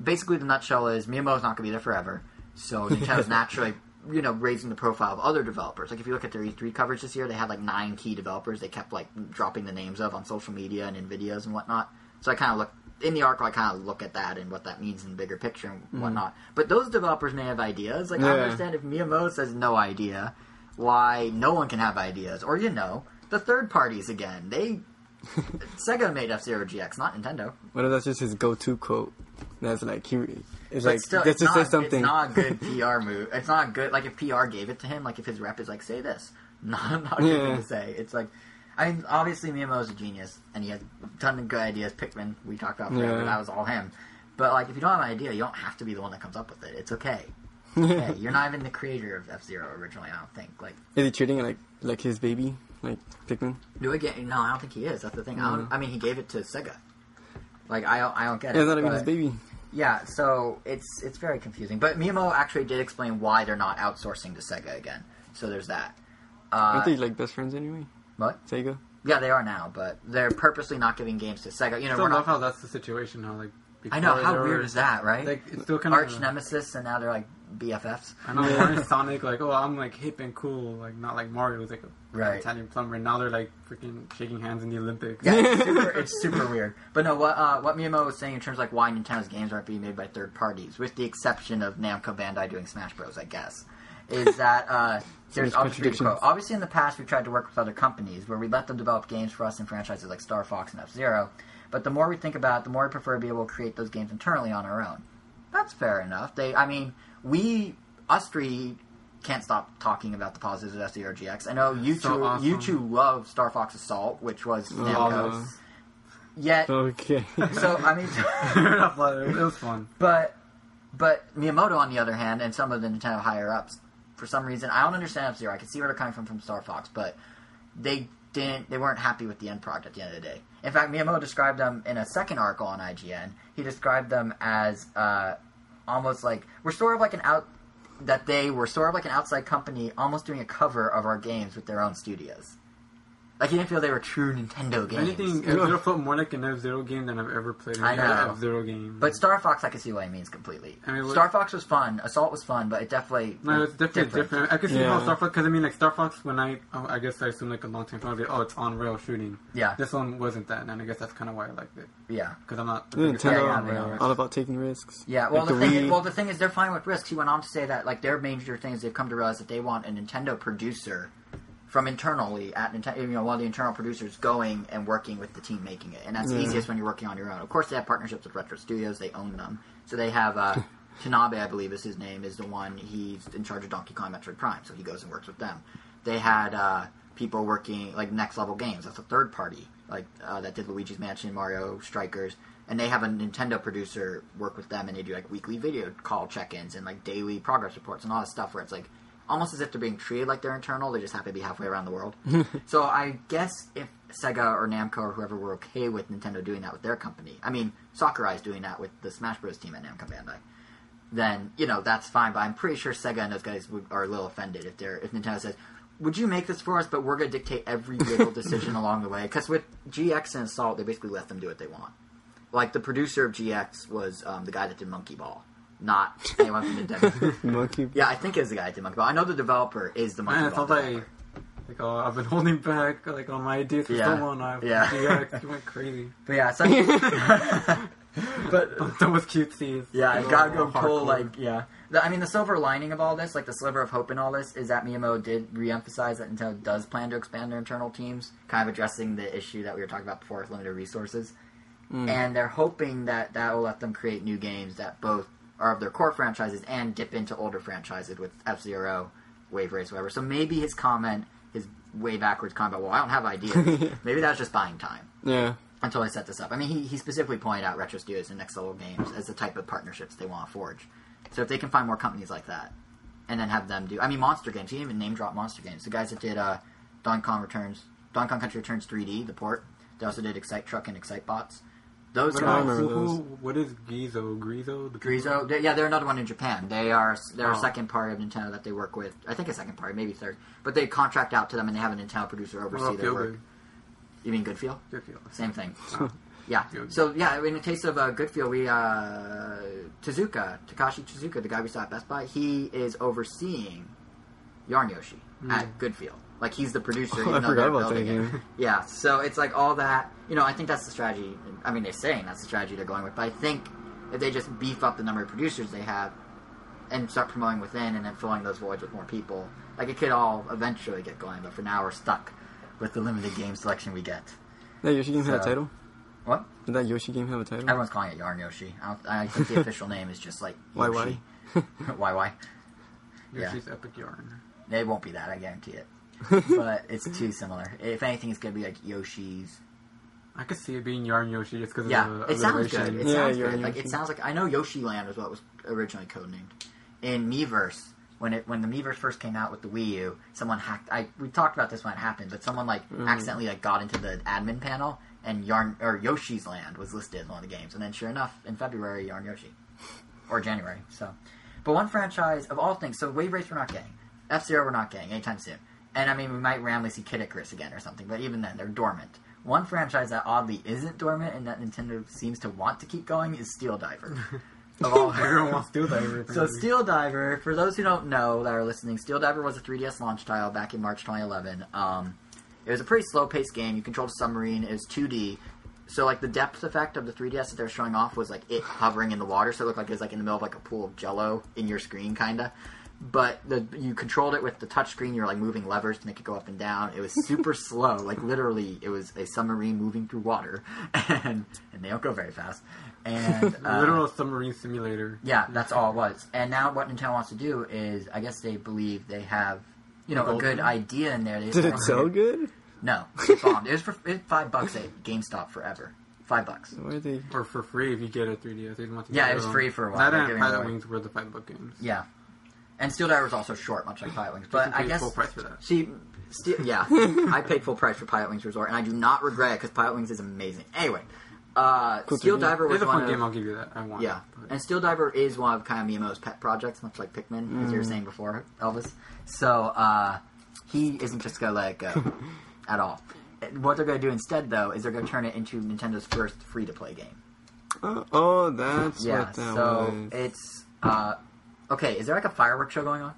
basically the nutshell is Miyamoto's not going to be there forever, so <laughs> Nintendo's naturally you know, raising the profile of other developers. Like if you look at their E3 coverage this year, they had like nine key developers. They kept like dropping the names of on social media and in videos and whatnot. So I kind of look in the article. I kind of look at that and what that means in the bigger picture and mm-hmm. whatnot. But those developers may have ideas. Like I understand if Miyamoto says no idea, why no one can have ideas, or you know, the third parties again. They <laughs> Sega made F Zero GX, not Nintendo. What if that's just his go-to quote? That's like he, it's But like still, just it's not, something. It's not a good <laughs> PR move. It's not good. Like if PR gave it to him, like if his rep is like, say this, <laughs> not not good Yeah. thing to say. It's like, I mean, obviously Miyamoto's a genius, and he has a ton of good ideas. Pikmin, we talked about forever. Yeah. That was all him. But like, if you don't have an idea, you don't have to be the one that comes up with it. It's okay. <laughs> Hey, you're not even the creator of F Zero originally. I don't think. Like, Is he treating it like like his baby, like Pikmin? do I get? No, I don't think he is. That's the thing. I, don't, Mm. I mean, he gave it to Sega. Like, I don't, I don't get it. Yeah, it's not even his baby. Yeah, so it's it's very confusing. But Miyamoto actually did explain why they're not outsourcing to Sega again. So there's that. Uh, Aren't they like best friends anyway? What? Sega. Yeah, they are now, but they're purposely not giving games to Sega. You know, I still we're love not, how that's the situation. How like I know how weird were- is that, right? Like it's still kind Arch of arch nemesis, and now they're like BFFs. I know one is <laughs> Sonic like oh I'm like hip and cool like not like Mario was like a Right. Italian plumber and now they're like freaking shaking hands in the Olympics. Yeah, it's super, <laughs> it's super weird. But no, what uh, what Miyamoto was saying in terms of like why Nintendo's games aren't being made by third parties, with the exception of Namco Bandai doing Smash Bros, I guess, is that uh, <laughs> there's obviously in the past, we've tried to work with other companies where we let them develop games for us in franchises like Star Fox and F Zero. But the more we think about it, the more we prefer to be able to create those games internally on our own. That's fair enough. They, I mean, we, us three, can't stop talking about the positives of F-Zero GX. I know you two, So awesome. you two love Star Fox Assault, which was Namco's. Flawless. Yet, Okay. <laughs> so I mean, <laughs> it was fun. but but Miyamoto, on the other hand, and some of the Nintendo higher ups, for some reason, I don't understand F Zero. I can see where they're coming from from Star Fox, but they didn't. They weren't happy with the end product at the end of the day. In fact, Miyamoto described them in a second article on IGN. He described them as uh, almost like we're sort of like an out that they were sort of like an outside company, almost doing a cover of our games with their own studios. Like he didn't feel they were true Nintendo games. Anything F Zero felt more like an F Zero game than I've ever played. I an know. F Zero game. But Star Fox, I can see what he means completely. I mean, what- Star Fox was fun. Assault was fun, but it definitely No, it's definitely different. I can see Yeah. how Star Fox, because I mean, like Star Fox, when I, oh, I guess I assume like a long time ago, I was like, oh, it's on rail shooting. Yeah, This one wasn't that, and I guess that's kind of why I liked it. yeah, Because I'm not. the Yeah, Nintendo, fan yeah, of they rail. all about taking risks. yeah. Well, Like the the thing, is, well, the thing is, they're fine with risks. He went on to say that like their major thing is they've come to realize that they want a Nintendo producer from internally at Nintendo. You know, one of the internal producers going and working with the team making it, and that's Yeah. easiest when you're working on your own. Of course, they have partnerships with Retro Studios. They own them, so they have. Uh, <laughs> Tanabe, I believe, is his name, is the one he's in charge of Donkey Kong Metroid Prime, so he goes and works with them. They had uh, people working like Next Level Games, that's a third party, like uh, that did Luigi's Mansion, Mario Strikers, and they have a Nintendo producer work with them, and they do like weekly video call check-ins and like daily progress reports and all this stuff where it's like almost as if they're being treated like they're internal. They just happen to be halfway around the world. <laughs> so I guess if Sega or Namco or whoever were okay with Nintendo doing that with their company, I mean Sakurai is doing that with the Smash Bros. team at Namco Bandai then you know that's fine. But I'm pretty sure Sega and those guys would, are a little offended if they're if Nintendo says, "Would you make this for us?" But we're going to dictate every little <laughs> decision along the way. Because with GX and Assault, they basically let them do what they want. Like the producer of GX was um, the guy that did Monkey Ball, not anyone from Nintendo. <laughs> Monkey. yeah, I think it was the guy that did Monkey Ball. I know the developer is the Monkey Man, it Ball. felt like, developer. like, oh, I've been holding back, like, on my ideas for Yeah. so long. I've, Yeah. <laughs> yeah, you went crazy. But yeah, so, <laughs> but I'm done with cutesies. Yeah, I Go gotta go pull like yeah. The, I mean, the silver lining of all this, like the sliver of hope in all this, is that Miyamoto did re-emphasize that Nintendo does plan to expand their internal teams, kind of addressing the issue that we were talking about before with limited resources. Mm. And they're hoping that that will let them create new games that both are of their core franchises and dip into older franchises with F Zero, Wave Race, whatever. So maybe his comment, his way backwards comment, about, well, I don't have ideas. <laughs> maybe that's just buying time Yeah. until I set this up. I mean, he, he specifically pointed out Retro Studios and Next Level Games as the type of partnerships they want to forge. So if they can find more companies like that, and then have them do, I mean, Monster Games. He didn't even name drop Monster Games. The guys that did uh, Donkey Kong Returns, Donkey Kong Country Returns 3D, the port. They also did Excite Truck and Excite Bots. Those What, guys, who, what is Gizo? Grizo? The Grizo, they- yeah, they're another one in Japan. They are they're a Oh. second party of Nintendo that they work with. I think a second party, maybe third, but they contract out to them and they have a Nintendo producer oversee about their work. Good? You mean Good Feel? Good Feel. Same thing. <laughs> Yeah. Good. So yeah, in the case of uh, Good Feel, we uh, Tezuka Takashi Tezuka, the guy we saw at Best Buy, he is overseeing Yarn Yoshi at Good Feel. Like he's the producer. <laughs> Oh, I forgot about that game. <laughs> Yeah. So it's like all that. You know, I think that's the strategy. I mean, they're saying that's the strategy they're going with. But I think if they just beef up the number of producers they have and start promoting within, and then filling those voids with more people, like it could all eventually get going. But for now, we're stuck with the limited game selection we get. That Yoshi game have a title? What? Did that Yoshi game have a title? Everyone's calling it Yarn Yoshi. I, don't, I think the <laughs> official name is just like Why, Yoshi. why why? Yeah. Yoshi's Epic Yarn. It won't be that. I guarantee it. But it's too similar. If anything, it's gonna be like Yoshi's. I could see it being Yarn Yoshi just because Yeah, of the it sounds good. alliteration. It Yeah, sounds Yarn good. Like it sounds like I know Yoshi Land was what was originally codenamed in Miiverse. When it when the Miiverse first came out with the Wii U, someone hacked. I we talked about this when it happened, but someone like Mm. accidentally like got into the admin panel and Yarn or Yoshi's Land was listed as one of the games, and then sure enough, in February, Yarn Yoshi or January. So, but one franchise of all things. So Wave Race we're not getting, F Zero we're not getting anytime soon, and I mean we might randomly see Kid Icarus again or something, but even then they're dormant. One franchise that oddly isn't dormant and that Nintendo seems to want to keep going is Steel Diver. <laughs> of all Everyone wants Steel Diver. so Steel Diver, for those who don't know that are listening, Steel Diver was a 3DS launch title back in March 2011. Um, it was a pretty slow-paced game. You controlled a submarine. It was 2D. So like the depth effect of the 3DS that they were showing off was like it hovering in the water, so it looked like it was like in the middle of like a pool of Jello in your screen, kinda. But the you controlled it with the touchscreen. You were like moving levers to make it go up and down. It was super <laughs> slow. Like literally, it was a submarine moving through water, <laughs> and and they don't go very fast. And <laughs> uh, Literal submarine simulator. yeah, that's all it was. And now what Nintendo wants to do is, I guess they believe they have, you know, a good idea in there. They just Did it want- sell good? No, it bombed. It was for it was five bucks at GameStop forever. Five bucks. Why they? Or for free if you get a 3DS. They want to Yeah, it was free for a while. That They're and giving it Pilot. Wings were the five buck games. Yeah, and Steel Diver was also short, much like Pilot Wings. But I guess full price for that. See, Steel, yeah, <laughs> I paid full price for Pilot Wings Resort, and I do not regret it because Pilot Wings is amazing. Anyway, uh, Cool Steel 3D. Diver was a one of, game. I'll give you that. I want. Yeah, it, but- and Steel Diver is one of kind of Miyamoto's pet projects, much like Pikmin, as you were saying before, Elvis. So uh, he isn't just gonna let it go <laughs> at all. What they're gonna do instead, though, is they're gonna turn it into Nintendo's first free-to-play game. Oh, oh, that's Yeah, what that so was. it's uh, okay. Is there like a fireworks show going on?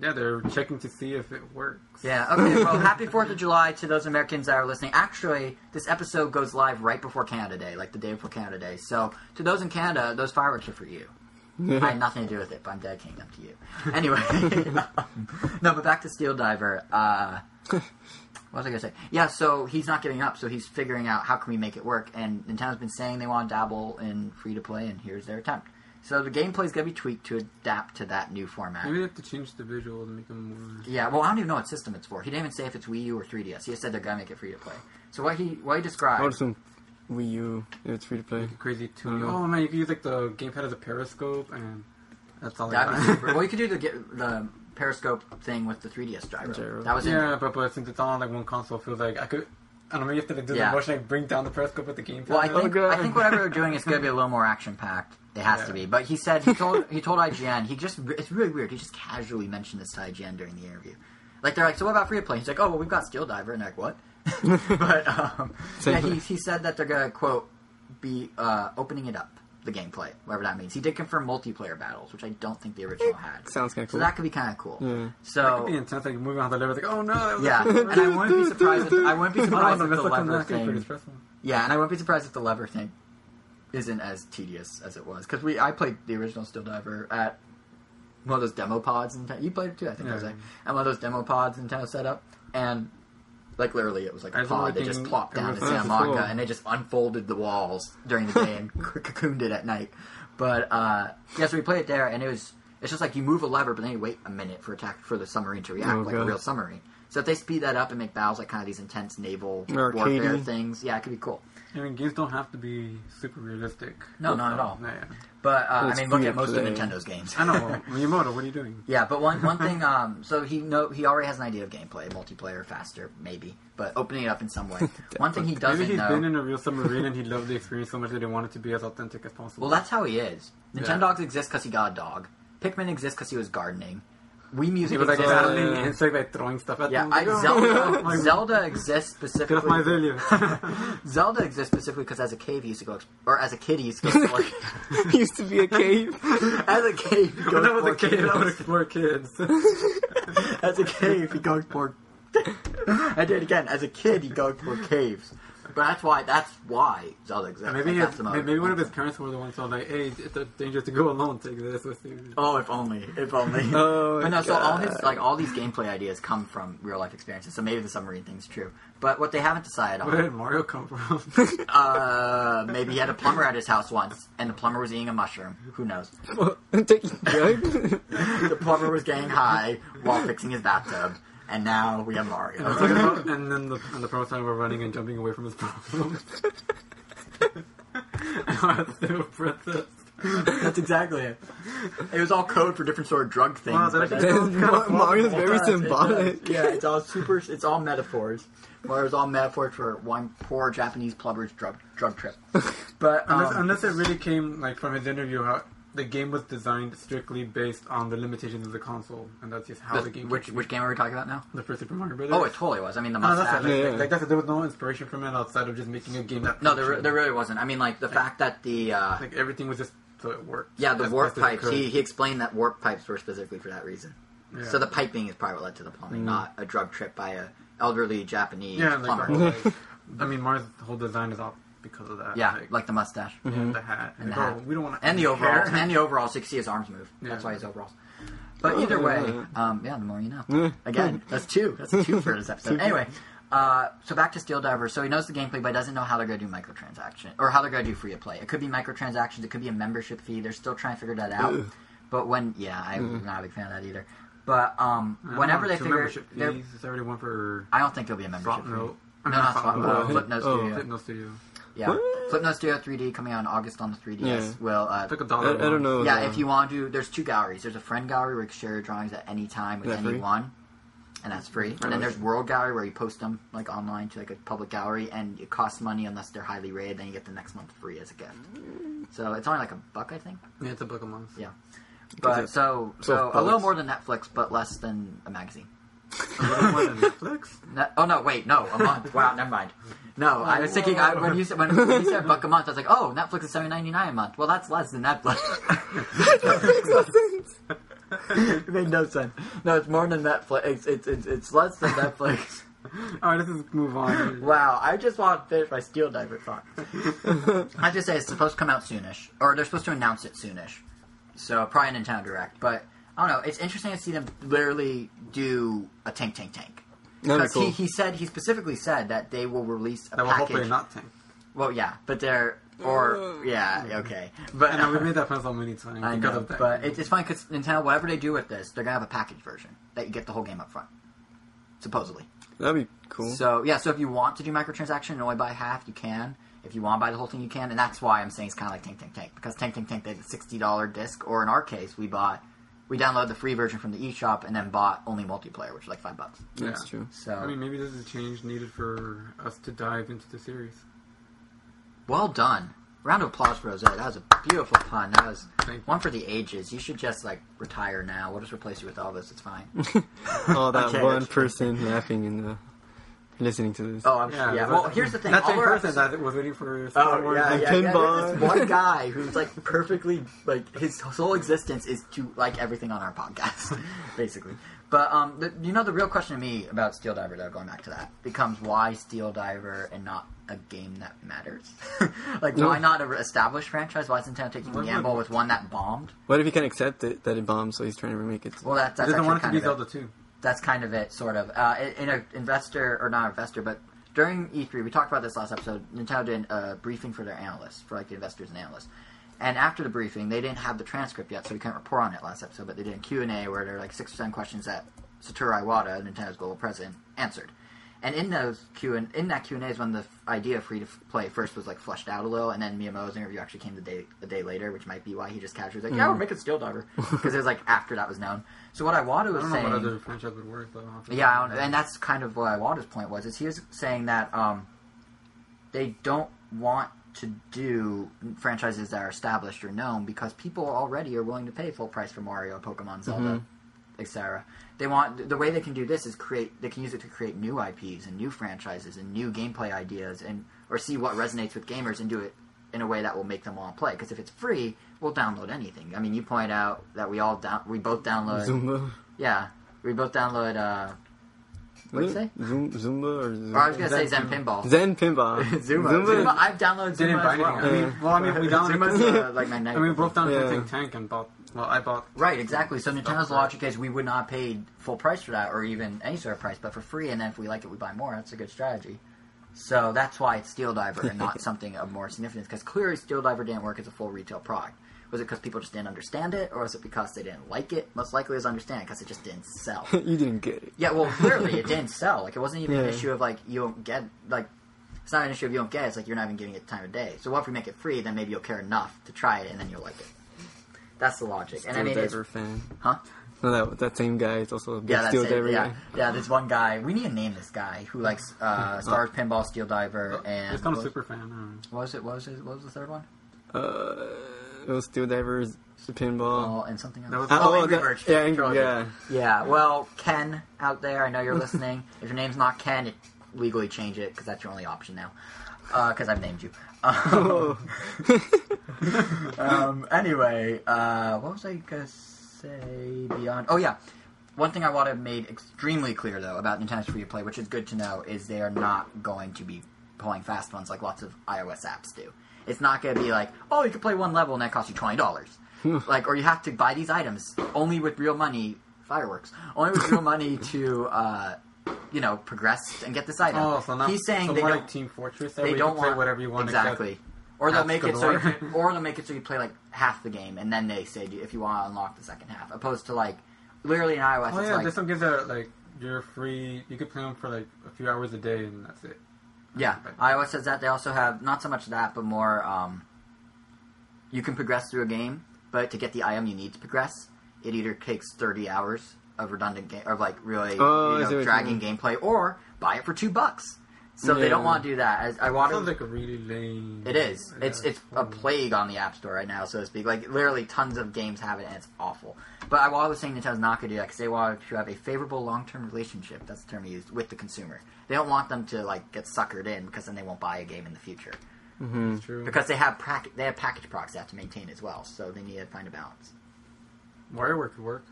yeah, they're checking to see if it works. Yeah. Okay. Well, <laughs> happy Fourth of July to those Americans that are listening. Actually, this episode goes live right before Canada Day, like the day before Canada Day. So, to those in Canada, those fireworks are for you. <laughs> I had nothing to do with it, but I'm dedicating them to you. Anyway, <laughs> no, but back to Steel Diver. Uh, what was I gonna say? Yeah, so he's not giving up. So he's figuring out how can we make it work. And Nintendo's been saying they want to dabble in free to play, and here's their attempt. So the gameplay is gonna be tweaked to adapt to that new format. Maybe they have to change the visual to make them more. Yeah, well, I don't even know what system it's for. He didn't even say if it's Wii U or 3DS. He just said they're gonna make it free to play. So what he what he I would described, assume Wii U. If it's free to play. Crazy too. Mhm. Oh man, you could use like the gamepad as a periscope, and that's all. I that'd be got. super. <laughs> well, you could do the the periscope thing with the 3DS gyro. Gyro. That was in yeah, but but since it's all on like one console, it feels like I could. I don't know. You have to like, do Yeah. the motion, like bring down the periscope with the gamepad. Well, I think God. I think whatever they're doing is going to be a little more action packed. It has to be. But he said he told he told IGN he just it's really weird. He just casually mentioned this to IGN during the interview. Like they're like, so what about free to play? He's like, oh well, we've got Steel Diver, and they're like, what? <laughs> but um, yeah, he he said that they're going to quote be uh, opening it up the gameplay, whatever that means. He did confirm multiplayer battles, which I don't think the original eh, had. Sounds kind of cool. So that could be kind of cool. Yeah. So That could be intense, like moving on the lever, like oh no. yeah, and I wouldn't be surprised. If, I wouldn't be <laughs> surprised if the lever that could be pretty thing. Yeah, and I wouldn't be surprised if the lever thing isn't as tedious as it was because we I played the original Steel Diver at one of those demo pods and you played it too I think I was Yeah. like and one of those demo pods Nintendo set up and like literally it was like a I pod that just thinking plopped down to That's Santa Monica cool. and they just unfolded the walls during the day and <laughs> cocooned it at night but uh yeah so we played it there and it was it's just like you move a lever but then you wait a minute for attack for the submarine to react Oh, like a God. real submarine so if they speed that up and make battles like kind of these intense naval warfare Arcadey. things yeah it could be cool I mean, games don't have to be super realistic. No, not at all. Yeah, yeah. But uh, I mean, look at to most of. Nintendo's games. I know, <laughs> Miyamoto. What are you doing? yeah, but one one thing. <laughs> Um, so he know he already has an idea of gameplay, multiplayer, faster, maybe, but opening it up in some way. <laughs> one thing he doesn't Maybe he's know. been in a real submarine and he loved the experience so much that he wanted to be as authentic as possible. well, that's how he is. Yeah. Nintendogs exist because he got a dog. Pikmin exists because he was gardening. Wii Music was like battling Yeah. insect by throwing stuff at yeah, them. I, Like, oh, Zelda, Zelda exists <laughs> Get off specifically. my Zelda. <laughs> Zelda exists specifically because as a kid he used to go, or as a kid he used to go explore. <laughs> used to be a cave. as a kid, he When goes I was a explore kid, I would caves. explore kids. As a cave, he goes for. I did it again. As a kid, he goes for caves. But that's why. That's why Zelda exists. maybe his, maybe one of his parents were the ones who were like, "Hey, it's dangerous to go alone. Take this with you." Oh, if only, if only. <laughs> Oh, but no, so all his like all these gameplay ideas come from real life experiences. So maybe the submarine thing's true. But what they haven't decided Where did Mario come from? <laughs> uh, maybe he had a plumber at his house once, and the plumber was eating a mushroom. Who knows? <laughs> Taking drugs. The plumber was getting high while fixing his bathtub, and now we have Mario. and then the and the pro side were running and jumping away from his problems. I was still a princess. That's exactly it. It was all code for different sort of drug things. Wow, but that that's- actually Ma- Mario's It very does, symbolic. does. Yeah, it's all super. It's all metaphors. Mario's all metaphors for one poor Japanese plumber's drug drug trip. <laughs> But Unless, um, unless it really came like from his interview, how the game was designed strictly based on the limitations of the console, and that's just how the- the game. which which game are we talking about now? the first Super Mario Brothers? Oh, it totally was. I mean, the No, mustache. Like, Yeah, yeah. like that's. There was no inspiration from it outside of just making a game that. No, there, there really wasn't. I mean, like the fact that the uh, like everything was just so it worked. yeah the warp best as it pipes. He he explained that warp pipes were specifically for that reason. Yeah. So the piping is probably what led to the plumbing, not a drug trip by a elderly Japanese yeah, plumber. <laughs> like, I mean, Mario's whole design is off because of that. yeah, like, like the mustache. yeah, the hat And Like, the hat. oh, we don't want <laughs> and the overalls, and the overalls, so you can see his arms move. That's why his overalls. But Oh, either way, yeah. um, yeah, the more you know. Again, that's two. That's two for this episode. Anyway, uh, so back to Steel Diver. So he knows the gameplay, but doesn't know how they're going to do microtransaction or how they're going to do free to play. It could be microtransactions. It could be a membership fee. They're still trying to figure that out. Ugh. But when, yeah, I'm not a big fan of that either. But um, whenever know, they two figure, membership they're- fees, it's already one for I don't think there'll be a membership fee. Flopnote. No, not Flopnote. Flopnote. Oh, Flipnote oh. Studio. Flipnote Studio. Yeah, What? Flipnote Studio 3D coming out in August on the 3DS. Yeah. Will uh, like a I, dollar. I don't know. Yeah, though. if you want to, there's two galleries. There's a friend gallery where you can share your drawings at any time with Is that free? anyone, and that's free. And then Oh. there's World Gallery where you post them like online to like a public gallery, and it costs money unless they're highly rated. Then you get the next month free as a gift. So it's only like a buck, I think. Yeah, it's a book a month. Yeah, but so so twelve a little more than Netflix, but less than a magazine. <laughs> A little more than Netflix. Ne- oh no, wait, no, a month. Wow, never mind. No, oh, I was thinking I, when you said when, you said buck a month, I was like, oh, Netflix is seven ninety nine a month. Well, that's less than Netflix. it <laughs> <laughs> made no sense. No, it's more than Netflix. It's it's it's, it's less than Netflix. <laughs> All right, let's just move on. wow, I just want to finish my Steel Diver thought. I just say it's supposed to come out soonish, or they're supposed to announce it soonish. So probably Nintendo Direct, but I don't know. It's interesting to see them literally do a tank, tank, tank. That'd be Because cool. he, he said he specifically said that they will release a That will package. hopefully not tank. Well, yeah, but they're or yeah, okay, but I know we made that pencil many times I because know, of that. but it's, it's funny because Nintendo, whatever they do with this, they're gonna have a package version that you get the whole game up front, supposedly. That'd be cool. So yeah, so if you want to do microtransaction and only buy half, you can. If you want to buy the whole thing, you can, and that's why I'm saying it's kind of like Tank Tank Tank because Tank Tank Tank they had a sixty dollar disc, or in our case, we bought we downloaded the free version from the eShop and then bought only multiplayer, which is like five bucks. Yeah. That's true. So I mean, maybe this is a change needed for us to dive into the series. well done. Round of applause for Jose. That was a beautiful pun. That was one for the ages. You should just like retire now. We'll just replace you with Elvis. It's fine. <laughs> Oh, that <laughs> Okay, one person laughing in uh, listening to this. Oh, I'm yeah. yeah. Well, here's the thing. That All same person episodes- that was waiting for Star Oh Wars. yeah, like, yeah, yeah. pinball. There's this one guy <laughs> who's like perfectly like his whole existence is to like everything on our podcast, <laughs> basically. But um, the, you know, the real question to me about Steel Diver, though, going back to that, becomes why Steel Diver and not a game that matters? <laughs> like, why not a established franchise? Why isn't Nintendo taking a What- gamble what- with one that bombed? What if he can accept it that it bombed, so he's trying to remake it? Well, that's He that's doesn't want it to be of. Zelda 2. That's kind of it, sort of. Uh, in an investor, or not investor, but during E3, we talked about this last episode. Nintendo did a briefing for their analysts, for like the investors and analysts. And after the briefing, they didn't have the transcript yet, so we couldn't report on it last episode. But they did a Q and A where there were like six or seven questions that Satoru Iwata, Nintendo's global president, answered. And in those Q and in that Q and A is when the idea of free to play first was like flushed out a little, and then Miyamoto's interview actually came the day a day later, which might be why he just casually was like, "Yeah, we're making Steel Diver," because <laughs> it was like after that was known. So what Iwata I was don't know saying, what other franchise would work, though. I'll have to yeah, I don't, and that's kind of what Iwata's point was. Is he was saying that um, they don't want to do franchises that are established or known because people already are willing to pay full price for Mario, Pokemon, Zelda. Etc. They want the way they can do this is create. They can use it to create new IPs and new franchises and new gameplay ideas and or see what resonates with gamers and do it in a way that will make them want to play. Because if it's free, we'll download anything. I mean, you point out that we all down, we both download. Zumba. Yeah, we both download. uh What do you say? Zumba or Zumba? Or I was gonna say Zen Zen Pinball. Zen Pinball. Zuma. <laughs> Zumba. Zuma. I've downloaded Didn't buy as well. I mean, well, I mean, we Zuma's <laughs> downloaded. uh, like my I mean, we both down Yeah. Think Tank and bought. Well, I bought. Right, exactly. So Nintendo's for logic is we would not pay full price for that, or even any sort of price, but for free, and then if we like it, we buy more. That's a good strategy. So that's why it's Steel Diver and not <laughs> something of more significance. Because clearly, Steel Diver didn't work as a full retail product. Was it because people just didn't understand it, or was it because they didn't like it? Most likely, it was understand because it just didn't sell. <laughs> you didn't get it. yeah, well, clearly it <laughs> didn't sell. Like it wasn't even an issue of like you don't get like. It's not an issue if you don't get it. It's like you're not even giving it the time of day. So what if we make it free? Then maybe you'll care enough to try it, and then you'll like it. That's the logic. and I Steel mean, it's Diver fan. Huh? No, that that same guy is also a big Yeah, that's Steel it. Diver yeah, guy. yeah. There's one guy. We need to name this guy who likes uh, Star Wars Pinball, Steel Diver, and It's not a what, super fan. I don't know. what was it? What was it? What was the third one? Uh, it was Steel Divers, Pinball. Oh, and something else. That was- Uh, oh, oh, Angry that- Birds yeah, Angry- yeah. Yeah. Well, Ken out there, I know you're listening. <laughs> if your name's not Ken, it, legally change it because that's your only option now. Because I've named you. Um, <laughs> um, anyway, uh, what was I gonna say beyond? Oh yeah, one thing I want to make extremely clear though about Nintendo's free to play, which is good to know, is they are not going to be pulling fast ones like lots of iOS apps do. It's not going to be like, oh, you can play one level and that costs you twenty dollars, like, or you have to buy these items only with real money. Fireworks only with real <laughs> money to, uh, you know, progress and get this item. Oh, so not. He's saying so they don't like Team Fortress. They don't want whatever you want. exactly. Or they'll make it so you or they'll make it so you play like half the game, and then they say if you want to unlock the second half, opposed to like literally in iOS, Oh it's yeah, like this one gives a like you're free. You could play them for like a few hours a day, and that's it. yeah, iOS says that they also have not so much that, but more um, you can progress through a game, but to get the item you need to progress, it either takes thirty hours of redundant game, or like really Oh, you know, you dragging gameplay, or buy it for two bucks. So they don't want to do that. As I It want sounds like a really lame. It is. Yeah, It's it's a plague on the App Store right now, so to speak. Like literally, tons of games have it, and it's awful. But I was saying Nintendo's not going to do that because they want to have a favorable long-term relationship. That's the term used with the consumer. They don't want them to like get suckered in because then they won't buy a game in the future It's true. because they have prac- they have package products they have to maintain as well. So they need to find a balance. WarioWare could work.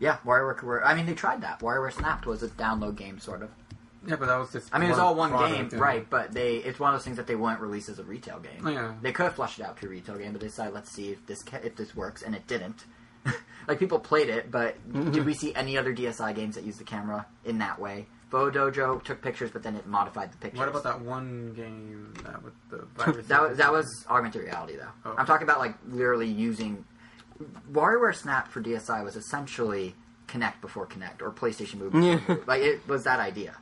Yeah, WarioWare. I mean, they tried that. WarioWare Snapped was a download game, sort of. Yeah, but that was just. I mean, it's all one product, game, yeah. right? But they it's one of those things that they wouldn't release as a retail game. Oh, yeah. They could have flushed it out to a retail game, but they decided let's see if this ca- if this works, and it didn't. <laughs> like people played it, but mm-hmm. did we see any other DSi games that use the camera in that way? Photo Dojo took pictures, but then it modified the pictures. What about that one game that with the <laughs> virus? That was, that was augmented reality, though. Oh. I'm talking about like literally using WarioWare Snap for DSi was essentially Kinect before Kinect or PlayStation Move. Before Yeah. Move. Like it was that idea.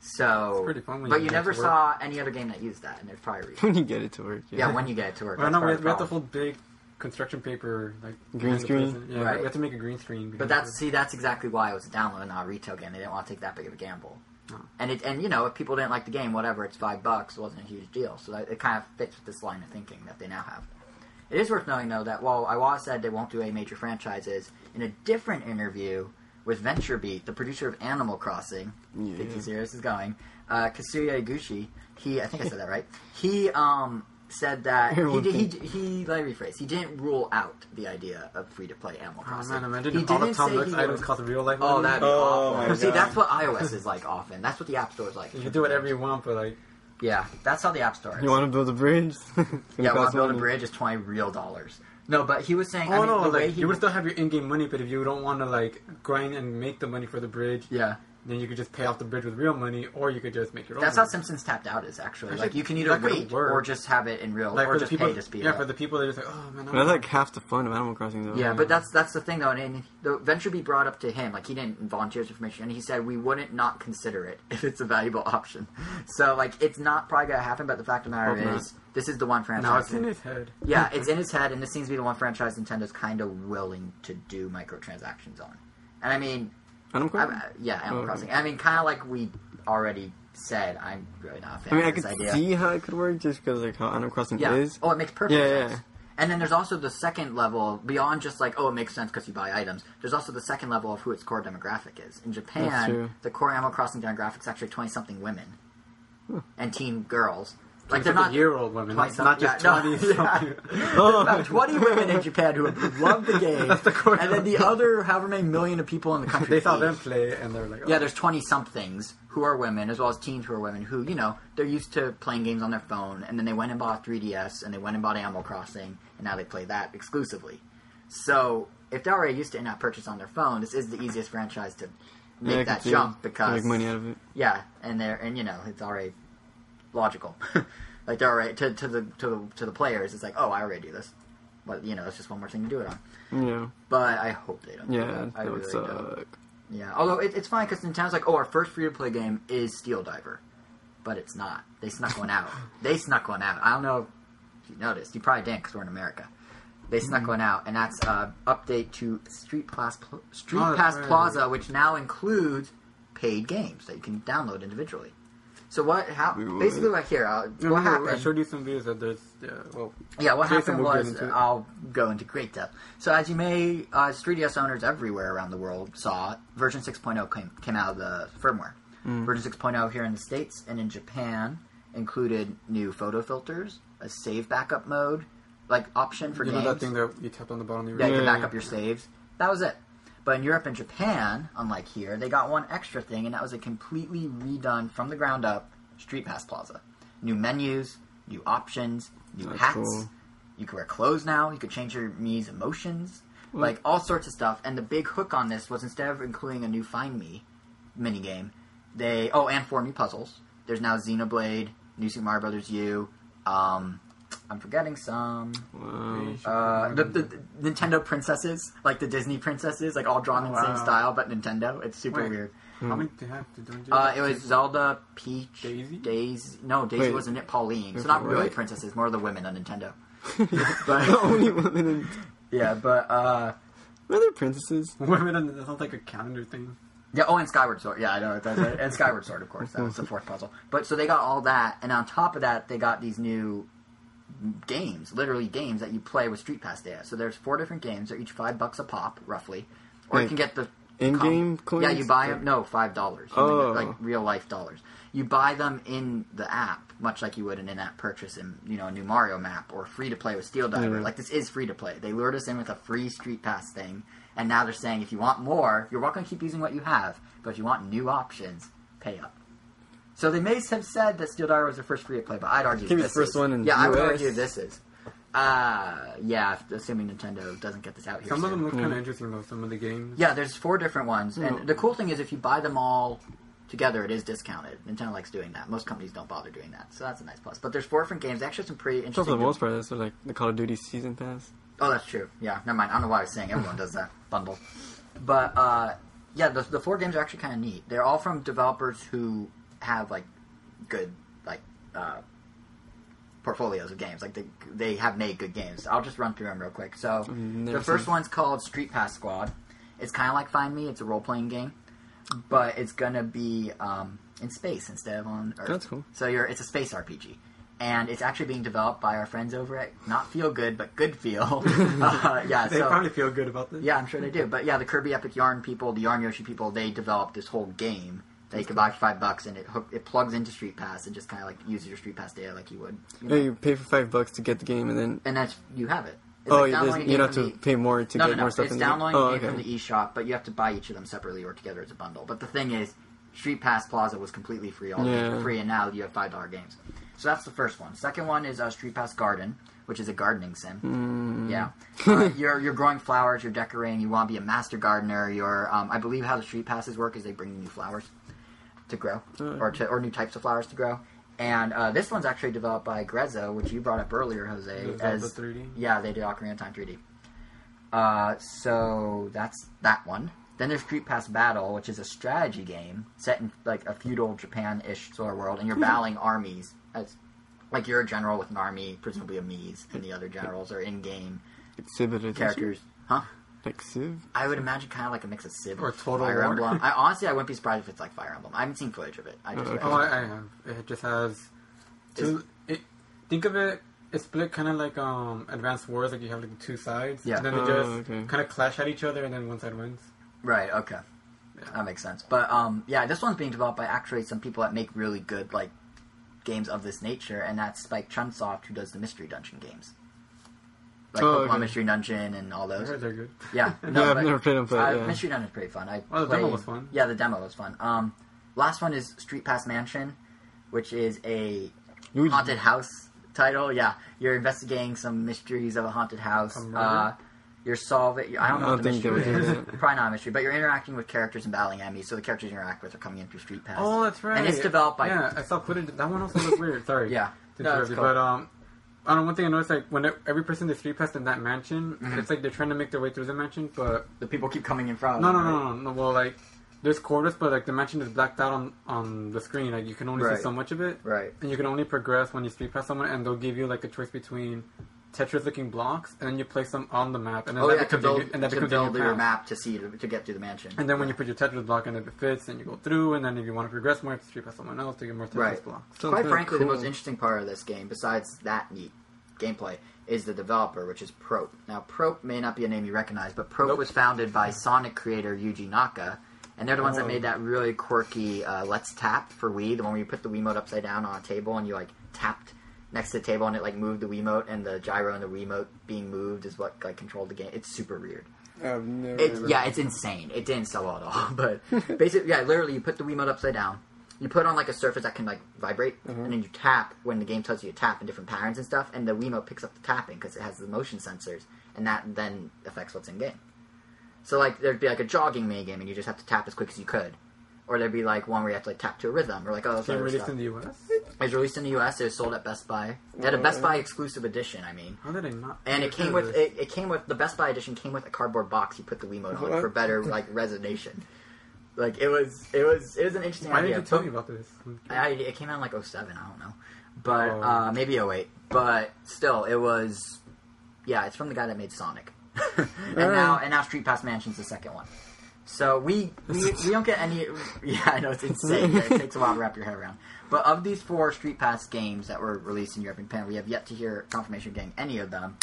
So, It's pretty fun but you you never to work. saw any other game that used that, and there's probably a reason. <laughs> when you get it to work. Yeah, when you get it to work. Well, no, we of have, the we have the problem. whole big construction paper like Green screen? Yeah, Right. we have to make a green screen. But that's see, that's exactly why it was a download, not a retail game. They didn't want to take that big of a gamble. Oh. And it, and you know, if people didn't like the game, whatever, it's five bucks. It wasn't a huge deal. So that, it kind of fits with this line of thinking that they now have. It is worth knowing though that while Iwata said they won't do any major franchises, in a different interview with VentureBeat, the producer of Animal Crossing, Yeah. Vicky Serious is going, uh, Katsuya Eguchi, he I think I said that right. <laughs> He um said that he Everyone did, he, he let me rephrase. He didn't rule out the idea of free to play Animal Oh Crossing. man, imagine he all didn't Tom say Nook he items would- cost real life. Oh, that'd be Oh, awful. my See, God. that's what iOS is like often. That's what the App Store is like. You can do whatever you want, but like Yeah, that's how the App Store is. You want to build a bridge? <laughs> yeah, want to build a bridge is twenty real dollars. No, but he was saying. I Oh mean, no! the way Like he you would still have your in-game money, but if you don't want to like grind and make the money for the bridge, Yeah, then you could just pay off the bridge with real money, or you could just make your own. that's how. Simpsons Tapped Out is actually. Actually, Like you can either that could wait work. or just have it in real, like or for the just people, pay to speed yeah, it for up. the people that are just like, oh man, I'm That's like half the fun of Animal Crossing, though. Yeah, but that's that's the thing though, and, and the be brought up to him like he didn't volunteer his information, and he said we wouldn't not consider it <laughs> if it's a valuable option. So like it's not probably gonna happen, but the fact of the matter Hope not. is this is the one franchise. now it's in his head. <laughs> Yeah, it's in his head, and this seems to be the one franchise Nintendo's kind of willing to do microtransactions on. And I mean, Animal I, Crossing? yeah, Animal Oh. Crossing. I mean, kind of like we already said, I'm really not a fan I mean, I could idea. see how it could work just because like how Animal Crossing yeah. is. Oh, it makes perfect Yeah, sense. And then there's also the second level beyond just like oh it makes sense because you buy items. There's also the second level of who its core demographic is. In Japan, the core Animal Crossing demographic is actually twenty something women and teen girls. Like Like they're not year old women, not, Twenty not just yeah, twenty no, something. Oh. about 20 women in Japan who love the game, That's the core and then the other however many million of people in the country. They saw hate. them play and they're like, oh, Yeah, there's 20 somethings who are women, as well as teens who are women, who, you know, they're used to playing games on their phone, and then they went and bought 3DS, and they went and bought Animal Crossing, and now they play that exclusively. So, if they're already used to in app purchase on their phone, this is the easiest franchise to make Yeah, that jump it. because. make money out of it. Yeah, and they're and you know it's already logical. <laughs> like they're already to, to the to the to the players, it's like oh I already do this, but you know it's just one more thing to do it on. Yeah, But I hope they don't. do yeah, that. I that would really suck. don't. Yeah, although it, it's fine because Nintendo's like oh our first free to play game is Steel Diver, but it's not. They snuck one out. <laughs> they snuck one out. I don't know if you noticed. You probably didn't because we're in America. They Mm-hmm. snuck one out, and that's uh, update to Street Pass Street Oh, Pass right. Plaza, which now includes paid games that you can download individually. So what? How Wait, basically what here? Uh, I what remember I showed you some videos of this. yeah, well, Yeah, what Jason happened was. I'll go into great depth. So as you may, uh, 3DS owners everywhere around the world saw, version 6.0 came, came out of the firmware. Mm. Version 6.0 here in the states and in Japan included new photo filters, a save backup mode, like option for you games. know that thing that you tapped on the bottom of Yeah, your you can back yeah. up your saves. That was it. But in Europe and Japan, unlike here, they got one extra thing, and that was a completely redone from the ground up Street Pass Plaza. New menus, new options, new That's hats. cool. You could wear clothes now. You could change your Mii's emotions, like all sorts of stuff. And the big hook on this was instead of including a new Find Mii minigame, they oh, and four new puzzles. There's now Xenoblade, New Super Mario Brothers U. Um, I'm forgetting some. Uh, the, the, the Nintendo princesses, like the Disney princesses, like all drawn in the same Wow. style, but Nintendo. It's super Wait. weird. How many do you have to do? Uh, it was Zelda, Peach, Daisy? Daisy. No, Daisy Wait. wasn't it. Pauline. So not really what? princesses, more the women on Nintendo. <laughs> the But only women in yeah, but uh, Are there princesses? <laughs> women. and That sounds like a calendar thing. yeah. Oh, and Skyward Sword. Yeah, I know. That's it. And Skyward Sword, of course. That was the fourth puzzle. But so they got all that, and on top of that, they got these new games, literally games that you play with Street Pass data. So there's four different games. They're each five bucks a pop, roughly. Or you can get the in-game com- Yeah, you buy them. No, five dollars. Oh. like real life dollars. You buy them in the app, much like you would an in-app purchase in you know a new Mario map or free to play with Steel Diver. Yeah. Like this is free to play. They lured us in with a free Street Pass thing, and now they're saying if you want more, you're welcome to keep using what you have, but if you want new options, pay up. So they may have said that Steel Diver was the first free to play, but I'd argue Think this it's the first is. one in yeah, I would US? argue this is. Uh, yeah, assuming Nintendo doesn't get this out here. Some of them look Yeah. kind of interesting though. Some of the games. Yeah, there's four different ones, Yeah. and the cool thing is if you buy them all together, it is discounted. Nintendo likes doing that. Most companies don't bother doing that, so that's a nice plus. But there's four different games. They Actually, some pretty interesting. So for the most part, that's what, like the Call of Duty season pass. Oh, that's true. Yeah, never mind. I don't know why I was saying everyone does that <laughs> bundle, but uh, yeah, the, the four games are actually kind of neat. They're all from developers who have like good like uh, portfolios of games. Like they they have made good games. I'll just run through them real quick. So never the first one's called Street Pass Squad. It's kind of like Find Mii. It's a role playing game, but it's gonna be um, in space instead of on Earth. That's cool. So you're it's a space RPG. And it's actually being developed by our friends over at not Feel Good, but Good Feel. <laughs> uh, yeah, They so probably feel good about this. yeah, I'm sure they do. But yeah, the Kirby Epic Yarn people, the Yarn Yoshi people, they developed this whole game that you can buy for five bucks, and it hook, it plugs into Street Pass and just kind of like uses your Street Pass data like you would. You know? Yeah, you pay for five bucks to get the game, and then and that's you have it. It's oh, like you, downloading just, a you don't have to the- pay more to no, get no, no. more stuff It's in the downloading game. Oh, okay. from the eShop, but you have to buy each of them separately or together as a bundle. But the thing is, Street Pass Plaza was completely free, all the Yeah. were free, and now you have five dollar games. So that's the first one. Second one is uh, Street Pass Garden, which is a gardening sim. Mm. Yeah, <laughs> uh, you're you're growing flowers, you're decorating, you want to be a master gardener. You're, um, I believe how the street passes work is they bring you new flowers to grow, Oh. or to or new types of flowers to grow. And uh, this one's actually developed by Grezzo, which you brought up earlier, Jose. The Zelda as 3D. yeah, they did Ocarina of Time 3D. Uh, so that's that one. Then there's Street Pass Battle, which is a strategy game set in like a feudal Japan-ish sort of world, and you're battling armies. As, like you're a general with an army, presumably a Mii's, and the other generals are in-game Like Civ edition? characters. Huh? Like Civ? I would imagine kind of like a mix of Civ Or and Total Fire War. Emblem. I honestly, I wouldn't be surprised if it's like Fire Emblem. I haven't seen footage of it. I just Oh, okay. Oh, I, I have. It just has two. It, think of it it's split kind of like um Advanced Wars, like you have like two sides. Yeah. And then they Oh, just okay. kind of clash at each other, and then one side wins. Right. Okay. Yeah. That makes sense. But um, yeah, this one's being developed by actually some people that make really good like games of this nature, and that's Spike Chunsoft, who does the Mystery Dungeon games, like Oh, Pokemon okay. Mystery Dungeon and all I those. heard they're good. Yeah. <laughs> Yeah, No, I've never played them, but uh, yeah. Mystery Dungeon's pretty fun. I Oh, the demo played- was fun. Yeah, the demo was fun. Um, last one is Street Pass Mansion, which is a Luigi. haunted house title. Yeah, you're investigating some mysteries of a haunted house. A? Uh, you're solving. I don't know I the don't think they mystery would is. do. <laughs> Probably not a mystery, but you're interacting with characters and battling enemies. So the characters you interact with are coming in through Street Pass. Oh, that's right. And it's developed by Yeah, I saw footage. That one also looked weird. Sorry. <laughs> Yeah. To No, interrupt it's cool. But um, I don't. One thing I noticed, like when every person they street passed in that mansion, Mhm. it's like they're trying to make their way through the mansion, but the people keep coming in front. no, no, them, no, right? no, no. Well, like there's quarters, but like the mansion is blacked out on on the screen. Like you can only Right. see so much of it, Right. and you can only progress when you street pass someone, and they'll give you like a choice between Tetris-looking blocks, and then you place them on the map, and then Oh that yeah, becomes your build, new- and that to becomes your build new your map to see to, to get to the mansion. And then when you put your Tetris block in, if it fits, then you go through, and then if you want to progress more, you have to street pass someone else to get more Tetris Right. blocks. Sounds Quite kinda frankly, the most interesting part of this game, besides that neat gameplay, is the developer, which is Prope. Now, Prope may not be a name you recognize, but Prope Nope. was founded by Sonic creator Yuji Naka, and they're the ones that Oh. made that really quirky uh, Let's Tap for Wii, the one where you put the Wiimote upside down on a table and you like tapped next to the table and it like moved the Wiimote, and the gyro and the Wiimote being moved is what like controlled the game. It's super weird. I've never It's ever- yeah, it's insane. It didn't sell well at all, <laughs> but basically, yeah, literally, you put the Wiimote upside down. You put it on like a surface that can like vibrate, uh-huh. and then you tap when the game tells you to tap in different patterns and stuff, and the Wiimote picks up the tapping because it has the motion sensors, and that then affects what's in game. So like there'd be like a jogging mini game, and you just have to tap as quick as you could, or there'd be like one where you have to like tap to a rhythm, or like oh, Game other released stuff. in the U.S. It was released in the U.S. It was sold at Best Buy. It had a Best Buy exclusive edition. I mean, How did I not? and it came with it, it came with the Best Buy edition came with a cardboard box you put the Wiimote on What? for better like <laughs> resonation. Like it was it was it was an interesting Why idea. didn't you tell me about this? I, it came out in like 07, I don't know. But Oh. uh, maybe 08. But still it was yeah, it's from the guy that made Sonic. <laughs> and now and now Street Pass Mansion's the second one. So we we, we don't get any <laughs> yeah, I know it's insane. it takes a while to wrap your head around. But of these four Street Pass games that were released in Europe and Japan, we have yet to hear confirmation getting any of them.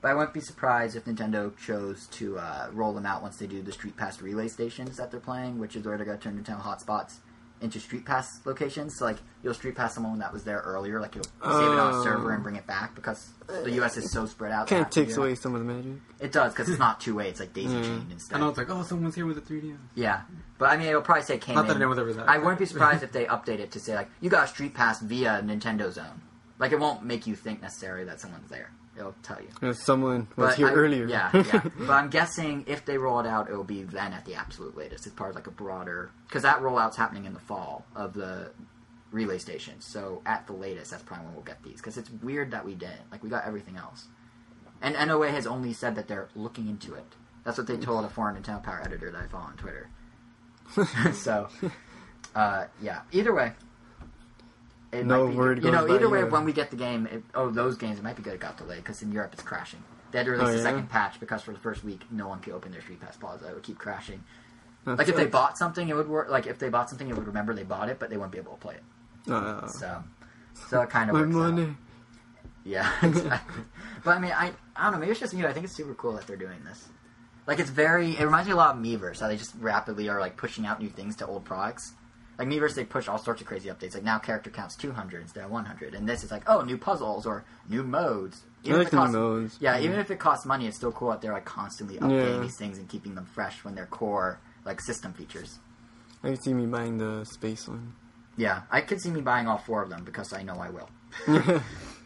But I wouldn't be surprised if Nintendo chose to uh, roll them out once they do the Street Pass relay stations that they're playing, which is where they're going to turn Nintendo hotspots into Street Pass locations. So, like, you'll Street Pass someone that was there earlier, like you'll save it on a server and bring it back because the U.S. is so spread out. Kind that of takes away some of the magic. It does because it's not two way; it's like daisy <laughs> Mm. chained instead. I know it's like, oh, someone's here with a 3DS. Yeah, but I mean, it'll probably say came Not that in. anyone was ever that. I wouldn't be surprised if they update it to say like you got a Street Pass via Nintendo Zone. Like it won't make you think necessarily that someone's there. It'll tell you. Know, someone was But here I- earlier. Yeah, <laughs> yeah. but I'm guessing if they roll it out, it will be then at the absolute latest. It's part of like a broader because that rollout's happening in the fall of the relay stations. So at the latest, that's probably when we'll get these because it's weird that we didn't. Like we got everything else, and NOA has only said that they're looking into it. That's what they told a foreign Nintendo Power editor that I follow on Twitter. <laughs> <laughs> so, uh, yeah. Either way. It No might be, word You know, either way, here. when we get the game, it, oh, those games, it might be good it got delayed because in Europe it's crashing. They had to release Oh, the yeah? second patch because for the first week, no one could open their Street Pass Plaza. It would keep crashing. That Like if they bought something, it would work. Like if they bought something, it would remember they bought it, but they wouldn't be able to play it. Uh, So, so it kind of <laughs> my works out. money. Yeah, <laughs> exactly. but I mean, I I don't know. Maybe it's just me. I think it's super cool that they're doing this. Like it's very. It reminds me a lot of Miiverse. How they just rapidly are like pushing out new things to old products. Like Miiverse, they push all sorts of crazy updates. Like now, character counts 200 instead of 100, and this is like, oh, new puzzles or new modes. Even like if it costs- modes. Yeah, even if it costs money, it's still cool that they're like constantly updating Yeah. these things and keeping them fresh when they're core like system features. I can see me buying the space one. Yeah, I could see me buying all four of them because I know I will. <laughs> <laughs>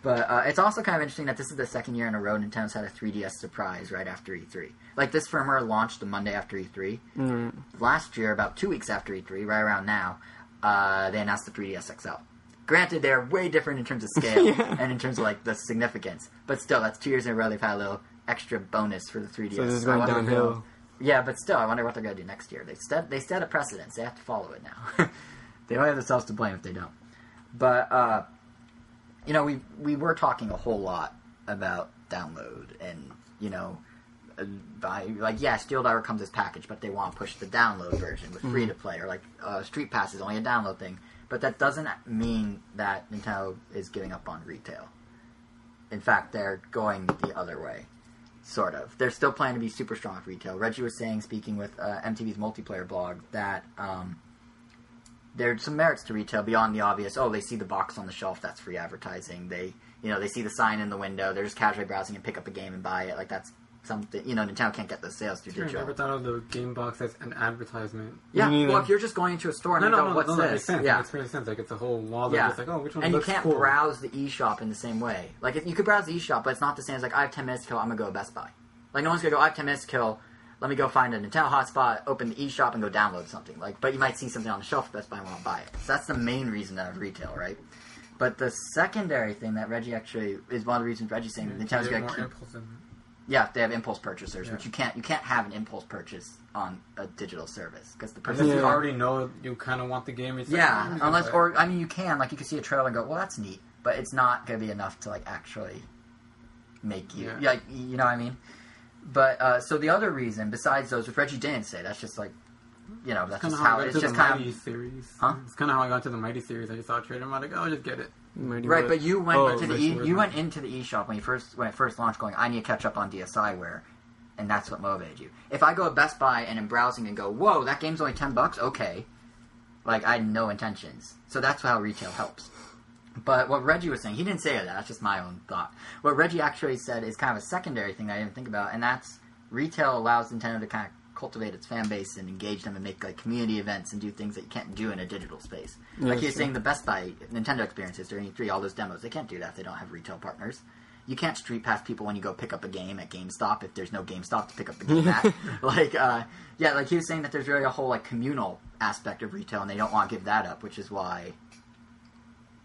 But uh, it's also kind of interesting that this is the second year in a row Nintendo's had a 3DS surprise right after E3. Like this firmware launched the Monday after E3. Mm. Last year, about two weeks after E3, right around now, uh, they announced the 3DS XL. Granted, they're way different in terms of scale <laughs> Yeah. and in terms of like the significance, but still, that's two years in a row they've had a little extra bonus for the 3DS. So this is going downhill. Yeah, but still, I wonder what they're going to do next year. They set they set a precedence. They have to follow it now. <laughs> they only have themselves to blame if they don't. But uh, you know, we we were talking a whole lot about download and you know, by like yeah, Steel Diver comes as package, but they want to push the download version with free to play or like uh, Street Pass is only a download thing. But that doesn't mean that Nintendo is giving up on retail. in fact, they're going the other way. Sort of. They're still planning to be super strong with retail. Reggie was saying, speaking with uh, MTV's multiplayer blog, that um, there's some merits to retail beyond the obvious. Oh, they see the box on the shelf. That's free advertising. They, you know, they see the sign in the window. They're just casually browsing and pick up a game and buy it. Like that's something. You know, Nintendo can't get those sales through Sure, I digital. never thought of the game box as an advertisement. Yeah, Me neither. well, if you're just going into a store and No, you no, go, no, "What's no, that this?" makes sense. Yeah, That makes sense. Like it's a whole wall yeah. that's like, oh, which one and you can't cool? browse the eShop in the same way. Like, if you could browse the eShop, but it's not the same as like I have ten minutes to kill. I'm gonna go to Best Buy. Like, no one's gonna go. I have ten minutes to kill. Let me go find a Nintendo hotspot, open the eShop, and go download something. Like, but you might see something on the shelf at Best Buy and want to buy it. So that's the main reason of retail, right? But the secondary thing that Reggie actually is one of the reasons Reggie's saying Yeah, Nintendo's get gonna keep yeah, they have impulse purchasers, Yeah. which you can't you can't have an impulse purchase on a digital service because the Unless person you already know you kind of want the game. It's like, yeah, "Oh, unless or I mean you can like you can see a trailer and go, well that's neat, but it's not gonna be enough to like actually make you Yeah. like you know what I mean. But uh, so the other reason besides those, which Reggie didn't say, that's just like you know that's kind just of how how I got it's to just the kind Mighty of series. Huh? It's kind of how I got to the Mighty series. I just saw a trailer. I'm like, oh, I'll just get it. Mighty right. West. But you went Oh, to the e, West. you went into the eShop when you first when it first launched, going, I need to catch up on DSiWare. And that's what motivated you. If I go to Best Buy and I'm browsing and go, "Whoa, that game's only ten bucks," okay, like I had no intentions. So that's how retail helps. But what Reggie was saying, he didn't say that. That's just my own thought. What Reggie actually said is kind of a secondary thing that I didn't think about, and that's retail allows Nintendo to kind of cultivate its fan base and engage them and make like community events and do things that you can't do in a digital space. Yeah, like he was saying, the Best Buy Nintendo experiences during E3, all those demos, they can't do that if they don't have retail partners. You can't street pass people when you go pick up a game at GameStop if there's no GameStop to pick up the game at. <laughs> like, uh, yeah, like he was saying that there's really a whole like communal aspect of retail, and they don't want to give that up, which is why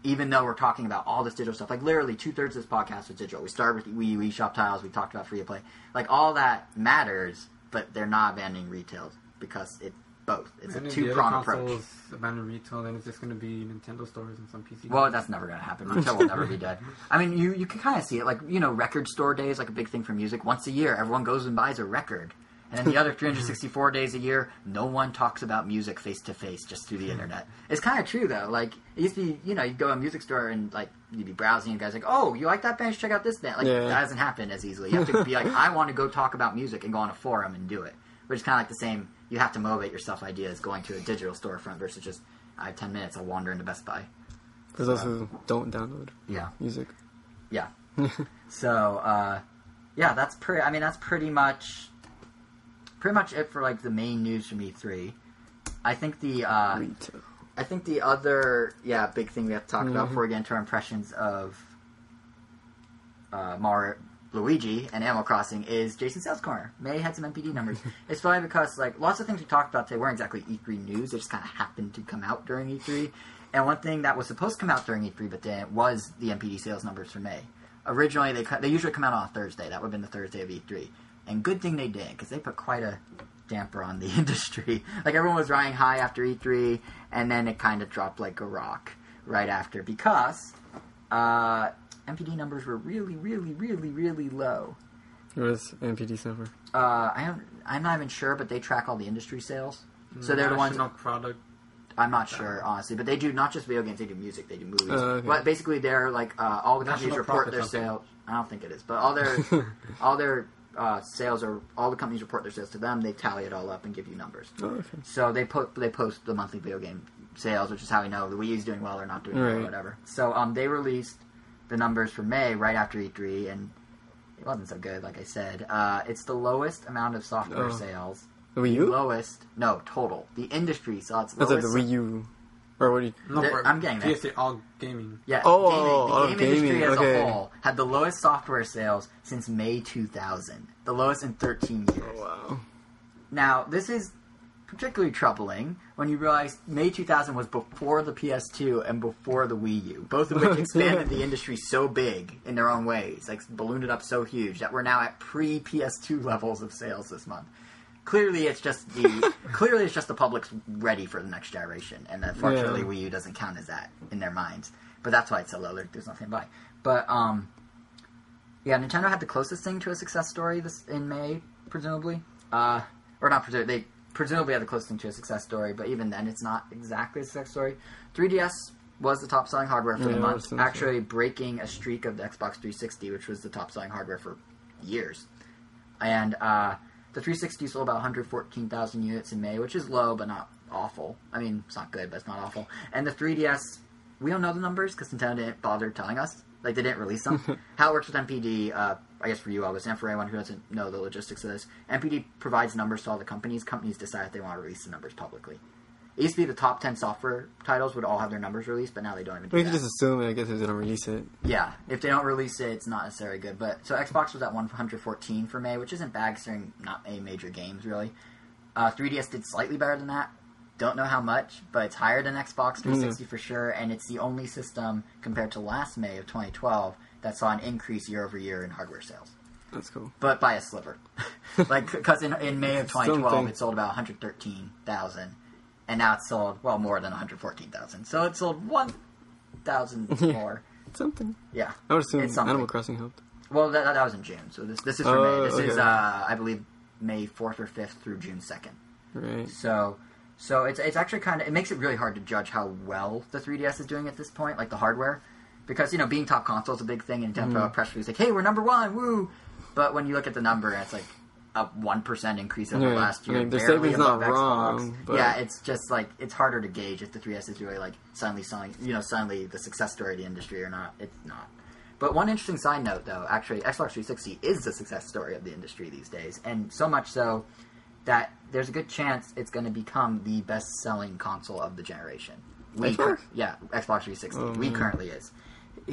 even though we're talking about all this digital stuff, like literally two thirds of this podcast was digital. We started with Wii U, eShop tiles, we talked about free to play. Like all that matters, but they're not abandoning retail because it both. It's and a two prong approach. abandon retail, then it's just going to be Nintendo stores and some PC. Well, games. that's never going to happen. Retail will never be dead. <laughs> I mean, you you can kind of see it, like you know, record store days, like a big thing for music. Once a year, everyone goes and buys a record, and then the other 364 days a year, no one talks about music face to face, just through the internet. It's kind of true though. Like it used to be, you know, you'd go to a music store and like you'd be browsing, and guys like, oh, you like that band? Check out this band. Like Yeah. that doesn't happen as easily. You have to be like, <laughs> I want to go talk about music and go on a forum and do it. Which is kind of like the same. You have to motivate yourself. Ideas going to a digital storefront versus just I have 10 minutes. I'll wander into Best Buy. For those who don't download Yeah. music. Yeah. <laughs> so, uh, yeah, that's pretty. I mean, that's pretty much, pretty much it for like the main news from E3. I think the, uh. I think the other, yeah, big thing we have to talk about Mhm. before we get into our impressions of uh, Mario, Luigi, and Animal Crossing is Jason Sales Corner. May had some NPD numbers. <laughs> it's funny because like lots of things we talked about today weren't exactly E3 news. They just kind of happened to come out during E3. And one thing that was supposed to come out during E3 but then was the NPD sales numbers for May. Originally, they they usually come out on a Thursday. That would have been the Thursday of E3. And good thing they did because they put quite a damper on the <laughs> industry. Like everyone was riding high after E3, and then it kind of dropped like a rock right after because uh, NPD numbers were really, really, really, really low. What is NPD stand for? Uh, I am I'm not even sure, but they track all the industry sales. So they're the ones. National product. I'm not sure honestly, but they do not just video games. They do music. They do movies. Oh, okay. But basically, they're like uh, all the companies National report their something. sales. I don't think it is, but all their <laughs> all their uh, sales are all the companies report their sales to them. They tally it all up and give you numbers. Oh, okay. So they put they post the monthly video game sales, which is how we know the Wii U is doing well or not doing well or whatever. So um, they released the numbers for May right after E3, and it wasn't so good. Like I said, uh, it's the lowest amount of software Oh. sales. The Wii U? Lowest, no, total. The industry saw its That's lowest. like the Wii U. Or what do you. No, There- for I'm getting there. PS3 all gaming. Yeah, Oh, gaming, oh, oh the oh, game industry gaming, as okay. a whole had the lowest software sales since May 2000, the lowest in 13 years. Oh, wow. Now, this is particularly troubling when you realize May 2000 was before the PS2 and before the Wii U, both of which <laughs> expanded the industry so big in their own ways, like ballooned it up so huge that we're now at pre PS2 levels of sales this month. Clearly, it's just the <laughs> clearly it's just the public's ready for the next generation, and unfortunately, Yeah. Wii U doesn't count as that in their minds. But that's why it's so low. There's nothing to buy. But um, yeah, Nintendo had the closest thing to a success story this in May, presumably. Uh, or not presumably, they presumably had the closest thing to a success story, but even then, it's not exactly a success story. 3DS was the top selling hardware for Yeah, the month, was thinking so. actually breaking a streak of the Xbox 360, which was the top selling hardware for years. And uh, the 360 sold about 114,000 units in May, which is low but not awful. I mean, it's not good, but it's not awful. And the 3DS, we don't know the numbers because Nintendo didn't bother telling us. Like they didn't release them. <laughs> How it works with NPD, uh, I guess for you, Elvis, and for anyone who doesn't know the logistics of this, NPD provides numbers to all the companies. Companies decide if they want to release the numbers publicly. It used to be the top 10 software titles would all have their numbers released, but now they don't even do We that. can just assume it. I guess if they don't release it. Yeah, if they don't release it, it's not necessarily good. But so Xbox was at 114 for May, which isn't bad considering not any major games really. Uh, 3DS did slightly better than that. Don't know how much, but it's higher than Xbox 360 for sure, and it's the only system compared to last May of 2012 that saw an increase year over year in hardware sales, That's cool. but by a sliver. <laughs> like because in, in May of 2012 <laughs> Something. it sold about 113,000, and now it's sold well more than 114,000. So it sold 1,000 <laughs> more. Something. Yeah. I would assume It's something. Animal Crossing helped. Well, that, that was in June. So this this is for Oh, May. This is okay. uh, I believe May fourth or fifth through June second. Right. So so it's it's actually kind of it makes it really hard to judge how well the 3DS is doing at this point, like the hardware, because you know being top console is a big thing, and Nintendo Mm-hmm. press release like, hey, we're number one, woo! But when you look at the number, it's like a one percent increase over Yeah, last year. I mean, barely statement's not Xbox. wrong, but- Yeah, it's just like it's harder to gauge if the 3DS is really like suddenly selling, you know, suddenly the success story of the industry or not. It's not. But one interesting side note, though, actually, Xbox 360 is the success story of the industry these days, and so much so that there's a good chance it's going to become the best-selling console of the generation. We Xbox? yeah, Xbox 360. Oh, we man. currently is.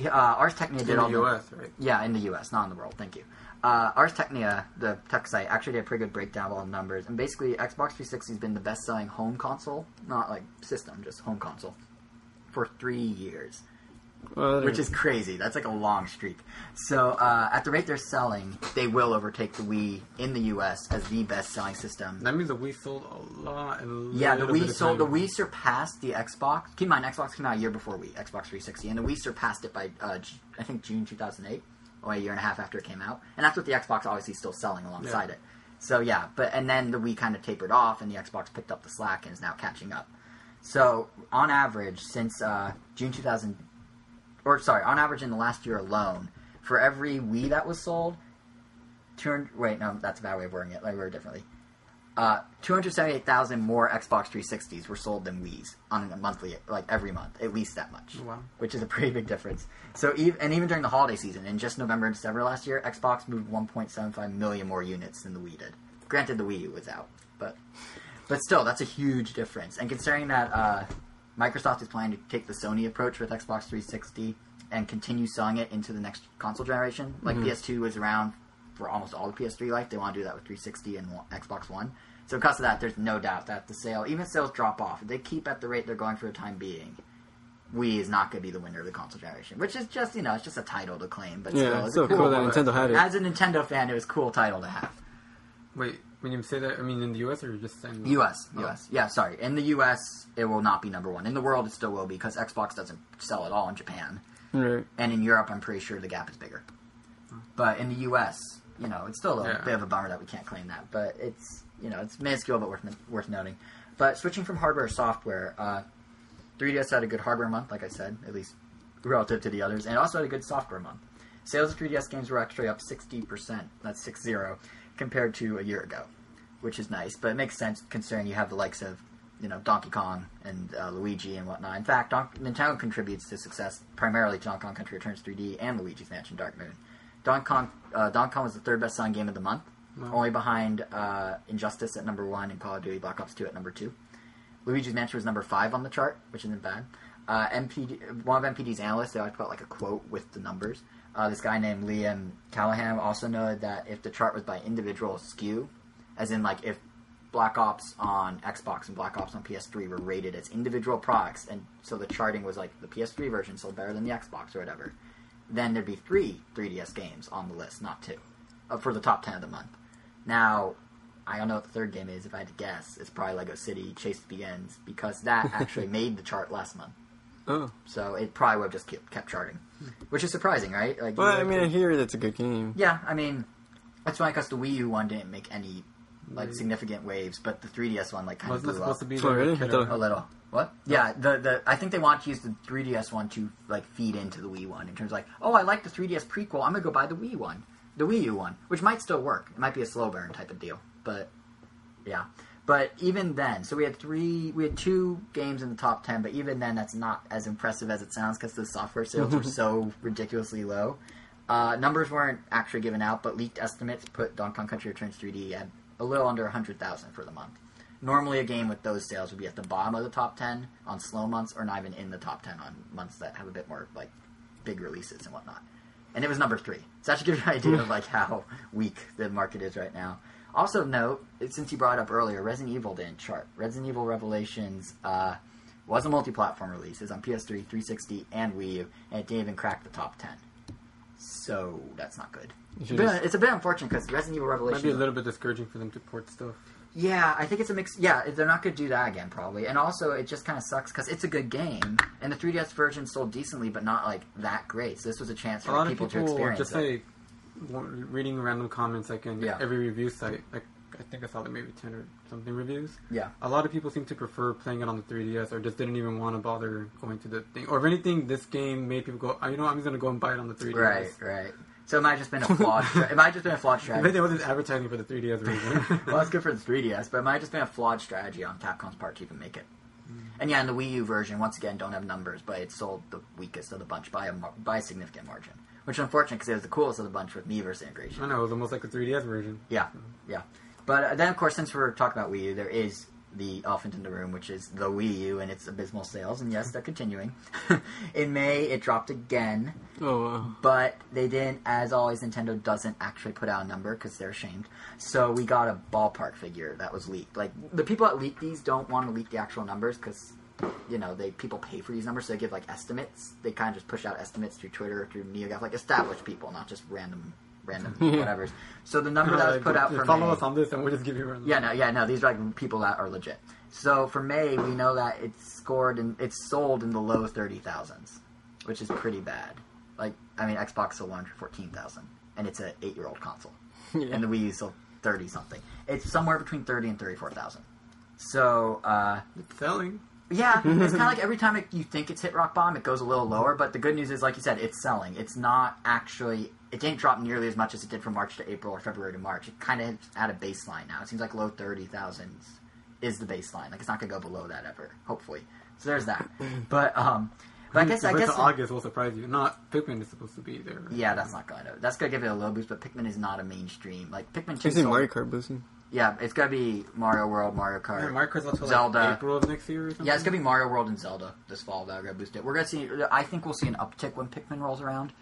Uh, Ars Technica did in all the U.S., right? yeah, in the U.S., not in the world. Thank you. Uh, Ars Technica, the tech site, actually did a pretty good breakdown of all the numbers. And basically, Xbox 360 has been the best-selling home console, not like system, just home console, for three years, Well, which is crazy. That's like a long streak. So, uh, at the rate they're selling, they will overtake the Wii in the U.S. as the best-selling system. That means the Wii sold a lot. a Yeah, the Wii sold. The. Wii surpassed the Xbox. Keep in mind, Xbox came out a year before Wii, Xbox 360, and the Wii surpassed it by uh, I think June 2008, or a year and a half after it came out. And that's what the Xbox obviously is still selling alongside Yeah. it. So yeah, but and then the Wii kind of tapered off, and the Xbox picked up the slack and is now catching up. So on average, since uh, June 2000, or sorry, on average in the last year alone, for every Wii that was sold, 200. Wait, no, that's a bad way of wording it. Let me word it differently. Uh, 278,000 more Xbox 360s were sold than Wii's on a monthly, like every month, at least that much. Wow. Which is a pretty big difference. So, even, and even during the holiday season, in just November and December last year, Xbox moved 1.75 million more units than the Wii did. Granted, the Wii was out, but but still, that's a huge difference. And considering that uh, Microsoft is planning to take the Sony approach with Xbox 360 and continue selling it into the next console generation, like PS2 was around for almost all the PS3 life, they want to do that with 360 and Xbox One. So because of that, there's no doubt that the sale, even if sales drop off, if they keep at the rate they're going for the time being, Wii is not going to be the winner of the console generation. Which is just, you know, it's just a title to claim, but Yeah, still, it's it's so a cool, cool. that Nintendo had it. As a Nintendo fan, it was a cool title to have. Wait, when you say that, I mean in the U.S. or you're just saying U.S. Oh. U.S. Yeah, sorry. In the U.S., it will not be number one. In the world, it still will be because Xbox doesn't sell at all in Japan, Right. and in Europe, I'm pretty sure the gap is bigger. But in the U.S., you know, it's still a Yeah. bit of a bummer that we can't claim that. But it's you know, it's minuscule but worth worth noting. But switching from hardware to software, uh, 3DS had a good hardware month, like I said, at least relative to the others, and also had a good software month. Sales of 3DS games were actually up 60%, that's 6 0, compared to a year ago, which is nice, but it makes sense considering you have the likes of, you know, Donkey Kong and uh, Luigi and whatnot. In fact, Don- Nintendo contributes to success primarily to Donkey Kong Country Returns 3D and Luigi's Mansion Dark Moon. Donkey Kong, uh, Donkey Kong was the third best selling game of the month, Wow. only behind uh, Injustice at number one and Call of Duty Black Ops 2 at number two. Luigi's Mansion was number five on the chart, which isn't bad. Uh, NPD, one of NPD's analysts, they always put like a quote with the numbers. Uh, this guy named Liam Callahan also noted that if the chart was by individual SKU, as in like if Black Ops on Xbox and Black Ops on PS3 were rated as individual products, and so the charting was like the PS3 version sold better than the Xbox or whatever, then there'd be three 3DS games on the list, not two, uh, for the top 10 of the month. Now, I don't know what the third game is. If I had to guess, it's probably Lego City Chase Begins because that <laughs> actually made the chart last month. Oh. So it probably would have just kept, kept charting, which is surprising, right? Like, you Well, I mean, to- I hear that's a good game. yeah, I mean, that's why because the Wii U one didn't make any like significant waves, but the 3DS one like kind of Wasn't it blew supposed to be Oh, the really? I killer? thought- a little. What? Yeah, the the I think they want to use the 3DS one to like feed into the Wii one in terms of like, oh, I like the 3DS prequel, I'm gonna go buy the Wii one, the Wii U one, which might still work. It might be a slow burn type of deal, but yeah. But even then, so we had three, we had two games in the top ten. But even then, that's not as impressive as it sounds because the software sales were <laughs> so ridiculously low. Uh, numbers weren't actually given out, but leaked estimates put Donkey Kong Country Returns 3D at a little under 100,000 for the month. Normally, a game with those sales would be at the bottom of the top 10 on slow months, or not even in the top 10 on months that have a bit more like big releases and whatnot. And it was number three. So that should give you an idea of like how weak the market is right now. Also note, since you brought up earlier, Resident Evil didn't chart. Resident Evil Revelations uh, was a multi-platform release. It's on PS3, 360, and Wii U, and it didn't even crack the top 10. So that's not good. It's should a bit, it's a bit unfortunate because Resident Evil Revelations Might be a little bit discouraging for them to port stuff. Yeah, I think it's a mix. Yeah, they're not going to do that again, probably. And also, it just kind of sucks because it's a good game, and the 3DS version sold decently, but not like that great. So this was a chance for A lot people, of people to experience just it. like w- reading random comments like in Yeah. every review site. Like I think I saw like maybe ten or something reviews. yeah, A lot of people seem to prefer playing it on the 3DS or just didn't even want to bother going to the thing. Or if anything, this game made people go, oh, you know, what, I'm just gonna go and buy it on the 3DS. right, right. So it might have just been a flawed. <laughs> stra- it might have just been a flawed I strategy. they wasn't advertising for the 3DS version. <laughs> well, that's good for the 3DS, but it might have just been a flawed strategy on Capcom's part to even make it. And yeah, in the Wii U version, once again, don't have numbers, but it sold the weakest of the bunch by a mar- by a significant margin, which is unfortunate because it was the coolest of the bunch with Miiverse integration. I know it was almost like the 3DS version. Yeah, yeah. But uh, then, of course, since we're talking about Wii U, there is the elephant in the room, which is the Wii U and its abysmal sales. And yes, they're continuing. <laughs> in May, it dropped again, Oh wow. but they didn't. As always, Nintendo doesn't actually put out a number because they're ashamed. So we got a ballpark figure that was leaked. Like the people that leak these don't want to leak the actual numbers because. You know, they people pay for these numbers, so they give like estimates. They kind of just push out estimates through Twitter, through NeoGAF, like established people, not just random, random <laughs> whatever's. So the number that was put out for follow May, us on this and we'll just give you a yeah, no, yeah, no. These are like people that are legit. So for May, we know that it's scored and it's sold in the low thirty thousands, which is pretty bad. Like, I mean, Xbox sold one hundred fourteen thousand, and it's an eight-year-old console, <laughs> Yeah. and the Wii U sold thirty something. It's somewhere between thirty and thirty-four thousand. So, uh, It's selling. Yeah, <laughs> it's kind of like every time it, you think it's hit rock bottom, it goes a little lower. But the good news is, like you said, it's selling. It's not actually. It didn't drop nearly as much as it did from March to April or February to March. It kind of at a baseline now. It seems like low thirty thousands is the baseline. Like it's not going to go below that ever, hopefully. So there's that. <laughs> But um, but I guess I guess August will surprise you. Not Pikmin is supposed to be there. yeah, that's not going to. That's going to give it a little boost. But Pikmin is not a mainstream. Like Pikmin two. I see sold- Mario Kart boosting. Yeah, it's going to be Mario World, Mario Kart. Yeah, Mario Kart's Zelda. like April of next year or something. Yeah, it's gonna be Mario World and Zelda this fall that are gonna boost it. We're gonna see. I think we'll see an uptick when Pikmin rolls around,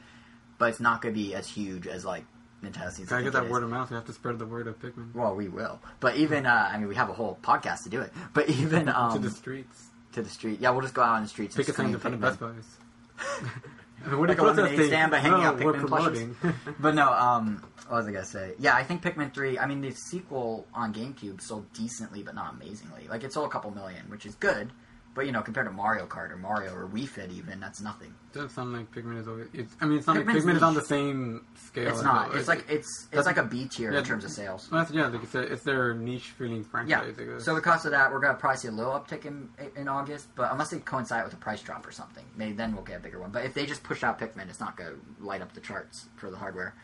but it's not gonna be as huge as like Nintendo seems. to Gotta get that word of mouth. You have to spread the word of Pikmin Well, we will. But even uh, I mean, we have a whole podcast to do it. But <laughs> even um, to the streets. to the street, yeah, we'll just go out on the streets. Pick a and in scream front of Best Buys. <laughs> I mean, Like a lemonade stand by hanging no, out Pikmin promoting. <laughs> But no, um, what was I gonna say? Yeah, I think Pikmin three. I mean, the sequel on GameCube sold decently, but not amazingly. Like it sold a couple million, which is good. But you know, compared to Mario Kart or Mario or Wii Fit, even that's nothing. doesn't sound like Pikmin is always. It's, I mean, it's not Pikmin's like Pikmin is on the same scale. It's not. it- It's like it's it's like a B tier yeah, in terms of sales. Well, that's, yeah, like it's, a, it's their niche feeling Yeah. franchise. Guess. So because of that, we're gonna probably see a little uptick in in August, but unless they coincide with a price drop or something, maybe then we'll get a bigger one. But if they just push out Pikmin, it's not gonna light up the charts for the hardware.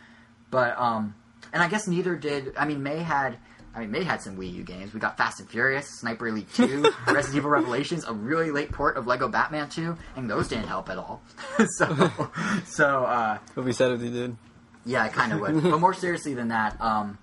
But um, and I guess neither did. I mean, May had. I mean, they had some Wii U games. We got Fast and Furious, Sniper Elite 2, <laughs> Resident Evil Revelations, a really late port of Lego Batman 2, and those didn't help at all. <laughs> so, so uh, It'll be sad if they did. yeah, I kind of would. But more seriously than that, um,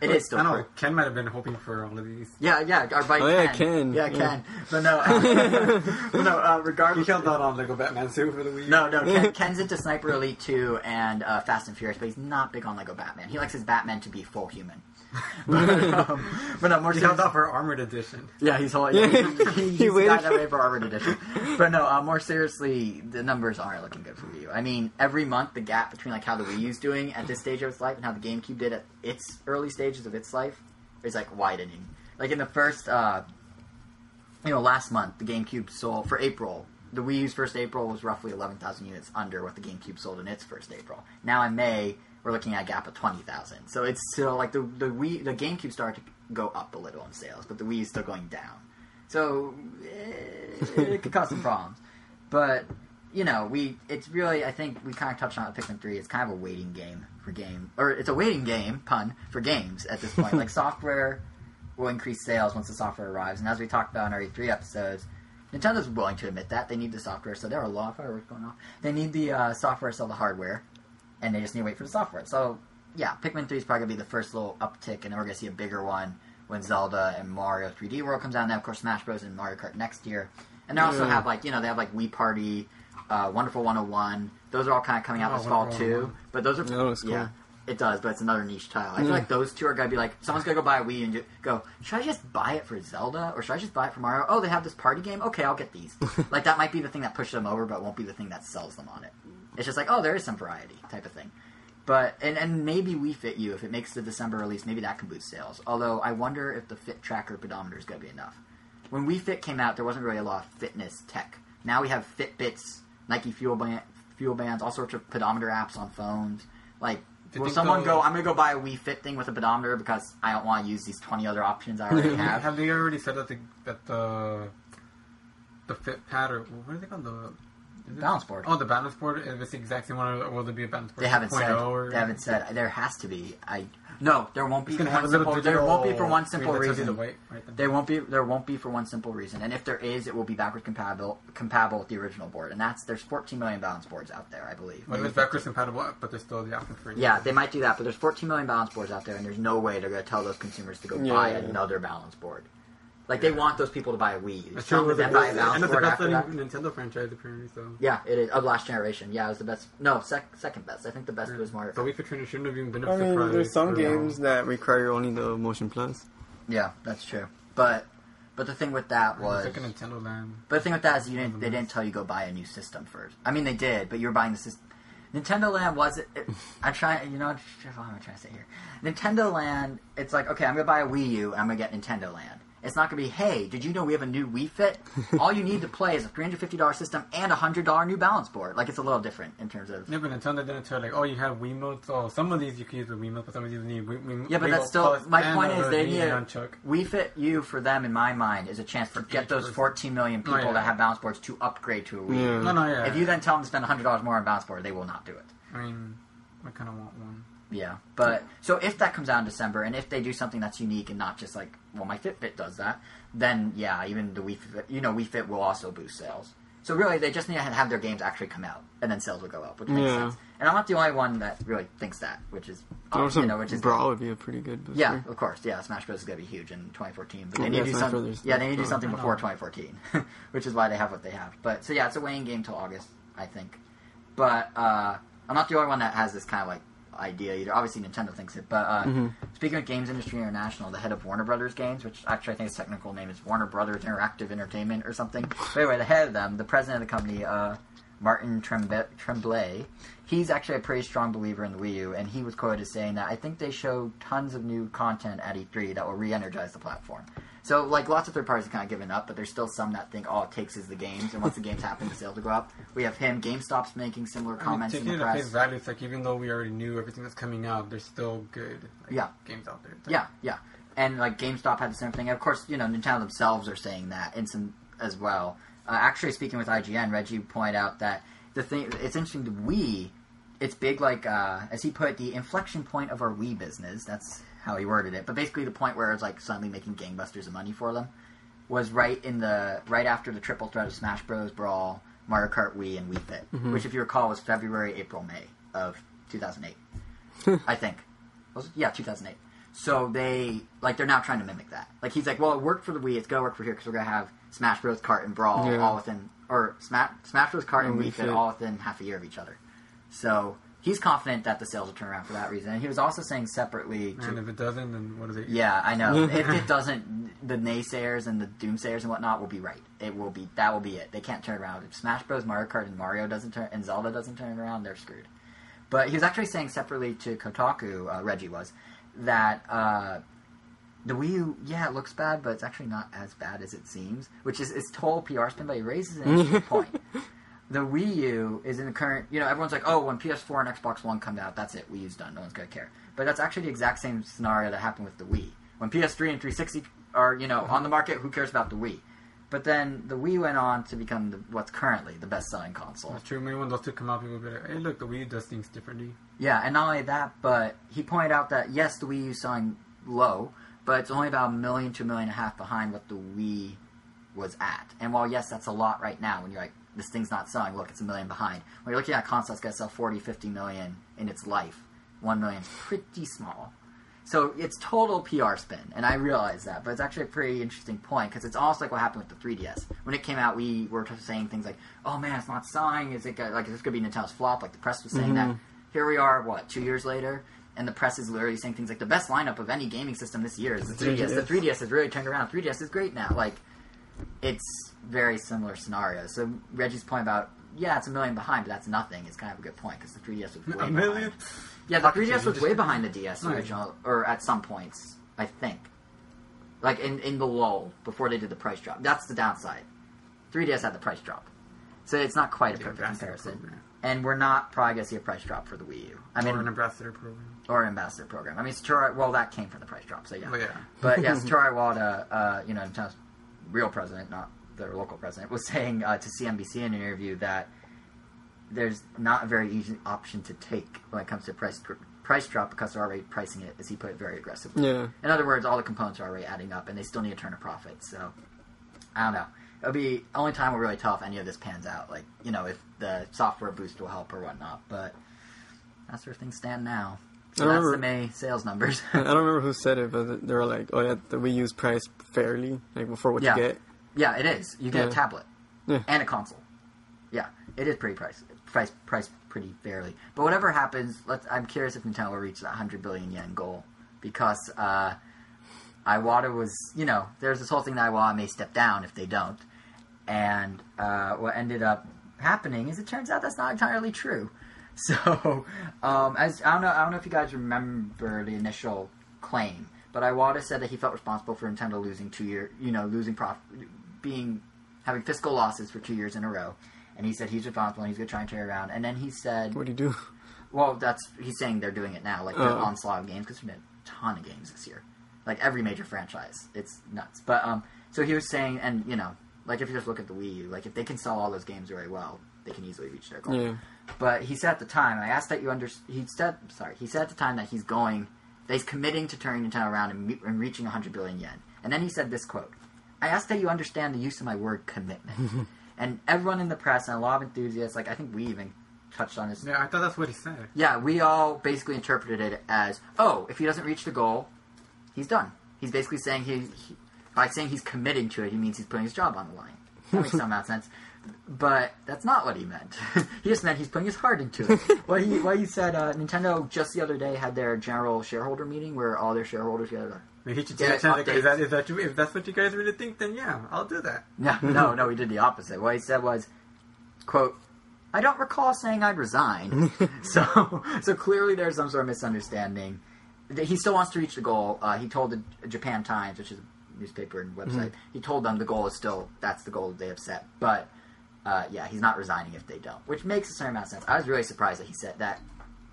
it is still I know. Ken might have been hoping for all of these. Yeah, yeah, our bike Oh, yeah, Ken. Ken. Yeah, Yeah. Ken. But no, uh, <laughs> but no. Uh, He regardless, held out on Lego Batman 2 for the Wii. no, no. Ken, Ken's into Sniper Elite 2 and uh, Fast and Furious, but he's not big on Lego Batman. He likes his Batman to be full human. <laughs> but, um, <laughs> but no, more He out for Armored Edition. yeah, he's whole. Yeah, he, he, <laughs> he's He that for- for Armored Edition. But no, uh, more seriously, the numbers aren't looking good for Wii U. I mean, every month the gap between like how the Wii U's doing at this stage of its life and how the GameCube did at its early stages of its life is like widening. Like in the first, uh, you know, last month the GameCube sold for April. The Wii U's first April was roughly eleven thousand units under what the GameCube sold in its first April. Now in May we're looking at a gap of twenty thousand. So it's still like the the Wii, the GameCube started to go up a little in sales, but the Wii is still going down. So eh, it could cause some problems. But you know, we it's really I think we kind of touched on it Pikmin three. It's kind of a waiting game for game, or it's a waiting game pun for games at this point. like <laughs> software will increase sales once the software arrives, and as we talked about in our E three episodes. Nintendo's willing to admit that they need the software, so there are a lot of fireworks going off. They need the uh, software to sell the hardware, and they just need to wait for the software. So yeah, Pikmin three is probably gonna be the first little uptick, and then we're gonna see a bigger one when Zelda and Mario 3D World comes out. And then of course Smash Bros. and Mario Kart next year. And they also Yeah. have like you know they have like Wii Party, uh, Wonderful 101. Those are all kind of coming out Oh, this fall too. But those are That looks cool. yeah. It does, but it's another niche title. I feel like those two are gonna be like someone's gonna go buy a Wii and go, should I just buy it for Zelda or should I just buy it for Mario? Oh, they have this party game. Okay, I'll get these. <laughs> like that might be the thing that pushes them over, but won't be the thing that sells them on it. It's just like, oh, there is some variety type of thing. But and and maybe Wii Fit U if it makes the December release, maybe that can boost sales. Although I wonder if the Fit Tracker pedometer is gonna be enough. When Wii Fit came out, there wasn't really a lot of fitness tech. Now we have Fitbits, Nike Fuel Band, Fuel Bands, all sorts of pedometer apps on phones. Like, you will someone they'll- go? I'm gonna go buy a Wii Fit thing with a pedometer because I don't want to use these 20 other options I already <laughs> have. Have they already said that the that the the fit pad or what are they called the is it- Balance board. Oh, the balance board. If it's the exact same one, or will there be a balance board? They haven't 2.0 said. Oh or, They haven't said. There has to be. I no. There won't be. For one have a little simple, digital. there won't be for one simple that reason. The weight, right. There won't be. There won't be for one simple reason. And if there is, it will be backwards compatible compatible with the original board. And that's there's 14 million balance boards out there, I believe. But it's backwards compatible, but there's still the option for it. Yeah, they might do that, but there's 14 million balance boards out there, and there's no way they're going to tell those consumers to go Yeah. buy another balance board. Like they want those people to buy a Wii. That's Some true. of the them buy a and balance the best selling Nintendo franchise apparently. So. Yeah, it is of last generation. Yeah, it was the best. No, sec- second best. I think the best Yeah. was Mario. So Kart. we could trainer shouldn't have even been a I mean, surprise. there's some games that require only the Motion Plus. Yeah, that's true. But but the thing with that was. Like a Nintendo Land. But the thing with that is, you didn't, they didn't tell you go buy a new system first. I mean, they did, but you were buying the system. Nintendo Land was it? it <laughs> I'm trying. You know what what am I trying to say here? Nintendo Land. It's like okay, I'm gonna buy a Wii U. and I'm gonna get Nintendo Land. It's not gonna be hey, did you know we have a new Wii Fit? <laughs> All you need to play is a $350 system and a hundred dollar new balance board. Like it's a little different in terms of. Yeah, but Nintendo didn't tell like, oh, you have Wiimotes. Oh, some of these you can use with Wiimotes, but some of these need Wii, Wii, Yeah, but Wiimote that's still my point is they Wii need a, nunchuck. Wii Fit U for them in my mind is a chance to get those 14 million oh, people yeah. that have balance boards to upgrade to a Wii. Yeah. No, no, yeah. If you then tell them to spend hundred dollars more on balance board, they will not do it. I mean, I kind of want one. Yeah, but so if that comes out in December, and if they do something that's unique and not just like, well, my Fitbit does that, then yeah, even the Wii Fit, you know, Wii Fit will also boost sales. So really, they just need to have their games actually come out, and then sales will go up, which makes Yeah. sense. And I'm not the only one that really thinks that, which is, Also, you know, which is Brawl would be a pretty good booster. yeah, of course. Yeah, Smash Bros is gonna be huge in 2014, but they Yeah, need to do Smash something. Brothers. Yeah, they need to do something before 2014, <laughs> which is why they have what they have. But so yeah, it's a waiting game till August, I think. But uh, I'm not the only one that has this kind of like idea either. Obviously, Nintendo thinks it. But uh, Mm-hmm. speaking of Games Industry International, the head of Warner Brothers Games, which actually I think its technical name is Warner Brothers Interactive Entertainment or something. But anyway, the head of them, the president of the company, uh, Martin Trembe- Tremblay, he's actually a pretty strong believer in the Wii U, and he was quoted as saying that I think they show tons of new content at E3 that will re-energize the platform. So, like, lots of third parties have kind of given up, but there's still some that think all it takes is the games, and once the games happen, the sales will go up. We have him. GameStop's making similar I mean, comments in the press. value, it's like even though we already knew everything that's coming out, there's still good like, Yeah. games out there. Yeah, yeah. And like GameStop had the same thing. Of course, you know Nintendo themselves are saying that in some as well. Uh, actually, speaking with IGN, Reggie pointed out that the thing it's interesting. The Wii, it's big. Like uh, as he put, it, the inflection point of our Wii business. That's how he worded it. But basically, the point where it's like suddenly making gangbusters of money for them was right in the right after the triple threat of Smash Bros. Brawl, Mario Kart Wii, and Wii Fit, mm-hmm. which, if you recall, was February, April, May of 2008. <laughs> I think. Was it? Yeah, 2008. So they like they're now trying to mimic that. Like he's like, well, it worked for the Wii. It's gonna work for here because we're gonna have Smash Bros. Kart and Brawl Yeah. all within, or Smash Smash Bros. Kart and And Wii Fit. all within half a year of each other. So he's confident that the sales will turn around for that reason. And he was also saying separately to And if it doesn't, then what is it? yeah, I know. <laughs> if it doesn't, the naysayers and the doomsayers and whatnot will be right. It will be that will be it. They can't turn around. If Smash Bros, Mario Kart, and Mario doesn't turn and Zelda doesn't turn around, they're screwed. But he was actually saying separately to Kotaku, uh, Reggie was, that uh, the Wii U, yeah, it looks bad, but it's actually not as bad as it seems. Which is it's total PR spin, but he raises an interesting <laughs> point. The Wii U is in the current. You know, everyone's like, oh, when PS4 and Xbox One come out, that's it. Wii U's done. No one's gonna care. But that's actually the exact same scenario that happened with the Wii. When PS3 and 360 are you know on the market, who cares about the Wii? But then the Wii went on to become the, what's currently the best-selling console. That's true. Maybe when those two come out, people will be like, "Hey, look, the Wii does things differently." Yeah, and not only that, but he pointed out that yes, the Wii U selling low, but it's only about a million to a million and a half behind what the Wii was at. And while yes, that's a lot right now, when you're like, this thing's not selling, look, it's a million behind. When you're looking at a console that's going to sell 40, 50 million in its life, 1 million is pretty small. So it's total PR spin, and I realize that, but it's actually a pretty interesting point because it's almost like what happened with the 3DS. When it came out, we were saying things like, "Oh man, it's not selling. Is it gonna, like is this going to be Nintendo's flop?" Like the press was saying that. Here we are, what two years later, and the press is literally saying things like, "The best lineup of any gaming system this year is the 3DS. The 3DS has really turned around. 3DS is great now." Like it's very similar scenario. So Reggie's point about yeah, it's a million behind, but that's nothing. It's kind of a good point because the 3DS was way A million? behind. Yeah, the Pocket 3DS change. was way behind the DS original, or at some points, I think. Like in in the lull before they did the price drop. That's the downside. 3DS had the price drop, so it's not quite a perfect comparison. And we're not probably gonna see a price drop for the Wii U. I mean, or an ambassador program. or an ambassador program. I mean, Satoru. Well, that came from the price drop, so yeah. But yeah, <laughs> But yes, Satoru Iwata, uh, you know, Nintendo's real president, not their local president, was saying uh, to CNBC in an interview that there's not a very easy option to take when it comes to price price drop because they're already pricing it, as he put it, very aggressively. Yeah. In other words, all the components are already adding up, and they still need to turn a profit. So I don't know. It'll be only time will really tell if any of this pans out. Like you know, if the software boost will help or whatnot. But that's where things stand now. So that's the remember- May sales numbers. <laughs> I don't remember who said it, but they were like, "Oh yeah, we use price fairly, like before what Yeah. you get." Yeah, it is. You get a tablet Yeah. and a console. Yeah, it is pretty priced, priced, priced pretty fairly. But whatever happens, let's. I'm curious if Nintendo will reach that 100 billion yen goal because uh, Iwata was, you know, there's this whole thing that Iwata may step down if they don't, and uh, what ended up happening is it turns out that's not entirely true. <laughs> So, um, as I don't know, I don't know if you guys remember the initial claim, but Iwata said that he felt responsible for Nintendo losing two year, you know, losing profit, being having fiscal losses for two years in a row, and he said he's responsible and he's going to try and turn it around. And then he said, What do you do? well, that's he's saying they're doing it now, like the Oh. onslaught of games because there's been a ton of games this year, like every major franchise. It's nuts. But um, so he was saying, and you know, like if you just look at the Wii U, like if they can sell all those games very well, they can easily reach their goal. Yeah. But he said at the time, I asked that you under. He said, sorry, he said at the time that he's going, that he's committing to turning Nintendo around and, and reaching 100 billion yen. And then he said this quote: "I ask that you understand the use of my word commitment." <laughs> and everyone in the press and a lot of enthusiasts, like I think we even touched on this yeah. I thought that's what he said. yeah, we all basically interpreted it as, oh, if he doesn't reach the goal, he's done. He's basically saying he, he by saying he's committing to it, he means he's putting his job on the line. That makes some <laughs> amount of sense. But that's not what he meant. <laughs> he just meant he's putting his heart into it. what he what he said, uh, Nintendo just the other day had their general shareholder meeting where all their shareholders got to Maybe he should Yeah, take a chance. Like, updates. is that is that true? If that's what you guys really think, then yeah, I'll do that. No, no, no, he did the opposite. What he said was, quote, I don't recall saying I'd resign. <laughs> so, so clearly there's some sort of misunderstanding. He still wants to reach the goal. Uh, he told the Japan Times, which is a newspaper and website, he told them the goal is still, that's the goal that they have set. But, uh, yeah, he's not resigning if they don't, which makes a certain amount of sense. I was really surprised that he said that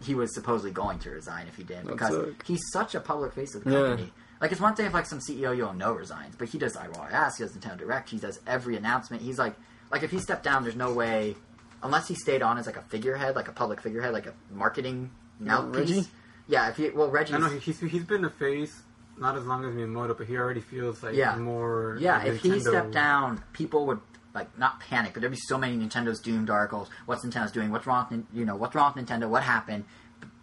he was supposedly going to resign if he didn't, because he's such a public face of the Yeah. Company. Like it's one thing if like some CEO you don't know resigns, but he does IYS, he does Nintendo Direct, he does every announcement. He's like, like if he stepped down, there's no way, unless he stayed on as like a figurehead, like a public figurehead, like a marketing mouthpiece. Reggie? Yeah, if he well Reggie. I know he- he's he's been a face not as long as Miyamoto, but he already feels like Yeah. more. Yeah, like if he stepped down, people would like not panic, but there'd be so many Nintendo's doomed articles. What's Nintendo's doing? What's wrong? With, you know, what's wrong with Nintendo? What happened?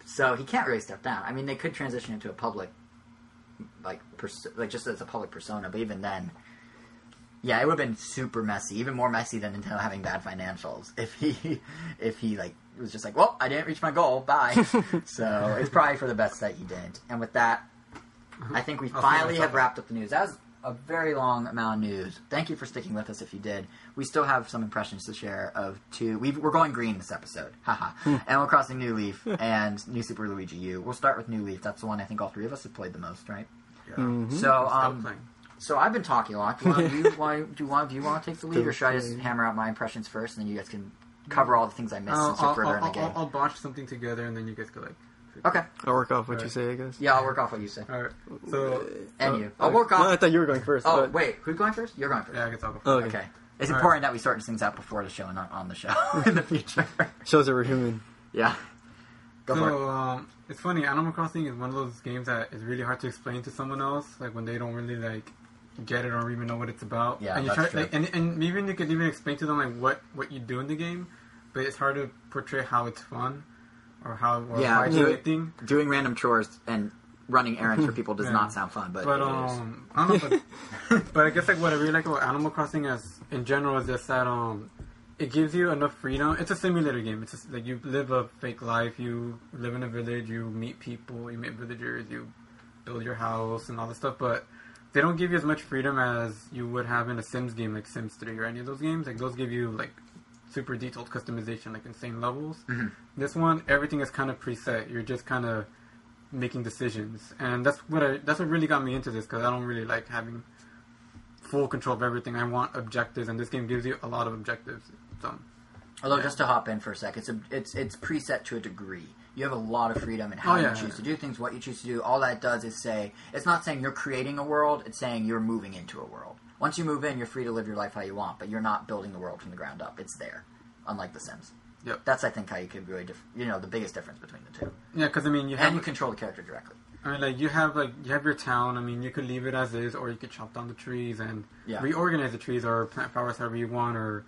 So he can't really step down. I mean, they could transition into a public, like, pers- like just as a public persona, but even then, yeah, it would have been super messy, even more messy than Nintendo having bad financials. <laughs> If he, if he like was just like, well, I didn't reach my goal, bye. <laughs> so it's probably for the best that he didn't. And with that, I think we finally have wrapped up the news. That was a very long amount of news. Thank you for sticking with us if you did. We still have some impressions to share of two. we we're going green this episode. Haha. and we're crossing New Leaf <laughs> and New Super Luigi U. We'll start with New Leaf. That's the one I think all three of us have played the most, right? Yeah. Mhm. So, um, so I've been talking a lot. Do one of you, want, do one <laughs> of you want to take the lead, or should I just hammer out my impressions first, and then you guys can cover all the things I missed I'll, since you're I'll, in the game. I'll, I'll botch something together, and then you guys go like. okay. I'll work off what you Alright. say, I guess. Yeah, I'll work off what you say. All right. So And Uh, you. I'll work No, I thought you were going first. Oh but- wait, who's going first? You're going first. yeah, I guess I'll go. Oh, okay. Okay. It's All right. important that we sort these things out before the show and not on the show <laughs> in the future. Shows that we're human. yeah. Go for it. So um, it's funny. Animal Crossing is one of those games that is really hard to explain to someone else, like when they don't really like get it or even know what it's about. Yeah, and you that's try, true. Like, and and even you could even explain to them like what what you do in the game, but it's hard to portray how it's fun or how or Yeah, yeah. Doing random chores and running errands for <laughs> people does Yeah. not sound fun, but, But um, I don't know. But, <laughs> but I guess like what I really like about Animal Crossing as in general is just that um, it gives you enough freedom. It's a simulator game. It's just, like you live a fake life. You live in a village. You meet people. You meet villagers. You build your house and all this stuff. But they don't give you as much freedom as you would have in a Sims game like Sims 3 or any of those games. Like those give you like super detailed customization, like insane levels. Mhm. This one, everything is kind of preset. You're just kind of making decisions, and that's what I that's what really got me into this because I don't really like having full control of everything. I want objectives, and this game gives you a lot of objectives. So, Although, just to hop in for a sec, it's a, it's it's preset to a degree. You have a lot of freedom in how Oh, yeah, you choose yeah. to do things, what you choose to do. All that does is say it's not saying you're creating a world; it's saying you're moving into a world. Once you move in, you're free to live your life how you want, but you're not building the world from the ground up. It's there, unlike The Sims. Yep. That's I think how you could really, dif- you know, the biggest difference between the two. yeah, because I mean, you have And you control the character directly. I mean, like you have like you have your town. I mean, you could leave it as is, or you could chop down the trees and Yeah. reorganize the trees, or plant flowers however you want, or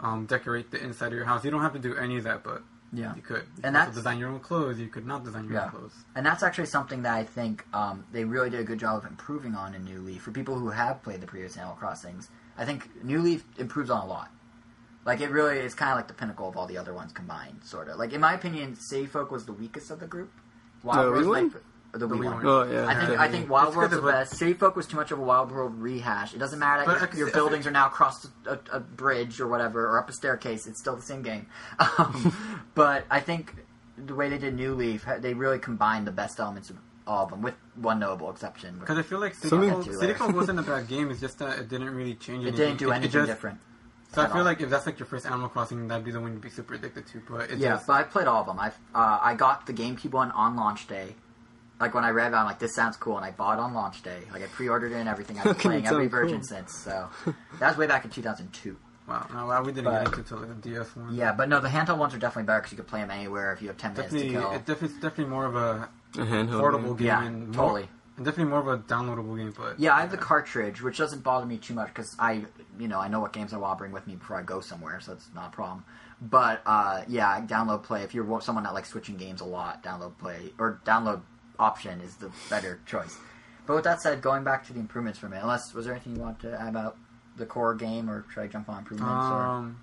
um, decorate the inside of your house. You don't have to do any of that, but Yeah. you could. You And could that's- design your own clothes. You could not design your Yeah. own clothes. And that's actually something that I think um, they really did a good job of improving on in New Leaf. For people who have played the previous Animal Crossings, I think New Leaf improves on a lot. Like it really is kind of like the pinnacle of all the other ones combined, sort of. Like in my opinion, City Folk was the weakest of the group. Wild The World's Wii like one? The, The Wii Wii one. one. Oh yeah. I think Yeah. I think Wild It's World's the best. City Folk was too much of a Wild World rehash. It doesn't matter But that I your, your buildings are now across a, a bridge or whatever, or up a staircase. It's still the same game. <laughs> Um, but I think the way they did New Leaf, they really combined the best elements of all of them, with one notable exception. Because I feel like City Folk, City. Folk <laughs> wasn't a bad game. It's just that it didn't really change It anything. didn't do anything just- different. So I feel all. like if that's like your first Animal Crossing, that'd be the one you'd be super addicted to. But it Yeah, just but I played all of them. I uh, I got the GameCube one on launch day. Like when I read about, it, I'm like, this sounds cool, and I bought it on launch day. Like I pre-ordered it and everything. I've been How can it playing every sound version cool? since. So that was way back in 2002. wow. No, well, we didn't But- get into it like the DS one. Yeah, but no, the handheld ones are definitely better because you can play them anywhere if you have 10 minutes to kill. It definitely, it's definitely more of a A handheld. portable game. game. Yeah, and more, totally. And definitely more of a downloadable game. But Yeah, I have the cartridge, which doesn't bother me too much because I, you know, I know what games I want to bring with me before I go somewhere, so it's not a problem. But uh, yeah, download play. If you're someone that likes switching games a lot, download play or download option is the better choice. But with that said, going back to the improvements for a minute, unless was there anything you want to add about the core game, or should I jump on improvements? or Um,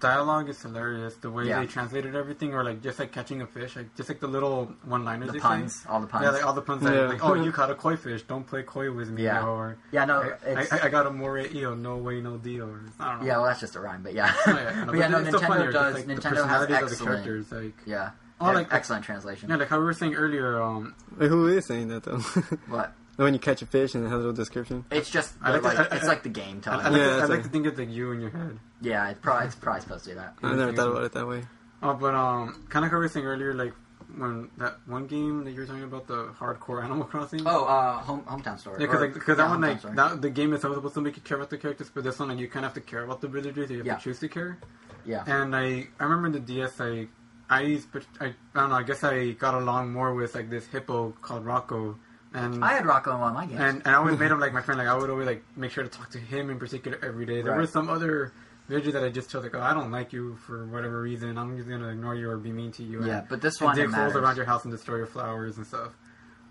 dialogue is hilarious. The way Yeah. they translated everything, or like just like catching a fish, like just like the little one-liners. the puns, Say. all the puns. Yeah, like all the puns. Yeah. like, oh, you <laughs> caught a koi fish. Don't play koi with me. Yeah. Or yeah, no, I, it's, I, I got a more eo. No way, no deal. Or, I don't know. yeah, well, that's just a rhyme, but yeah, Oh, yeah, <laughs> but yeah, no, it's funnier, Nintendo just, does. like, the Nintendo has personalities of the excellent, characters, like yeah, Oh, like- excellent translation. yeah, like how we were saying earlier. Um, Wait, who is saying that though? <laughs> What? when you catch a fish and it has a little description. It's just I like like, to- I- it's I- like the game I, telling. I, you. like, Yeah, to, I it's like like- to think it's like you in your head. Yeah, it's probably it's probably supposed to be that. I never thought about it that way. Oh, but um, kind of how we were saying earlier, like when that one game that you were talking about, the hardcore <laughs> Animal Crossing. Oh, uh, home hometown story. Yeah, because like, cause yeah, that one, like, Story. that, the game itself is supposed to make you care about the characters, but this one, like, you kind of have to care about the villagers. You have Yeah. to choose to care. yeah, And I, I remember in the DS, I, I, spe- I, I don't know. I guess I got along more with like this hippo called Rocco, and I had Rocco of my games. and, and I always made <laughs> him like my friend. Like I would always like make sure to talk to him in particular every day. There Right. were some other villager that I just told like, oh, I don't like you for whatever reason. I'm just gonna ignore you or be mean to you. yeah, and, but this one it dig holes around your house and destroy your flowers and stuff.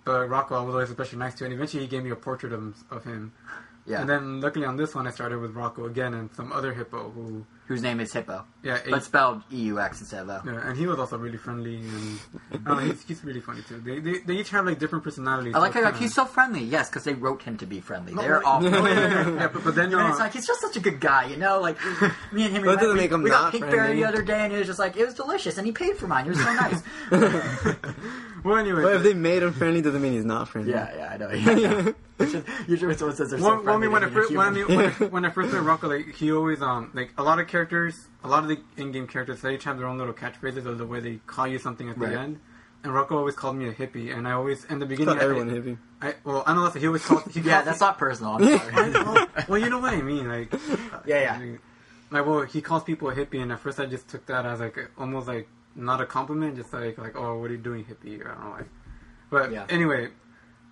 But Rocco, I was always especially nice to, and eventually he gave me a portrait of, of him. Yeah, And then luckily on this one, I started with Rocco again and some other hippo who, whose name is Hippo, yeah, but spelled E U X instead of O. yeah, and he was also really friendly and I know, he's, he's really funny too. They, they they each have like different personalities. I like so how like, he's so friendly. Yes, because they wrote him to be friendly. No, They're all. No, yeah, but, but then And it's uh, like he's just such a good guy, you know. Like me and him, we, we, we got not Pinkberry friendly. the other day, and he was just like it was delicious, and he paid for mine. It was so nice. <laughs> <laughs> well, anyway, But if they made him friendly, doesn't mean he's not friendly. Yeah, yeah, I know. <laughs> Yeah, yeah. Usually when someone says they're so Well, well, I mean, when I they first when I, mean, when, I, <laughs> when I first met Rocco, like he always um like a lot of characters, a lot of the in-game characters, they each have their own little catchphrases or the way they call you something at the Right. end. And Rocco always called me a hippie, and I always in the beginning not I, everyone hippie. I well I know that's he always called. He <laughs> yeah, called- that's not personal. I'm sorry. I well, you know what I mean, like Yeah, yeah. I mean, like well, he calls people a hippie, and at first I just took that as like almost like not a compliment, just like like oh, what are you doing, hippie? Or I don't know, like. But Yeah. anyway,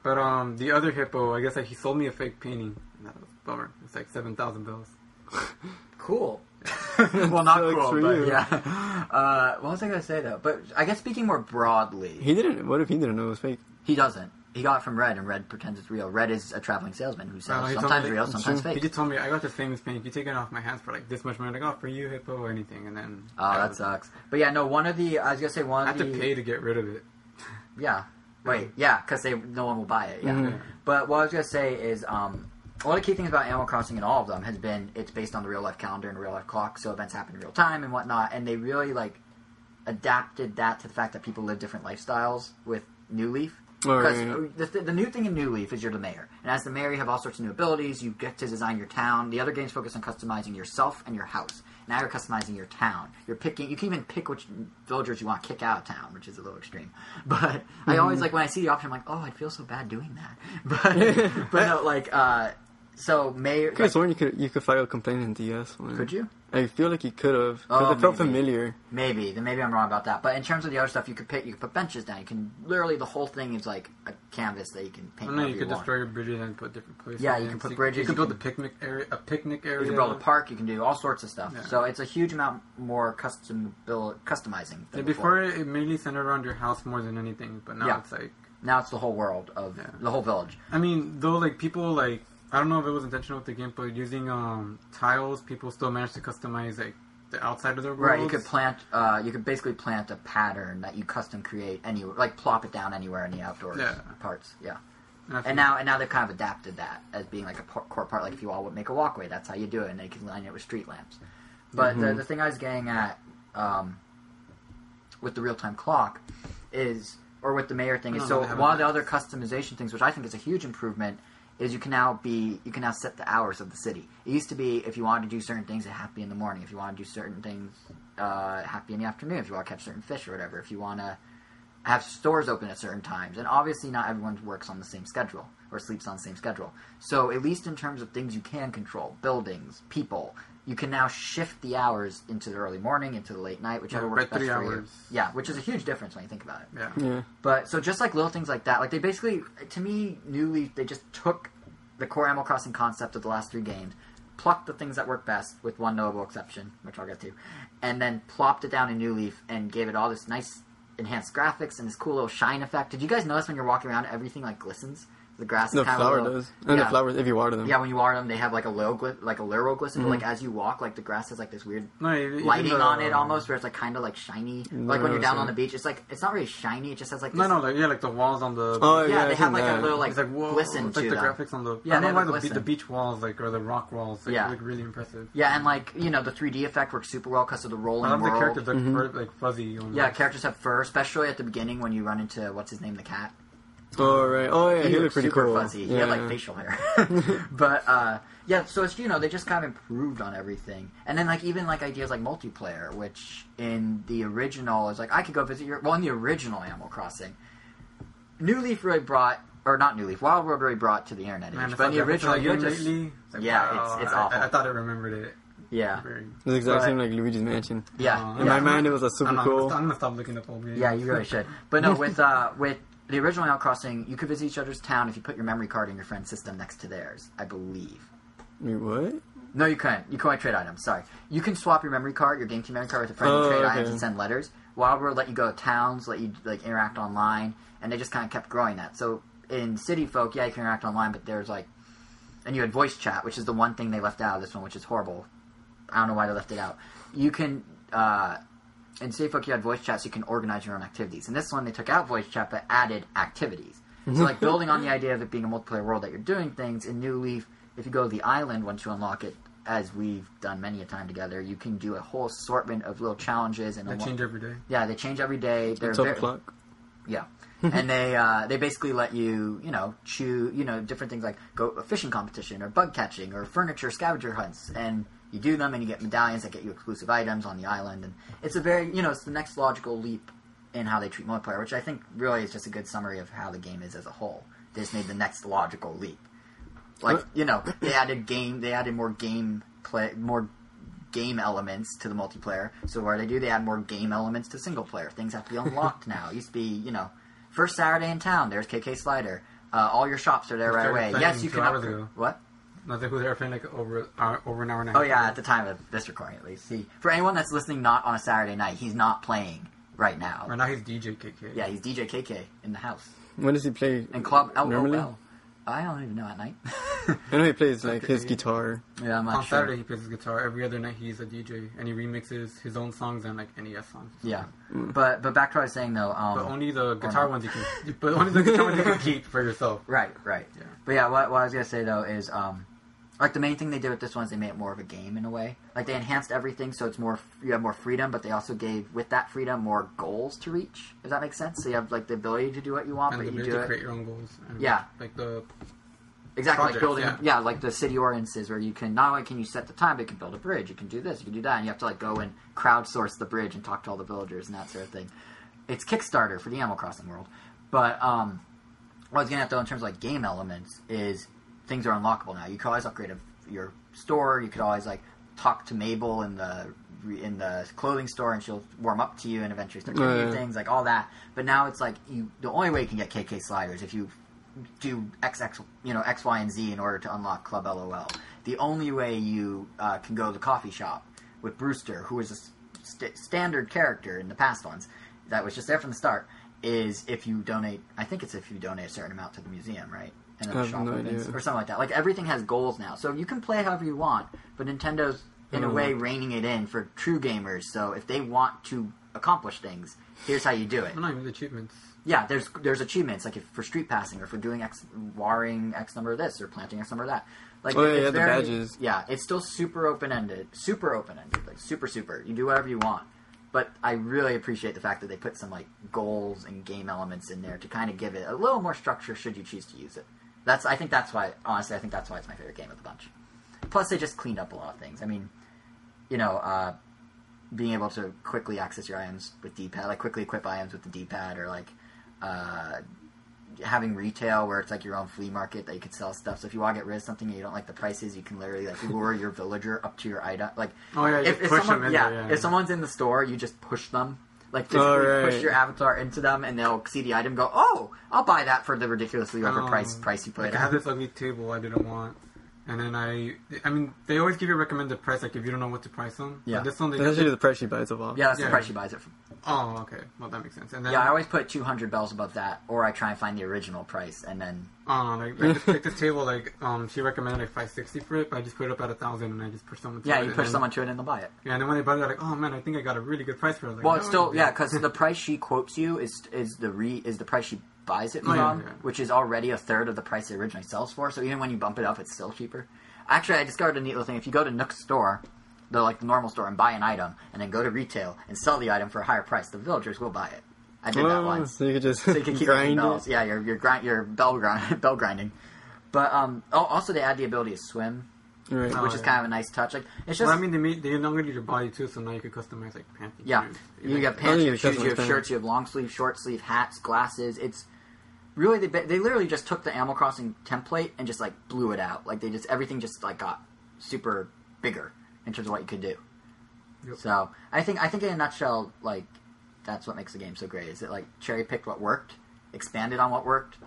but um, the other hippo, I guess like he sold me a fake painting. And that was a bummer. It's like seven thousand bells. Cool. <laughs> well, not Sucks cool, but you. yeah. Uh, what was I going to say though? But I guess speaking more broadly, He didn't. What if he didn't know it was fake? he doesn't. He got it from Redd, and Redd pretends it's real. Redd is a traveling salesman who sells told sometimes me- real, sometimes Sure. He fake. just told me I got this famous painting. You take it off my hands for like this much money. Like oh, for you, hippo, or anything, and then Oh, that was- sucks. But yeah, no. One of the I was gonna say one. I have of to pay to get rid of it. <laughs> Yeah. Wait. Yeah, because they no one will buy it. Yeah. Mhm. But what I was gonna say is, um, one of the key things about Animal Crossing and all of them has been it's based on the real life calendar and real life clock, so events happen in real time and whatnot. And they really like adapted that to the fact that people live different lifestyles with New Leaf. Oh, Because right. the, th- the new thing in New Leaf is you're the mayor, and as the mayor, you have all sorts of new abilities. You get to design your town. The other games focus on customizing yourself and your house. Now you're customizing your town. You're picking. You can even pick which villagers you want to kick out of town, which is a little extreme. <laughs> But I always like when I see the option, I'm like, oh, I'd feel so bad doing that. <laughs> But but no, like uh, so mayor. I could have sworn you could you could file a complaint in DS. One. could you? I feel like you could have. Oh, it felt maybe. familiar. Maybe. Then maybe I'm wrong about that. But in terms of the other stuff, you could pick. You could put benches down. You can literally the whole thing is like a canvas that you can paint. I know whatever you could want. destroy your bridges and put different places. Yeah, you in. can So put bridges, You can you build a picnic area. A picnic area. You can build a park. You can do all sorts of stuff. Yeah. So it's a huge amount more custom build customizing. Yeah, Than before it, it mainly centered around your house more than anything, but now Yeah. it's like now it's the whole world of Yeah. the whole village. I mean, though, like people like I don't know if it was intentional with the game, but using um tiles, people still managed to customize like the outside of their world. Right. You could plant. Uh, you could basically plant a pattern that you custom create anywhere, like plop it down anywhere in the outdoors Yeah. parts. Yeah. And, And now, and now they've kind of adapted that as being like a por- core part. Like if you all would make a walkway, that's how you do it, and they can line it with street lamps. But the, the thing I was getting at um, with the real time clock is, or with the mayor thing is, so one of the other customization things, which I think is a huge improvement, is you can now be you can now set the hours of the city. It used to be if you wanted to do certain things, it had to be in the morning. If you want to do certain things, uh, be in the afternoon. If you want to catch certain fish or whatever. If you want to have stores open at certain times. And obviously, not everyone works on the same schedule or sleeps on the same schedule. So, at least in terms of things you can control, buildings, people, you can now shift the hours into the early morning, into the late night, whichever Yeah, works by best three for you. Yeah, which is a huge difference when you think about it. yeah. Yeah. But so just like little things like that, like they basically, to me, New Leaf, they just took the core Animal Crossing concept of the last three games, plucked the things that work best, with one notable exception, which I'll get to, and then plopped it down in New Leaf and gave it all this nice enhanced graphics and this cool little shine effect. Did you guys notice when you're walking around, everything like glistens? The grass The flower little, does, and yeah. the flowers if you water them. Yeah, when you water them, they have like a low gli- like a literal glisten, Mm-hmm. but like as you walk, like the grass has like this weird No, even- lighting even the- on it almost, where it's like kind of like shiny. like when you're down on the beach, it's like it's not really shiny. It just has like this, No, no, like yeah, like the walls on the. Oh yeah, yeah, they I've have seen like a little like it's like whoa, glisten it's to like the them. graphics on the. Yeah, I they don't know why the, the beach walls like or the rock walls like Yeah. look really impressive. Yeah, and like you know, the 3D effect works super well because of the rolling I love the characters like, Mm-hmm. fur- like fuzzy. On Yeah, characters have fur, especially at the beginning when you run into what's his name, the cat. Oh right. Oh yeah, he, looked looked pretty super cool. fuzzy. He had like facial hair, <laughs> but uh, yeah. So it's you know they just kind of improved on everything, and then like even like ideas like multiplayer, which in the original is like I could go visit your well in the original Animal Crossing, New Leaf really brought or not New Leaf, Wild World really brought to the internet Man, age, I but in the original you just lately. Like, Yeah, wow, it's- it's I- awful. I, I thought I remembered it. yeah Very, It's the exact But- same like Luigi's Mansion. yeah. Uh, In yeah. my mind, it was a super I'm, not- cool. I'm gonna stop looking up old games. Yeah, you really should. But no, <laughs> with uh, with the original Animal Crossing, you could visit each other's town if you put your memory card in your friend's system next to theirs. I believe. Wait, what? No, you couldn't. You couldn't trade items. Sorry, you can swap your memory card, your GameCube memory card, with a friend Oh, and trade okay. items and send letters. Wild World let you go to towns, let you like interact online, and they just kind of kept growing that. So in City Folk, yeah, you can interact online, but there's like, and you had voice chat, which is the one thing they left out of this one, which is horrible. I don't know why they left it out. You can. uh in City Folk, you had voice chat, so you can organize your own activities. In this one, they took out voice chat but added activities. So, like building on the idea of it being a multiplayer world that you're doing things in New Leaf, if you go to the island once you unlock it, as we've done many a time together, you can do a whole assortment of little challenges and They a- change every day. yeah, they change every day. They're Twelve very- o'clock. yeah, and they uh, they basically let you you know choose you know different things like go a fishing competition or bug catching or furniture scavenger hunts and you do them and you get medallions that get you exclusive items on the island and it's a very you know it's the next logical leap in how they treat multiplayer which I think really is just a good summary of how the game is as a whole. They just made the next logical leap. Like you know they added game they added more game play more game elements to the multiplayer. So what do they do? They add more game elements to single player. Things have to be <laughs> unlocked now. It used to be, you know, first Saturday in town. There's KK Slider. Uh, all your shops are there right away. Yes, you can. upgrade- What? Nothing who's ever playing like over uh, over an hour and a half. Oh yeah, at the time of this recording, at least. See, for anyone that's listening, not on a Saturday night, he's not playing right now. Right now he's DJ KK. Yeah, he's DJ KK in the house When does he play? and Club Normally? LOL. I don't even know at night. <laughs> I know he plays like his guitar. yeah, I'm not On sure. Saturday he plays his guitar. Every other night he's a DJ and he remixes his own songs and like NES songs. Yeah, but but back to what I was saying though. Um, But only the guitar ones you can. But only the guitar ones you can <laughs> keep for yourself. Right, right. Yeah. But yeah, what, what I was gonna say though is, um, like the main thing they did with this one is they made it more of a game in a way. Like they enhanced everything, so it's more you have more freedom, but they also gave with that freedom more goals to reach. If that makes sense, so you have like the ability to do what you want, And but you do to it create your own goals. Yeah. Like the exactly like building. yeah. Yeah. like the city ordinances where you can not only can you set the time, but you can build a bridge. You can do this, you can do that, and you have to like go and crowdsource the bridge and talk to all the villagers and that sort of thing. It's Kickstarter for the Animal Crossing world, but um, what I was gonna at though in terms of like game elements is things are unlockable now. You can always upgrade a, your store. You could always like talk to Mabel in the in the clothing store, and she'll warm up to you and eventually start giving you things like all that. But now it's like you the only way you can get KK sliders if you do XX, you know, X, Y, and Z in order to unlock Club LOL. The only way you uh, can go to the coffee shop with Brewster, who is a st- standard character in the past ones, that was just there from the start, is if you donate. I think it's if you donate a certain amount to the museum, right? And then the shop no opens, idea. or something like that. Like everything has goals now, so you can play however you want. But Nintendo's in a Oh. way reining it in for true gamers. So if they want to accomplish things, here's how you do it. well, not even the achievements. Yeah, there's there's achievements like if for street passing or for doing X warring X number of this or planting X number of that. Like Oh, yeah, yeah, the badges. Yeah, it's still super open ended, super open ended, like super super. You do whatever you want. But I really appreciate the fact that they put some like goals and game elements in there to kind of give it a little more structure should you choose to use it. That's I think that's why honestly I think that's why it's my favorite game of the bunch. Plus they just cleaned up a lot of things. I mean, you know, uh, being able to quickly access your items with D-pad, like quickly equip items with the D-pad, or like uh, having retail where it's like your own flea market that you can sell stuff. So if you want to get rid of something and you don't like the prices, you can literally like lure your villager up to your item. Like Oh yeah, if, if push someone, them in yeah, there. Yeah. if someone's in the store, you just push them. Like physically Oh, right. push your avatar into them, and they'll see the item, go, "Oh, I'll buy that for the ridiculously Um, overpriced price you put Like it I have this ugly table I didn't want, and then I, I mean, they always give you a recommended price, like if you don't know what to price them. Yeah. But this one they That's just, actually the price she buys it off. Yeah, that's the Yeah. price she buys it for. oh okay, well that makes sense. And then Yeah, I always put two hundred bells above that, or I try and find the original price, and then Oh, like, like, this, like this table, like um, she recommended like five sixty for it, but I just put it up at a thousand, and I just push someone. To yeah, it, you and push then- someone to it and they'll buy it. Yeah, and then when they buy it, they're like, "Oh man, I think I got a really good price for it." Like, Well, no, it's still yeah, because the <laughs> price she quotes you is is the re is the price she buys it Oh, from, yeah, yeah. which is already a third of the price it originally sells for. So even when you bump it up, it's still cheaper. Actually, I discovered a neat little thing. If you go to Nook's store, the like the normal store, and buy an item, and then go to retail and sell the item for a higher price, the villagers will buy it. I did that Oh, once. so you could just so you can keep ringing grind bells. it. Yeah, you're you're grind you're bell grind <laughs> bell grinding. But um, al- also they add the ability to swim, Right. Oh, which is yeah. kind of a nice touch. Like it's just Well, I mean, they made they elongated your body too, so now you could customize like pants. Yeah, shoes. you got Oh, pants, you have shoes, you have shirts, you have long sleeve, short sleeve, hats, glasses. It's really they they literally just took the Animal Crossing template and just like blew it out. Like they just everything just like got super bigger in terms of what you could do. Yep. So I think I think in a nutshell, like that's what makes the game so great. Is it like cherry picked what worked, expanded on what worked,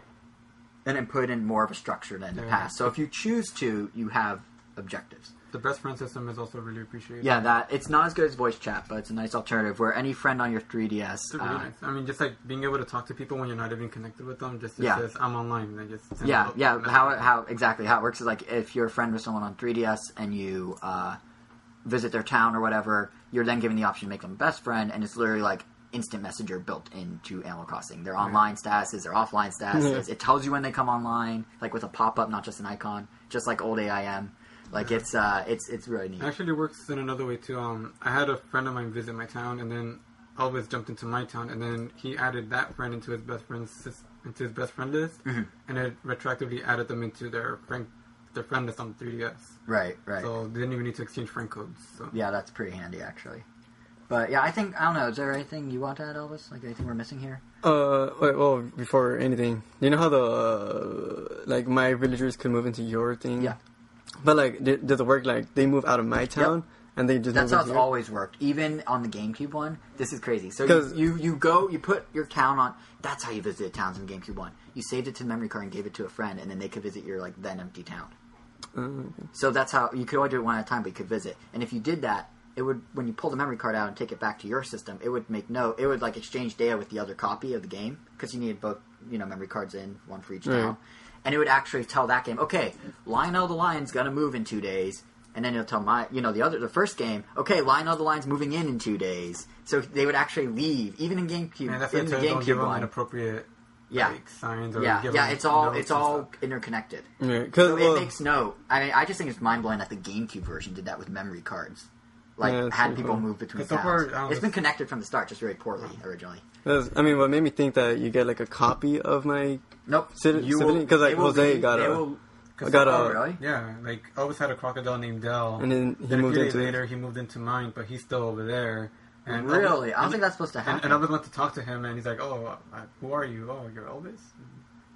and then put in more of a structure than in the past. So if you choose to, you have objectives. The best friend system is also really appreciated. Yeah, that it's not as good as voice chat, but it's a nice alternative where any friend on your 3DS. It's really uh, nice. I mean, just like being able to talk to people when you're not even connected with them. Just it Yeah. says I'm online, and they just Yeah, yeah. message. How how exactly how it works is like if you're a friend with someone on 3DS and you uh, visit their town or whatever, you're then given the option to make them best friend, and it's literally like instant messenger built into Animal Crossing. Their online statuses, their offline statuses. <laughs> It tells you when they come online, like with a pop up, not just an icon, just like old AIM. Like it's uh, it's it's really neat. It actually works in another way too. Um, I had a friend of mine visit my town, and then Elvis jumped into my town, and then he added that friend into his best friend's into his best friend list, Mm-hmm. and it retroactively added them into their friend their friend list on 3ds. Right, right. So they didn't even need to exchange friend codes. So yeah, that's pretty handy actually. But yeah, I think I don't know. Is there anything you want to add, Elvis? Like anything we're missing here? Uh, wait, well, before anything, you know how the uh, like my villagers could move into your thing? Yeah. But like, did, does it work like they move out of my town and they just That's how it's your- always worked. Even on the GameCube one, this is crazy. So you, you you go, you put your town on. That's how you visited towns in GameCube one. You saved it to the memory card and gave it to a friend, and then they could visit your like then empty town. Oh, okay. So that's how you could only do it one at a time, but you could visit. And if you did that, it would when you pull the memory card out and take it back to your system, it would make no, it would like exchange data with the other copy of the game because you needed both you know memory cards in one for each Right. town, and it would actually tell that game, okay, Lionel the Lion's gonna move in two days. And then it'll tell my, you know, the other, the first game, okay, Lionel the Lion's moving in in two days. So they would actually leave, even in GameCube, and that's in the to give GameCube them one. inappropriate Yeah. like, signs or Yeah, give yeah, them it's all, it's all stuff. interconnected. Yeah, because So well, it makes no. I mean, I just think it's mind blowing that the GameCube version did that with memory cards. Like Yeah, had pretty people cool. move between But so towns. far, I don't it's know. been connected from the start, just very poorly originally. that's- I mean, what made me think that you get like a copy of my Nope. Citi- You Civilian- 'cause, like, they will Jose be- got they a- will- I got oh, a really? Yeah, like I always had a crocodile named Del, and then he Then a moved few days into later, he moved into mine, but he's still over there. And Really? I don't and- think that's supposed to happen. and I was went to talk to him, and he's like, "Oh, uh, who are you? Oh, you're Elvis."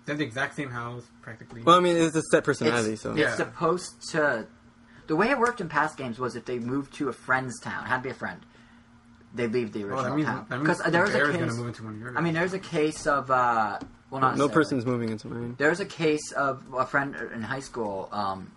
They have the exact same house, practically. Well, I mean, it's a set personality, it's, so it's Yeah. supposed to. The way it worked in past games was if they moved to a friend's town, had to be a friend, they leave the oh, original that means, town. Because means there was a Bear's case. gonna move into one of your. I mean, there's a case of. Uh, well, not no necessarily. person's moving into mine. There's a case of a friend in high school. Um,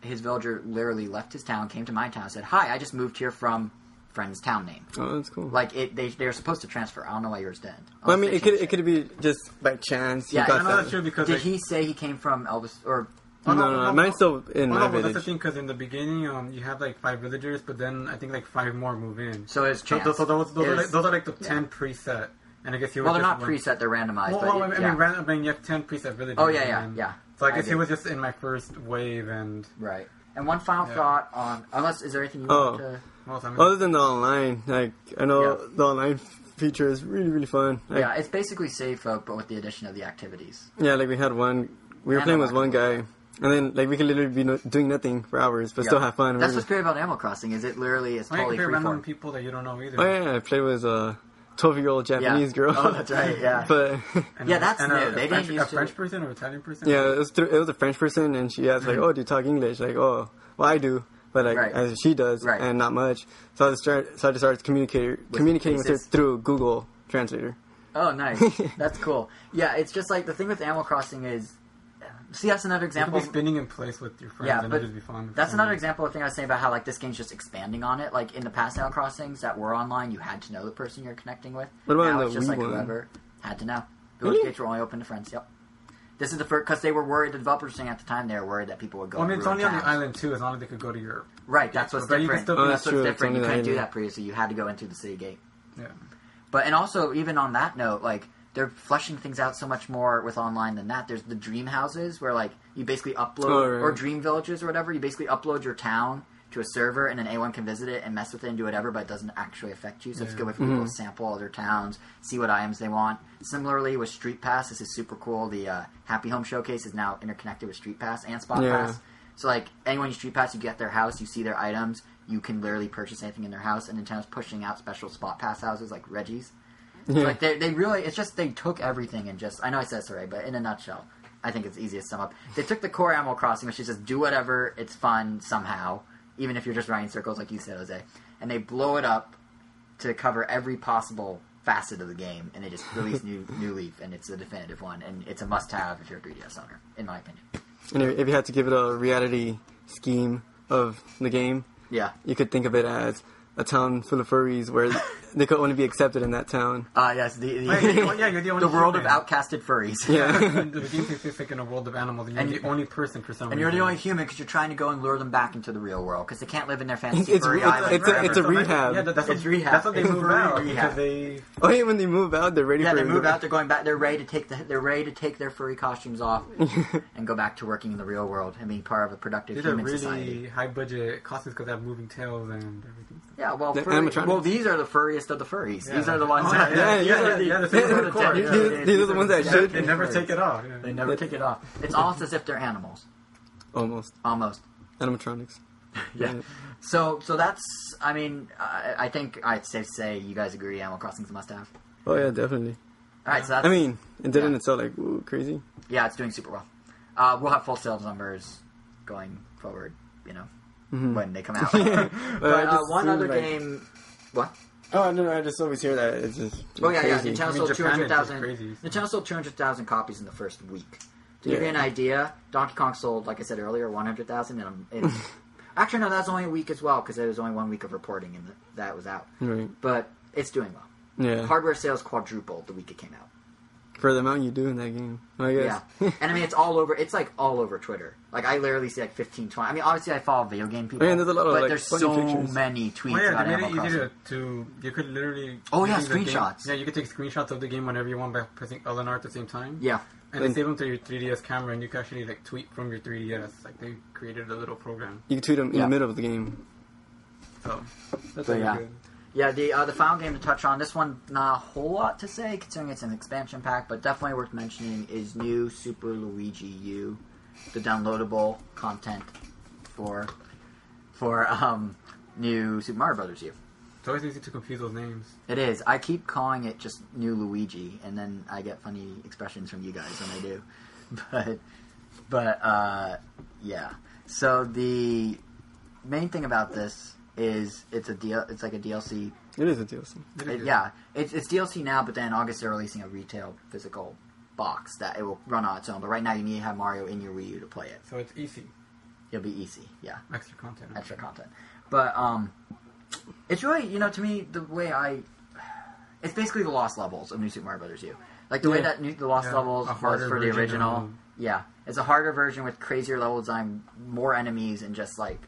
his villager literally left his town, came to my town, said, "Hi, I just moved here from friend's town name." Oh, that's cool. Like it, they they're supposed to transfer. I don't know why yours didn't. well, I mean, it could changed it could be just by chance. Yeah, got I know that. that's true because Did like, he say he came from Elvis or? Oh, No, no, no, mine's still in Oh, my no, but that's the village. thing because in the beginning, um, you have like five villagers, but then I think like five more move in. So it's So, chance. those, so those, those, are Is- like, those are like the yeah. ten preset, and I guess he was well, they're just not one- preset; they're randomized. Well, but well, it- I mean, yeah. random, I mean, you have ten preset villagers. Oh, yeah, yeah, and- yeah. So I I guess he do. was just in my first wave, and right. And one final Yeah. thought on unless is there anything you Oh. want to? well, I mean, Other than the online, like I know Yeah. the online feature is really really fun. Like, yeah, it's basically safe, uh, but with the addition of the activities. Yeah, like we had one. We were And playing with one guy, market. And then like we could literally be no, doing nothing for hours, but Yeah. still have fun. That's We're- what's great about Animal Crossing is it literally is I mean, totally you compare random freeform. people that you don't know either. Oh yeah, I played with a twelve-year-old Japanese girl. Oh, that's right, yeah. <laughs> but And Yeah, that's and new. A, They a French, didn't a use to- French person or Italian person. yeah, it was through, it was a French person, and she asked like, mm-hmm. "Oh, do you talk English?" Like, "Oh, well, I do." But like Right. as she does, Right. and not much. So I just start, so I just started communicating communicating with her through Google Translator. Oh, nice. <laughs> That's cool. Yeah, it's just like the thing with Animal Crossing is. See, that's another You could example. be spinning in place with your friends, Yeah, and but it'd just be fun. That's fun. another example of the thing I was saying about how like this game's just expanding on it. Like in the past Animal Crossings that were online, you had to know the person you're connecting with. What about now the it's just Wii like one? whoever had to know. Village Really? gates were only open to friends. Yep. This is the first because they were worried. The developers saying at the time they were worried that people would go. Well, I mean, it's ruin only on the island too. As long as they could go to your Right, that's what's But you can different. still- Oh, that's that's what's true, it's different. You only the couldn't do island. that previously. You had to go into the city gate. yeah. But and also even on that note, like they're fleshing things out so much more with online than that. There's the dream houses where like you basically upload Oh, right. or dream villages or whatever. You basically upload your town to a server and then anyone can visit it and mess with it and do whatever, but it doesn't actually affect you. So it's a Yeah. good way for people to sample other towns, see what items they want. Similarly with Street Pass, this is super cool. The uh, Happy Home Showcase is now interconnected with Street Pass and Spot Yeah. Pass. So like anyone you Street Pass, you get their house, you see their items, you can literally purchase anything in their house, and Nintendo's pushing out special Spot Pass houses like Reggie's. Yeah. Like they, they really, it's just they took everything and just. I know I said this already, but in a nutshell, I think it's easiest to sum up. They took the core Animal Crossing, which is just do whatever, it's fun somehow, even if you're just running circles, like you said, Jose, and they blow it up to cover every possible facet of the game, and they just release new <laughs> New Leaf, and it's the definitive one, and it's a must-have if you're a 3DS owner, in my opinion. And if, if you had to give it a reality scheme of the game, Yeah. you could think of it as a town full of furries where <laughs> they could only be accepted in that town. Uh, yes, the the, Wait, you're the- yeah, you're the <laughs> only world of human. outcasted furries. Yeah. <laughs> the game takes place like in a world of animals, and you're And the you- only person for some And reason. you're the only human because you're trying to go and lure them back into the real world because they can't live in their fantasy It's- furry it's- island it's a- forever. it's a So, rehab. Yeah, that- that's It's what, rehab. That's what they It's move furry out rehab. because they. Oh, yeah, when they move out, they're ready Yeah, for they move out. They're going back. They're ready to take the. They're ready to take their furry costumes off <laughs> and go back to working in the real world and being part of a productive These are human really society. high budget costumes because they have moving tails and everything. Yeah, well, The furry, animatronics. well, these are the furriest hardest of the furries. Yeah. These are the ones Oh, that yeah, yeah, <laughs> these yeah, are yeah, the- yeah, these are the yeah. These- these are the ones that should- They never take it off. They never take it off. It's almost as if they're animals. Almost Almost. animatronics. <laughs> Yeah. So so that's. I mean, I, I think I'd safe to say you guys agree. Animal Crossing's a must-have. Oh yeah, definitely. All right. So that's. I mean, it didn't Yeah. it sell like ooh, crazy? yeah, it's doing super well. Uh, we'll have full sales numbers going forward. You know, Mhm. when they come <laughs> out. But but uh, one other like- game. What? Oh no, I just always hear that it's just Oh yeah, yeah. crazy. Nintendo I mean, sold two Japan hundred is just thousand. crazy. Nintendo sold two hundred thousand copies in the first week. To give you an idea, Donkey Kong sold, like I said earlier, one hundred thousand. And in, <laughs> actually, no, that's only a week as well because there was only one week of reporting and that was out. Right. But it's doing well. Yeah. Hardware sales quadrupled the week it came out. For the amount you do in that game, I guess. Yeah, and I mean it's all over. It's like all over Twitter. Like I literally see like 15, 20. I mean, obviously I follow video game people, Yeah, and there's a lot of, but like, there's funny so pictures. many tweets Oh yeah, about Animal it easy Crossing. to, to you could literally Oh, yeah, using the game- screenshots. yeah, you could take screenshots of the game whenever you want by pressing L and R at the same time. Yeah, and they And- save them to your 3ds camera, and you can actually like tweet from your 3ds. Like they created a little program, You can tweet them in Yeah. the middle of the game. so that's So, really yeah. good. Yeah. The uh, the final game to touch on this one, not a whole lot to say considering it's an expansion pack, but definitely worth mentioning is new Super Luigi U, the downloadable content for for um new Super Mario Brothers U. It's always easy to confuse those names. It is. I keep calling it just New Luigi, and then I get funny expressions from you guys when I do. <laughs> But, but uh, yeah. So the main thing about this is it's a deal. It's like a DLC. It is a DLC. It It- is. yeah, it's it's DLC now, but then in August they're releasing a retail physical box that it will run on its own. But right now you need to have Mario in your Wii U to play it. So it's easy, It'll be easy. Yeah extra content. extra content. But um, it's really you know to me the way I, it's basically the lost levels of New Super Mario Brothers U. Like the way that new, the lost Yeah, levels a was for the original. of- Yeah, it's a harder version with crazier level design, more enemies, and just like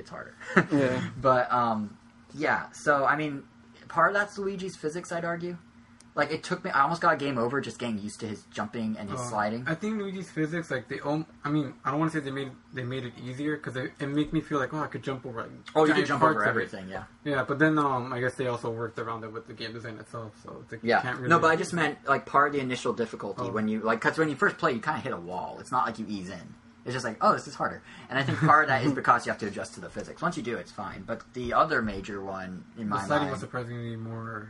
it's harder. Yeah. <laughs> But um, yeah. So I mean, part of that's Luigi's physics. I'd argue. Like it took me. I almost got a game over just getting used to his jumping and his Uh, sliding. I think Luigi's physics, like they, om- I mean, I don't want to say they made they made it easier because it, it make me feel like oh I could jump over. Like, oh, you giant can jump parts over everything. Yeah. Yeah, but then um, I guess they also worked around it with the game design itself, so it's like, you Yeah. can't really. No, but I just meant like part of the initial difficulty Oh. when you like because when you first play, you kind of hit a wall. It's not like you ease in. It's just like, oh, this is harder. And I think part of that is because you have to adjust to the physics. Once you do, it's fine. But the other major one in the my sliding mind, was surprisingly more.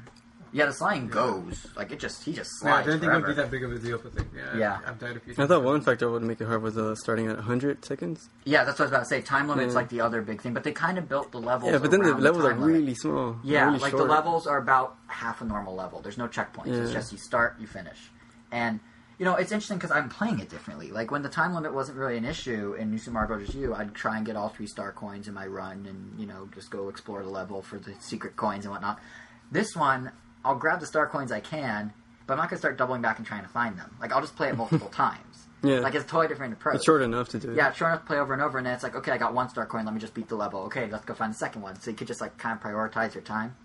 yeah, the sliding goes like it just he just Yeah, I didn't think it would be that big of a deal, but like, yeah, Yeah. I've died a few. I thought one factor would make it hard was uh, starting at 100 seconds. Yeah, that's what I was about to say. Time limit's Yeah. like the other big thing, but they kind of built the levels. Yeah, but then the around levels are time limit. really small. Yeah, really like short. the levels are about half a normal level. There's no checkpoints. It's just you start, you finish. And you know, it's interesting because I'm playing it differently. Like when the time limit wasn't really an issue in New Super Mario Bros. U, I'd try and get all three star coins in my run, and you know, just go explore the level for the secret coins and whatnot. This one, I'll grab the star coins I can, but I'm not gonna start doubling back and trying to find them. Like I'll just play it multiple <laughs> times. Yeah. Like it's a totally different approach. It's short enough to do it. Yeah, it's short enough to play over and over, and then it's like, okay, I got one star coin. Let me just beat the level. Okay, let's go find the second one. So you could just like kind of prioritize your time,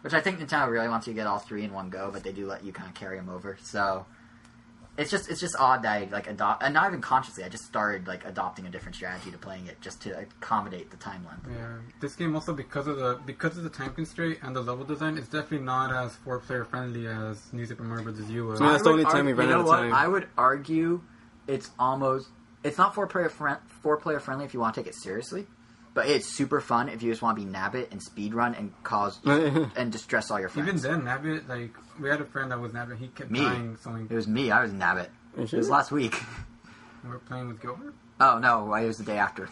which I think Nintendo really wants you to get all three in one go, but they do let you kind of carry them over. So it's just it's just odd that I like adopt, and not even consciously. I just started like adopting a different strategy to playing it just to accommodate the time length. Yeah, this game also because of the because of the time constraint and the level design, is definitely not as four player friendly as New Super Mario Bros. U was. Yeah, that's I the would only time we ran you know out of what? time. I would argue it's almost it's not four player friend, four player friendly if you want to take it seriously, but it's super fun if you just want to be nabbit and speed run and cause <laughs> and distress all your friends. Even then, Nabbit, like we had a friend that was Nabbit, he kept Me. dying. So we it was me. I was nabbit. It was last week. <laughs> we were playing with Gilbert. Oh no, it was the day after.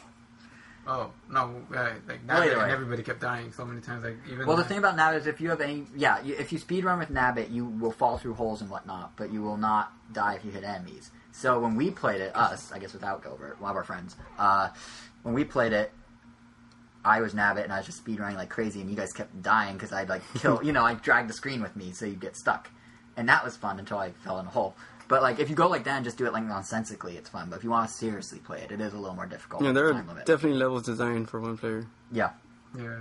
Oh no, uh, like Nabbit either way. and everybody kept dying so many times. Like even Well, the like- thing about Nabbit is if you have any, yeah, you, if you speed run with Nabbit, you will fall through holes and whatnot, but you will not die if you hit enemies. So when we played it, us, I guess without Gilbert, one of our friends, uh, when we played it, I was Nabbit and I was just speed running like crazy, and you guys kept dying because I'd like kill, <laughs> you know, I dragged the screen with me so you'd get stuck, and that was fun until I fell in a hole. But like if you go like that and just do it like nonsensically, it's fun. But if you want to seriously play it, it is a little more difficult. Yeah, there the are limit. definitely levels designed for one player. yeah. yeah,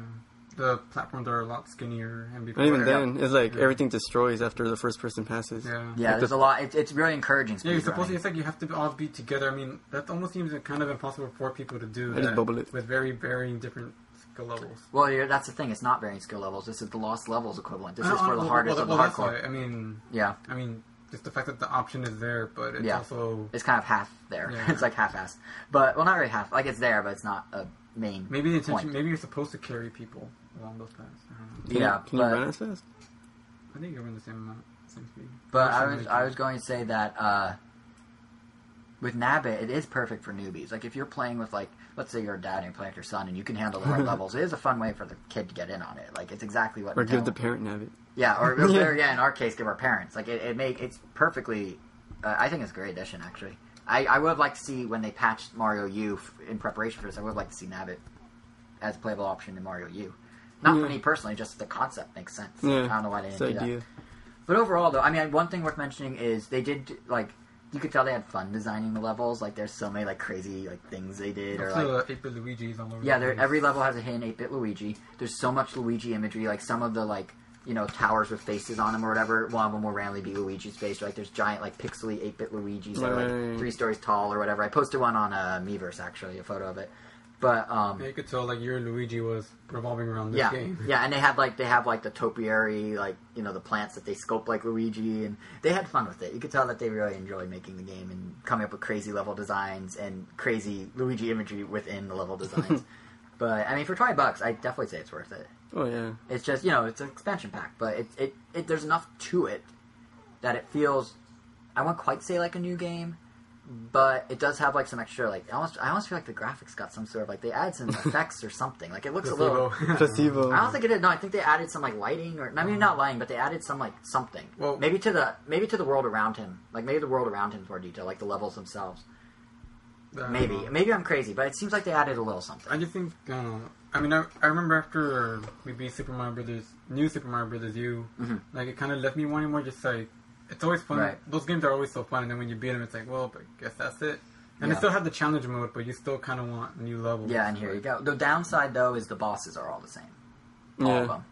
the platforms are a lot skinnier and before. And even Yeah. then, it's like Yeah. everything destroys after the first person passes. yeah, Yeah, Like there's the- a lot. It's, it's really encouraging. Yeah, you're supposed to. It's like you have to all be together. I mean, that almost seems kind of impossible for people to do. I that bubble it. with very varying different skill levels. Well, you're, that's the thing. It's not varying skill levels. This is the lost levels equivalent. This is for the well, hardest well, of the well, hardcore. why. I mean, Yeah, I mean, just the fact that the option is there, but it's Yeah. also it's kind of half there. Yeah. <laughs> it's like half-assed, but well, not really half. Like it's there, but it's not a main. maybe the intention. point. Maybe you're supposed to carry people along those paths. I don't know. Can Yeah, you, can but- you run as fast? I think you're in the same amount, same speed. But I was I was going to say that uh, with Nabbit, it is perfect for newbies. Like if you're playing with like, let's say you're a dad and you're playing with your son, and you can handle the right <laughs> levels, it is a fun way for the kid to get in on it. Like it's exactly what Or give Nintendo- the parent Nabbit. yeah, or, or <laughs> Yeah. yeah. In our case, give our parents. Like it, it make it's perfectly. Uh, I think it's a great addition actually. I, I would have liked to see when they patched Mario U f- in preparation for this. I would have liked to see Nabbit as a playable option in Mario U. Not for me personally, just the concept makes sense. Yeah, I don't know why they didn't the do that. idea. But overall, though, I mean, one thing worth mentioning is they did like you could tell they had fun designing the levels. Like there's so many like crazy like things they did, or like uh, 8-bit Luigi's all over. yeah, there, every level has a hidden 8-bit Luigi. There's so much Luigi imagery. Like some of the like you know towers with faces on them or whatever. One of them will randomly be Luigi's face. Or, like there's giant like pixely 8-bit Luigi's that are like three stories tall or whatever. I posted one on a uh, Miiverse actually, a photo of it. But um, Yeah, you could tell like your Luigi was revolving around this yeah, game. yeah, and they had like they have like the topiary, like you know the plants that they sculpt like Luigi, and they had fun with it. You could tell that they really enjoyed making the game and coming up with crazy level designs and crazy Luigi imagery within the level designs. <laughs> but I mean, for twenty bucks, I definitely say it's worth it. Oh yeah. It's just you know it's an expansion pack, but it it, it there's enough to it that it feels I won't quite say like a new game, but it does have like some extra like I almost I almost feel like the graphics got some sort of like they add some <laughs> effects or something. Like it looks a little. Placebo. <laughs> Placebo. I don't think it did. No, I think they added some like lighting, or I mean, not lighting, but they added some like something. Well- maybe to the maybe to the world around him, like maybe the world around him is more detail, like the levels themselves. Uh, Maybe, maybe I'm crazy, but it seems like they added a little something. I just think. Uh, I mean, I, I remember after we beat Super Mario Brothers, new Super Mario Brothers U, Mhm. like it kind of left me wanting more. Just like it's always fun. Right. Those games are always so fun, and then when you beat them, it's like, well, but I guess that's it. And Yeah. it still had the challenge mode, but you still kind of want new levels. Yeah, and here you go. The downside though is the bosses are all the same, all Yeah. of them,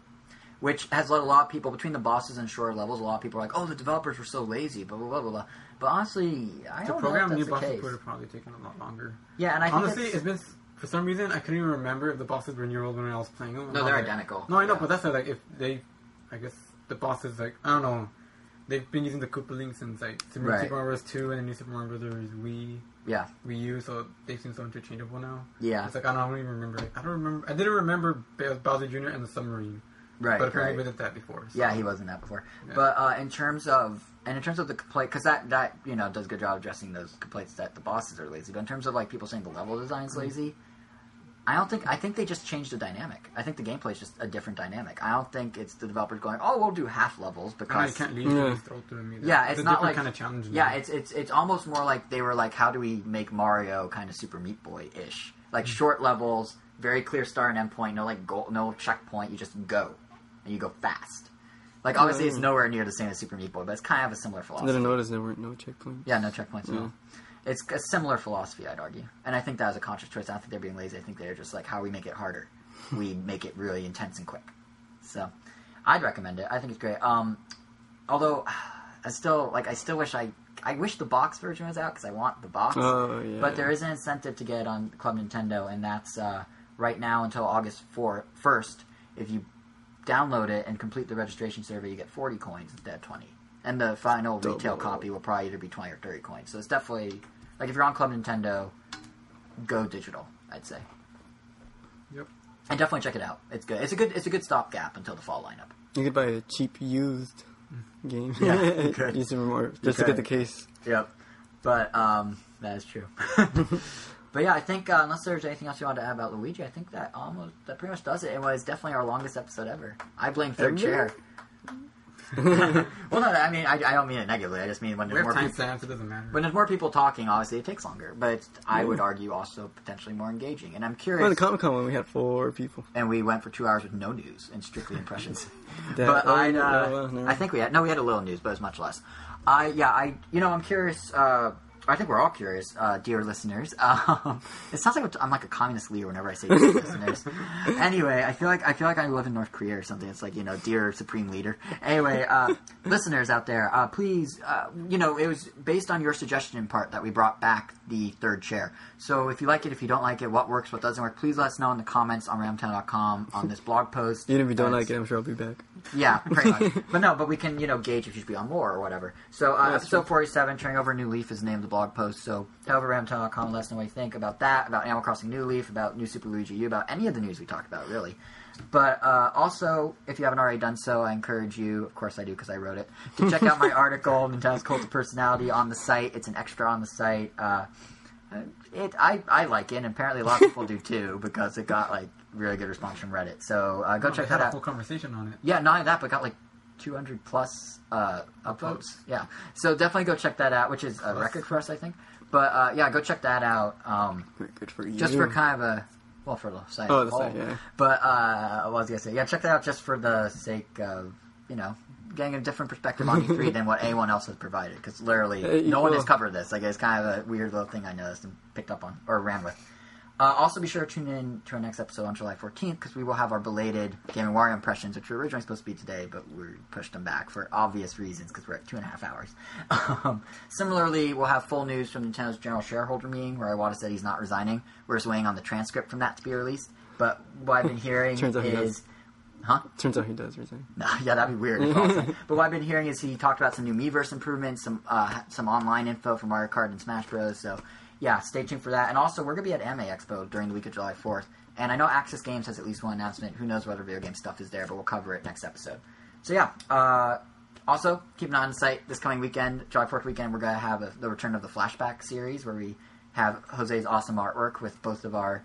which has led a lot of people between the bosses and shorter levels. A lot of people are like, "Oh, the developers were so lazy," blah blah blah blah. blah. But honestly, I To don't program know if new that's bosses the case. would have probably taken a lot longer. Yeah, and I Honestly, it's, it's been for some reason I couldn't even remember if the bosses were new old when I was playing them. No, they're like- identical. No, I know, Yeah. but that's not, like if they, I guess the bosses like I don't know, they've been using the Koopa since like Super, Right. Mario Bros. Two and the new Super Mario Brothers Wii yeah, Wii U, so they seem so interchangeable now. yeah, It's like I don't, I don't even remember. Like, I don't remember. I didn't remember Bowser Jr. and the submarine, right, but apparently right. we did that before. so- Yeah, he wasn't that before. Yeah. But uh, in terms of and in terms of the complaint, because that that you know does a good job addressing those complaints that the bosses are lazy. But in terms of like people saying the level Mm-hmm. design's lazy, I don't think I think they just changed the dynamic. I think the gameplay is just a different dynamic. I don't think it's the developers going, oh, we'll do half levels And I because can't leave Yeah. yeah. throw through them either. yeah, it's, a not different like kind of challenge. Yeah, it's it's it's almost more like they were like, how do we make Mario kind of Super Meat Boy ish? Like Mm-hmm. short levels, very clear start and end point, no like goal, no checkpoint. You just go and you go fast. Like obviously, it's Mm. nowhere near the same as Super Meat Boy, but it's kind of a similar philosophy. I philosophy. didn't notice there weren't no checkpoints. Yeah, no checkpoints at Yeah. It's a similar philosophy, I'd argue, and I think that was a conscious choice. I don't think they're being lazy. I think they're just like, how we make it harder. We make it really intense and quick. So, I'd recommend it. I think it's great. Um, although, I still like. I still wish I. I wish the box version was out because I want the box. Oh yeah. But there is an incentive to get it on Club Nintendo, and that's uh, right now until August 4, 1st. If you download it and complete the registration survey, you get 40 coins instead of 20. And the final Double. retail copy will probably either be 20 or 30 coins. So it's definitely, like, if you're on Club Nintendo, go digital, I'd say. Yep. And definitely check it out. It's good. It's a good. It's a good stopgap until the fall lineup. You could buy a cheap used game. Yeah, you <laughs> could. Use Super Mario just to get the case. Yep. But um, that is true. <laughs> but yeah, I think uh, unless there's anything else you want to add about Luigi, I think that almost that pretty much does it. It was definitely our longest episode ever. I blame third Ever? chair. <laughs> well, no, I mean I, I don't mean it negatively. I just mean when there's have more people, timestamps. It doesn't matter. when there's more people talking, obviously it takes longer. But it's, I would argue also potentially more engaging. And I'm Well, curious. the Comic Con when we had four people. and we went for two hours with no news and strictly impressions. <laughs> That- but oh, I, no, uh, no, no. I think we had no, we had a little news, but it was much less. I yeah, I you know I'm curious. Uh, I think we're all curious, uh, dear listeners. <laughs> Um, it sounds like I'm like a communist leader whenever I say dear <laughs> listeners. Anyway, I feel like I feel like I live in North Korea or something. It's like you know, dear supreme leader. Anyway, uh, <laughs> listeners out there, uh, please, uh, you know, it was based on your suggestion in part that we brought back the third chair. So if you like it, if you don't like it, what works, what doesn't work, please let us know in the comments on ramtown.com on this blog post. Even if you don't like it, I'm sure I'll be back. yeah, pretty much. but no, but we can, you know, gauge if you should be on more or whatever. So, uh, episode 47, Turning Over a New Leaf is named the blog post. So, head over to ramtown.com let us know what you think about that, about Animal Crossing New Leaf, about New Super Luigi U, about any of the news we talked about, really. But uh, also, if you haven't already done so, I encourage you, of course I do because I wrote it, to check out my <laughs> article, Nintendo's Cult of Personality, on the site. It's an extra on the site. Uh, it, I, I like it, and apparently a lot of <laughs> people do too, because it got like really good response from Reddit. So uh, go No, check we had that a out. whole conversation on it. Yeah, not only that, but got like 200 plus uh, upvotes. Yeah, so definitely go check that out, which is a record for us, I think. But uh, yeah, go check that out. Um, Good for you. just for kind of a well, for the site. Oh, the as a site, whole. yeah. But uh, what was I gonna say? Yeah, check that out just for the sake of you know getting a different perspective on E3 <laughs> than what anyone else has provided. Because literally, Uh, no one has covered this. Like it's kind of a weird little thing I noticed and picked up on or ran with. Uh, also, be sure to tune in to our next episode on July 14th because we will have our belated Game and Wario impressions, which were originally supposed to be today, but we pushed them back for obvious reasons because we're at two and a half hours. <laughs> Um, similarly, we'll have full news from Nintendo's general shareholder meeting where Iwata said he's not resigning. We're just waiting on the transcript from that to be released. But what I've been <laughs> hearing Turns out he is. does. Huh? Turns out he does resign. <laughs> No, yeah, that'd be weird. if all of a sudden- but what I've been hearing is he talked about some new Miiverse improvements, some uh, some online info from Mario Kart and Smash Bros. So yeah, stay tuned for that. And also, we're gonna be at Anime Expo during the week of July 4th. And I know Aksys Games has at least one announcement. Who knows whether video game stuff is there, but we'll cover it next episode. So yeah. Uh, also, keep an eye on the site this coming weekend, July 4th weekend. We're gonna have a, the return of the flashback series where we have Jose's awesome artwork with both of our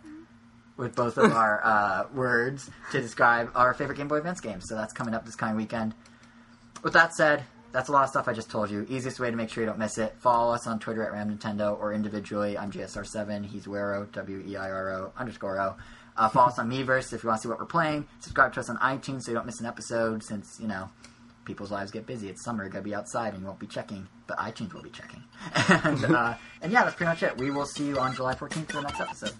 with both of our <laughs> uh, words to describe our favorite Game Boy Advance games. So that's coming up this coming weekend. With that said, that's a lot of stuff I just told you. Easiest way to make sure you don't miss it: follow us on Twitter at Ram Nintendo or individually. I'm JSR7. He's Wero W E I R O underscore O. Uh, follow us on Miiverse if you want to see what we're playing. Subscribe to us on iTunes so you don't miss an episode. Since you know people's lives get busy, it's summer. You're gonna be outside and you won't be checking, but iTunes will be checking. <laughs> and uh, and yeah, that's pretty much it. We will see you on July 14th for the next episode.